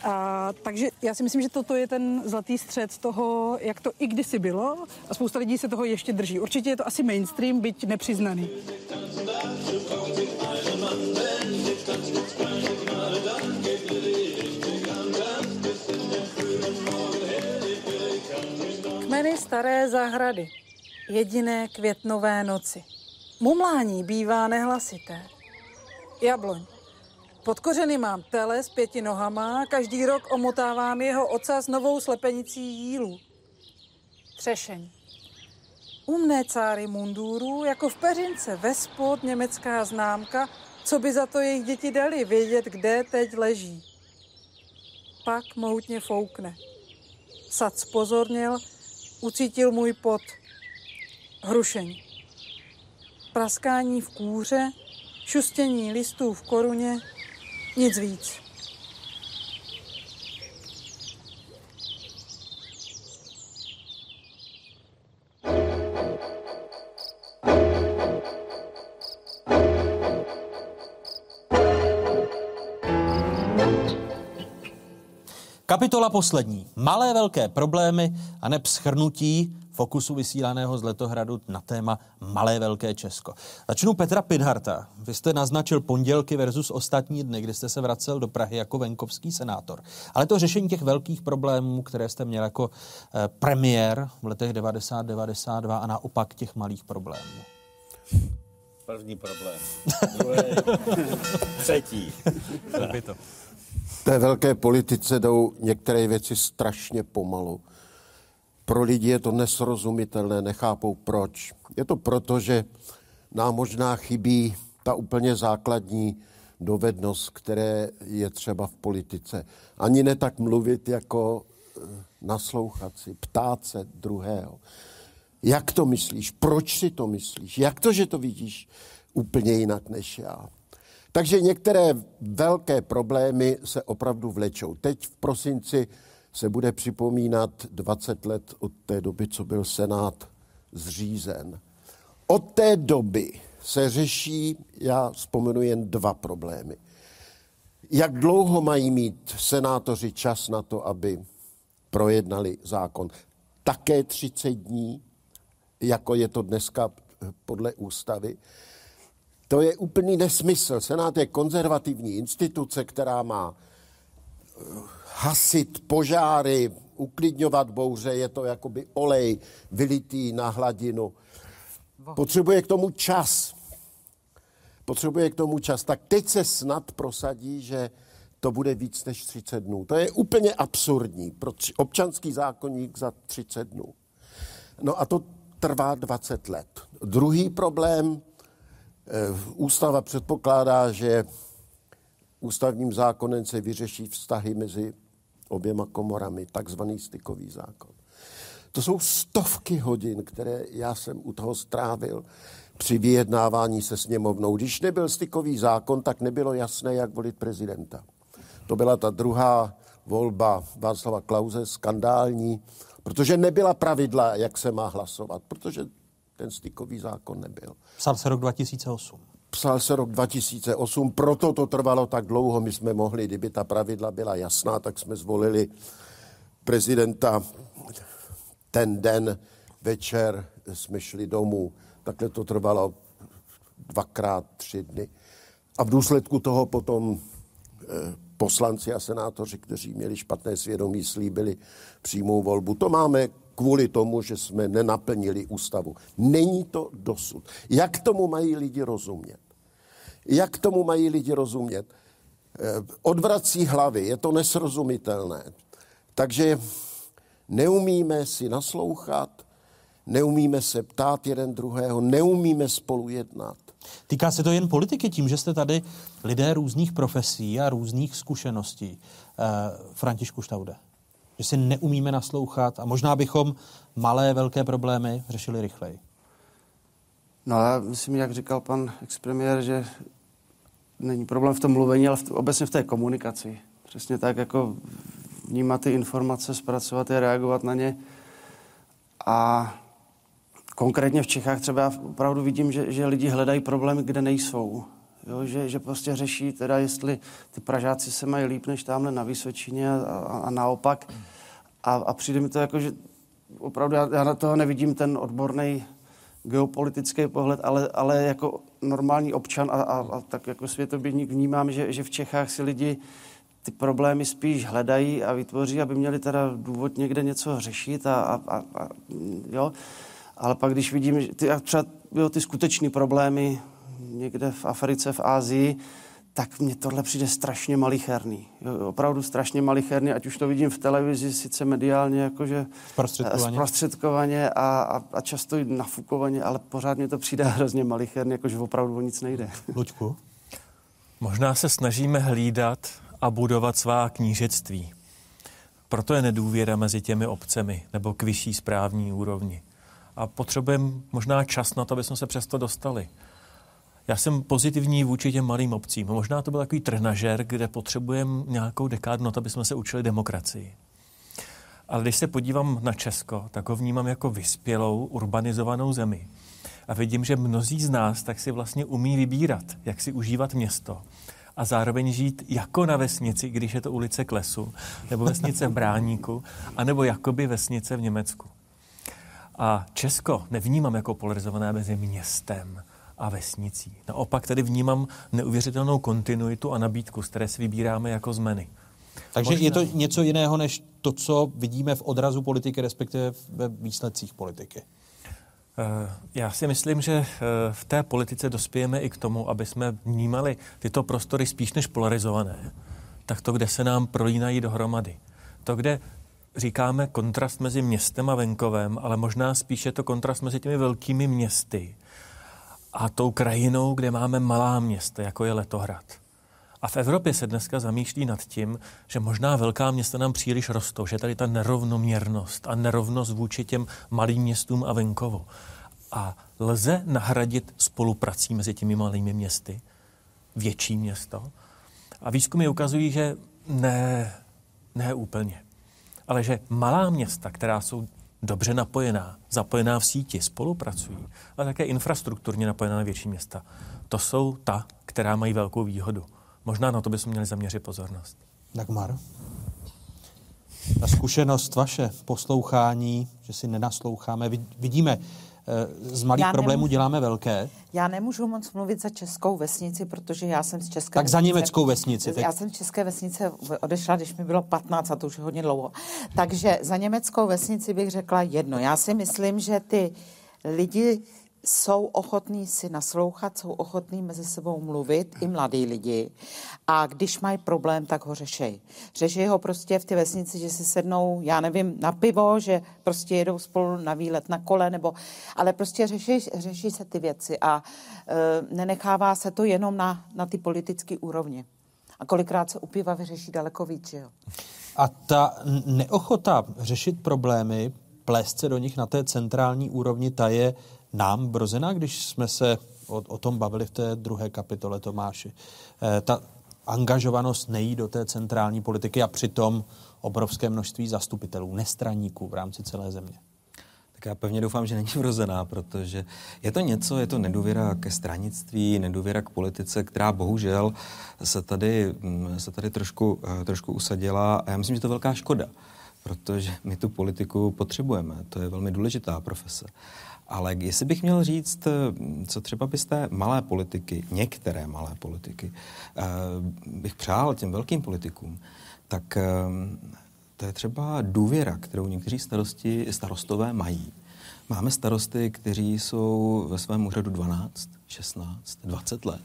A, takže já si myslím, že toto je ten zlatý střed toho, jak to i kdysi bylo a spousta lidí se toho ještě drží. Určitě je to asi mainstream, byť nepřiznaný. Kmeny staré zahrady, jediné květnové noci. Mumlání bývá nehlasité. Jabloň. Pod kořeny mám tele s pěti nohama, každý rok omotávám jeho ocas novou slepenicí jílu. Třešeň. Umné cáry munduru, jako v peřince ve spod německá známka, co by za to jejich děti dali vědět, kde teď leží. Pak mohutně foukne. Sad spozornil, ucítil můj pot. Hrušeň. Praskání v kůře, šustění listů v koruně, nic víc. Kapitola poslední. Malé velké problémy a neb schrnutí fokusu vysílaného z Letohradu na téma Malé velké Česko. Začnu Petra Pidharta. Vy jste naznačil pondělky versus ostatní dny, kdy jste se vracel do Prahy jako venkovský senátor. Ale to řešení těch velkých problémů, které jste měl jako eh, premiér v letech 90-92 a naopak těch malých problémů. První problém. Druhý. Třetí. to. V té velké politice jdou některé věci strašně pomalu. Pro lidi je to nesrozumitelné, nechápou proč. Je to proto, že nám možná chybí ta úplně základní dovednost, které je třeba v politice. Ani ne tak mluvit, jako eh, naslouchat si, ptát se druhého. Jak to myslíš? Proč si to myslíš? Jak to, že to vidíš úplně jinak než já? Takže některé velké problémy se opravdu vlečou. Teď v prosinci se bude připomínat 20 let od té doby, co byl Senát zřízen. Od té doby se řeší, já vzpomenu jen dva problémy. Jak dlouho mají mít senátoři čas na to, aby projednali zákon? Také 30 dní, jako je to dneska podle ústavy. To je úplný nesmysl. Senát je konzervativní instituce, která má hasit požáry, uklidňovat bouře, je to jakoby olej vylitý na hladinu. Potřebuje k tomu čas. Potřebuje k tomu čas. Tak teď se snad prosadí, že to bude víc než 30 dnů. To je úplně absurdní. Pro občanský zákonník za 30 dnů. No a to trvá 20 let. Druhý problém, Eh, ústava předpokládá, že ústavním zákonem se vyřeší vztahy mezi oběma komorami, takzvaný stykový zákon. To jsou stovky hodin, které já jsem u toho strávil při vyjednávání se sněmovnou. Když nebyl stykový zákon, tak nebylo jasné, jak volit prezidenta. To byla ta druhá volba Václava Klauze, skandální, protože nebyla pravidla, jak se má hlasovat, protože ten stykový zákon nebyl. Psal se rok 2008. Psal se rok 2008, proto to trvalo tak dlouho. My jsme mohli, kdyby ta pravidla byla jasná, tak jsme zvolili prezidenta ten den večer jsme šli domů. Takhle to trvalo dvakrát, tři dny. A v důsledku toho potom eh, poslanci a senátoři, kteří měli špatné svědomí, slíbili přímou volbu. To máme kvůli tomu, že jsme nenaplnili ústavu. Není to dosud. Jak tomu mají lidi rozumět? Jak tomu mají lidi rozumět? Eh, odvrací hlavy, je to nesrozumitelné. Takže neumíme si naslouchat, neumíme se ptát jeden druhého, neumíme spolu jednat. Týká se to jen politiky tím, že jste tady lidé různých profesí a různých zkušeností. Eh, Františku Štaude že si neumíme naslouchat a možná bychom malé, velké problémy řešili rychleji. No já myslím, jak říkal pan expremiér, že není problém v tom mluvení, ale v, obecně v té komunikaci. Přesně tak, jako vnímat ty informace, zpracovat je, reagovat na ně. A konkrétně v Čechách třeba já opravdu vidím, že, že lidi hledají problémy, kde nejsou. Jo, že, že prostě řeší teda, jestli ty Pražáci se mají líp než tamhle na Vysočině a, a, a naopak. A, a přijde mi to jako, že opravdu já, já na toho nevidím ten odborný geopolitický pohled, ale, ale jako normální občan a, a, a tak jako světoběžník vnímám, že, že v Čechách si lidi ty problémy spíš hledají a vytvoří, aby měli teda důvod někde něco řešit a, a, a, a jo. Ale pak, když vidím, že ty, třeba jo, ty skutečné problémy někde v Africe, v Ázii, tak mně tohle přijde strašně malicherný. Jo, opravdu strašně malicherný, ať už to vidím v televizi, sice mediálně, jakože Zprostředkovaně. zprostředkovaně a, a, a často i nafukovaně, ale pořád mi to přijde hrozně malicherný, jakože opravdu o nic nejde. Luďku? Možná se snažíme hlídat a budovat svá knížectví. Proto je nedůvěra mezi těmi obcemi nebo k vyšší správní úrovni. A potřebujeme možná čas na to, aby jsme se přesto dostali. Já jsem pozitivní vůči těm malým obcím. Možná to byl takový trhnažer, kde potřebujeme nějakou dekádu na to, aby jsme se učili demokracii. Ale když se podívám na Česko, tak ho vnímám jako vyspělou, urbanizovanou zemi. A vidím, že mnozí z nás tak si vlastně umí vybírat, jak si užívat město a zároveň žít jako na vesnici, když je to ulice Klesu, nebo vesnice v Bráníku, anebo jakoby vesnice v Německu. A Česko nevnímám jako polarizované mezi městem a vesnicí. Naopak tady vnímám neuvěřitelnou kontinuitu a nabídku, z které si vybíráme jako z menu. Takže Možná- je to něco jiného, než to, co vidíme v odrazu politiky, respektive ve výsledcích politiky. Eh, Já si myslím, že eh, v té politice dospějeme i k tomu, aby jsme vnímali tyto prostory spíš než polarizované. Tak to, kde se nám prolínají dohromady. To, kde říkáme kontrast mezi městem a venkovem, ale možná spíše to kontrast mezi těmi velkými městy a tou krajinou, kde máme malá města, jako je Letohrad. A v Evropě se dneska zamýšlí nad tím, že možná velká města nám příliš rostou, že tady ta nerovnoměrnost a nerovnost vůči těm malým městům a venkovu. A lze nahradit spoluprací mezi těmi malými městy větší město. A výzkumy ukazují, že ne, ne úplně. Ale že malá města, která jsou dobře napojená, zapojená v síti, spolupracují, ale také infrastrukturně napojená na větší města, to jsou ta, která mají velkou výhodu. Možná na to bychom měli zaměřit pozornost. Dagmar? Ta zkušenost vaše, poslouchání, že si nenasloucháme, vid- vidíme, z malých Já problémů nemůžu- děláme velké. Já nemůžu moc mluvit za českou vesnici, protože já jsem z české Tak za německou vesnici, teď. Já jsem z české vesnice odešla, když mi bylo 15 a to už je hodně dlouho. Takže za německou vesnici bych řekla jedno. Já si myslím, že ty lidi jsou ochotní si naslouchat, jsou ochotní mezi sebou mluvit, i mladí lidi. A když mají problém, tak ho řešej. Řeší ho prostě v té vesnici, že si sednou, já nevím, na pivo, že prostě jedou spolu na výlet na kole, nebo, ale prostě řeší, řeší se ty věci a e, nenechává se to jenom na, na ty politické úrovni. A kolikrát se u piva vyřeší daleko víc, že jo? A ta neochota řešit problémy, plést se do nich na té centrální úrovni, ta je nám brozená, když jsme se o, o tom bavili v té druhé kapitole Tomáši. E, ta angažovanost nejí do té centrální politiky a přitom obrovské množství zastupitelů, nestraníků v rámci celé země. Tak já pevně doufám, že není vrozená, protože je to něco, je to nedůvěra ke stranictví, nedůvěra k politice, která bohužel se tady, mm, se tady trošku, eh, trošku usadila a já myslím, že to je velká škoda, protože my tu politiku potřebujeme, to je velmi důležitá profese. Ale jestli bych měl říct, eh, co třeba byste malé politiky, některé malé politiky, eh, bych přál těm velkým politikům, tak eh, to je třeba důvěra, kterou někteří starosti, starostové mají. Máme starosty, kteří jsou ve svém úřadu 12, 16, 20 let.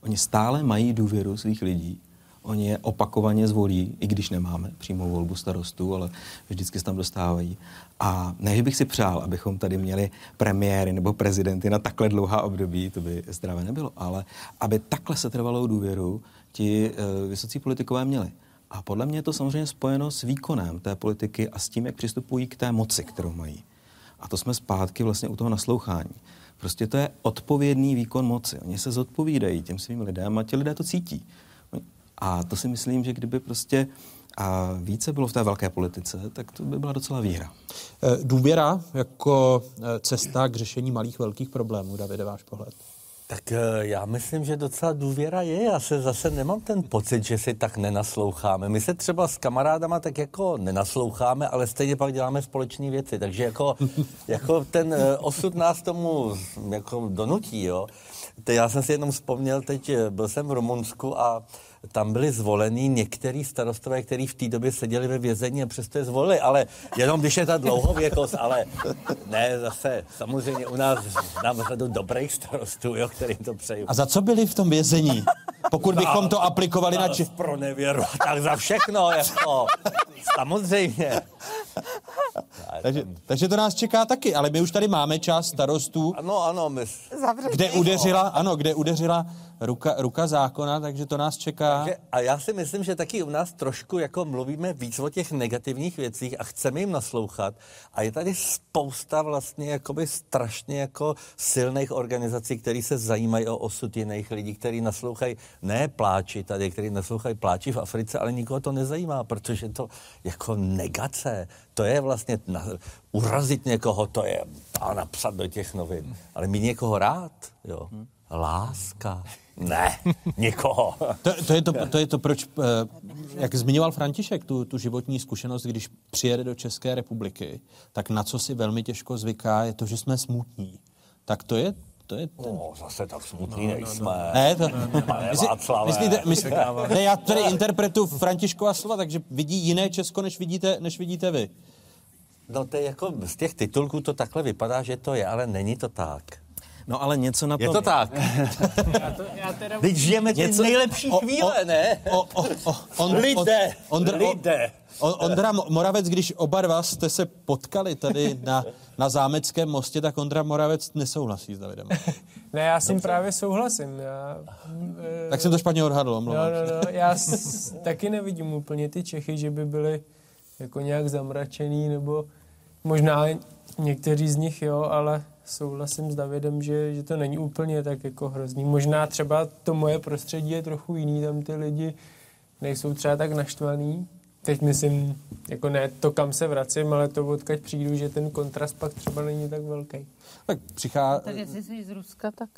Oni stále mají důvěru svých lidí. Oni je opakovaně zvolí, i když nemáme přímou volbu starostů, ale vždycky se tam dostávají. A ne, bych si přál, abychom tady měli premiéry nebo prezidenty na takhle dlouhá období, to by zdravé nebylo, ale aby takhle se trvalou důvěru ti uh, vysocí politikové měli. A podle mě je to samozřejmě spojeno s výkonem té politiky a s tím, jak přistupují k té moci, kterou mají. A to jsme zpátky vlastně u toho naslouchání. Prostě to je odpovědný výkon moci. Oni se zodpovídají těm svým lidem a ti lidé to cítí. A to si myslím, že kdyby prostě a více bylo v té velké politice, tak to by byla docela výhra. E, Důvěra jako e, cesta k řešení malých velkých problémů, Davide, váš pohled? Tak eh, já myslím, že docela důvěra je. Já se zase nemám ten pocit, že si tak nenasloucháme. My se třeba s kamarádama tak jako nenasloucháme, ale stejně pak děláme společné věci. Takže jako, jako ten eh, osud nás tomu jako donutí, jo. Já jsem si jenom vzpomněl, teď eh, byl jsem v Rumunsku a tam byli zvolení některý starostové, kteří v té době seděli ve vězení a přesto je zvolili, ale jenom když je ta dlouhověkost, ale ne, zase samozřejmě u nás znám řadu dobrých starostů, jo, kterým to přeju. A za co byli v tom vězení? pokud bychom to aplikovali na... Či... Pro nevěru, tak za všechno, jako, samozřejmě. takže, takže to nás čeká taky, ale my už tady máme část starostů, Ano, ano, my... kde udeřila, ano, kde udeřila ruka, ruka zákona, takže to nás čeká. Takže, a já si myslím, že taky u nás trošku jako mluvíme víc o těch negativních věcích a chceme jim naslouchat. A je tady spousta vlastně jakoby strašně jako silných organizací, které se zajímají o osud jiných lidí, kteří naslouchají ne pláči tady, kteří naslouchají pláči v Africe, ale nikoho to nezajímá, protože to jako negace, to je vlastně na, urazit někoho, to je a napsat do těch novin. Ale mít někoho rád, jo. Láska. Ne, nikoho. To, to, je to, to je to, proč, eh, jak zmiňoval František, tu, tu životní zkušenost, když přijede do České republiky, tak na co si velmi těžko zvyká, je to, že jsme smutní. Tak to je to je ten... No, zase tak smutný no, nejsme. Ne, to... Pane Myslí- Václave. myslíte, myslí, ne, já tady interpretuji Františkova slova, takže vidí jiné Česko, než vidíte, než vidíte vy. No to je jako, z těch titulků to takhle vypadá, že to je, ale není to tak. No ale něco na Je tom to tak. Teď žijeme ty Něco- nejlepší o- o- chvíle, ne? O, o, o, on, Lidé, Ondra, lidé. On, Ondra Mo- Moravec, když oba dva jste se potkali tady na, na Zámeckém mostě, tak Ondra Moravec nesouhlasí s Davidem. Ne, já s tím právě souhlasím. Já, eh, Tak jsem to špatně odhadl, No, omlouvám no, se. no, já s, taky nevidím úplně ty Čechy, že by byli jako nějak zamračený, nebo možná někteří z nich, jo, ale souhlasím s Davidem, že, že to není úplně tak jako hrozný. Možná třeba to moje prostředí je trochu jiný, tam ty lidi nejsou třeba tak naštvaný. Teď myslím, jako ne to, kam se vracím, ale to, odkud přijdu, že ten kontrast pak třeba není tak velký. Tak přichá... Tak jestli jsi z Ruska, tak...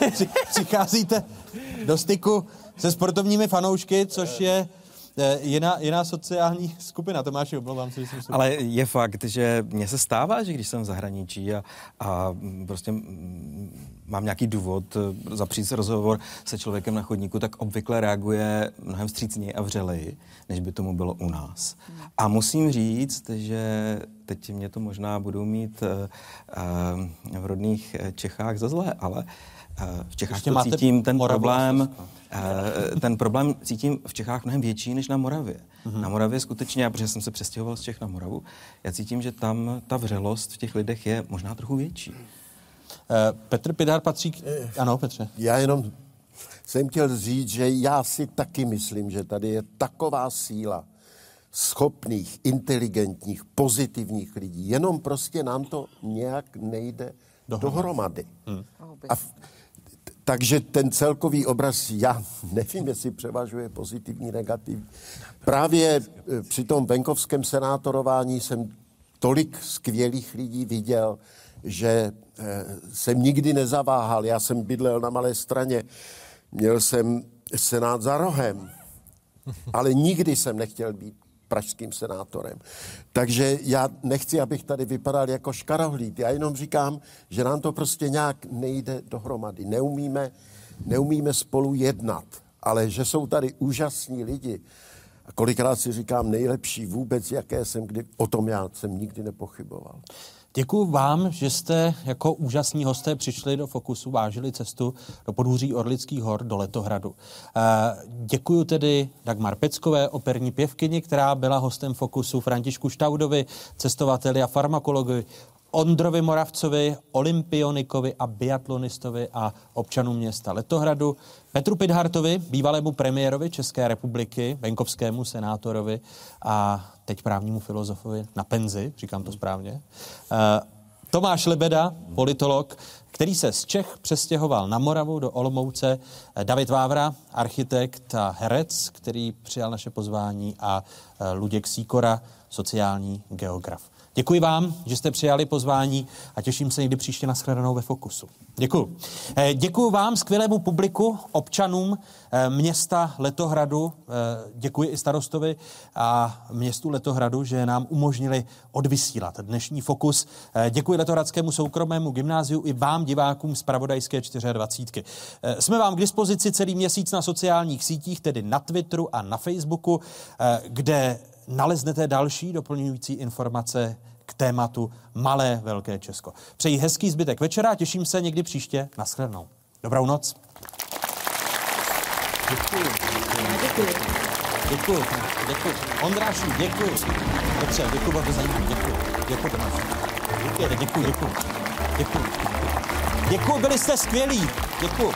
Při- Přicházíte do styku se sportovními fanoušky, což je eh, jiná, jiná sociální skupina. Tomáši, omlouvám se, že jsem se... Ale je fakt, že mně se stává, že když jsem v zahraničí a, a prostě mm, mám nějaký důvod eh, zapřít se rozhovor se člověkem na chodníku, tak obvykle reaguje mnohem vstřícněji a vřeleji, než by tomu bylo u nás. A musím říct, že teď mě to možná budou mít eh, v rodných Čechách za zlé, ale eh, v Čechách to máte cítím ten problém, eh, ten problém cítím v Čechách mnohem větší než na Moravě. Mhm. Na Moravě skutečně, já, protože jsem se přestěhoval z Čech na Moravu, já cítím, že tam ta vřelost v těch lidech je možná trochu větší. Eh, Petr Pidár patří k... Ano, Petře. Já jenom jsem chtěl říct, že já si taky myslím, že tady je taková síla schopných, inteligentních, pozitivních lidí. Jenom prostě nám to nějak nejde dohromady. Hmm. A v, takže ten celkový obraz, já nevím, jestli převažuje pozitivní, negativní. Právě eh, při tom venkovském senátorování jsem tolik skvělých lidí viděl, že eh, jsem nikdy nezaváhal. Já jsem bydlel na Malé straně, měl jsem senát za rohem, ale nikdy jsem nechtěl být pražským senátorem. Takže já nechci, abych tady vypadal jako škarohlíd. Já jenom říkám, že nám to prostě nějak nejde dohromady. Neumíme, neumíme spolu jednat, ale že jsou tady úžasní lidi. A kolikrát si říkám nejlepší vůbec, jaké jsem kdy, o tom já jsem nikdy nepochyboval. Děkuji vám, že jste jako úžasní hosté přišli do Fokusu, vážili cestu do podhůří Orlických hor do Letohradu. Eh, Děkuji tedy Dagmar Peckové, operní pěvkyni, která byla hostem Fokusu, Františku Štaudovi, cestovateli a farmakologovi, Ondrovi Moravcovi, olympionikovi a biatlonistovi a občanům města Letohradu, Petru Pidhartovi, bývalému premiérovi České republiky, venkovskému senátorovi a teď právnímu filozofovi na penzi, říkám to správně. Eh, Tomáš Lebeda, politolog, který se z Čech přestěhoval na Moravu do Olomouce. Eh, David Vávra, architekt a herec, který přijal naše pozvání a eh, Luděk Síkora, sociální geograf. Děkuji vám, že jste přijali pozvání a těším se někdy příště na shledanou ve Fokusu. Děkuji. Eh, Děkuji vám, skvělému publiku, občanům eh, města Letohradu. Eh, Děkuji i starostovi a městu Letohradu, že nám umožnili odvysílat dnešní Fokus. Děkuji Letohradskému soukromému gymnáziu i vám, divákům z Pravodajské 24. Eh, Jsme vám k dispozici celý měsíc na sociálních sítích, tedy na Twitteru a na Facebooku, kde naleznete další doplňující informace k tématu Malé Velké Česko. Přeji hezký zbytek večera a těším se někdy příště. Naschledanou. Dobrou noc. Děkuji. Děkuji. Děkuji. Děkuji. Ondrášu, děkuji. Dobře, děkuji, bylo to zajímavé. Děkuji. Děkuji. Děkuji, děkuji, děkuji. Děkuji. Děkuji, byli jste skvělí. Děkuji.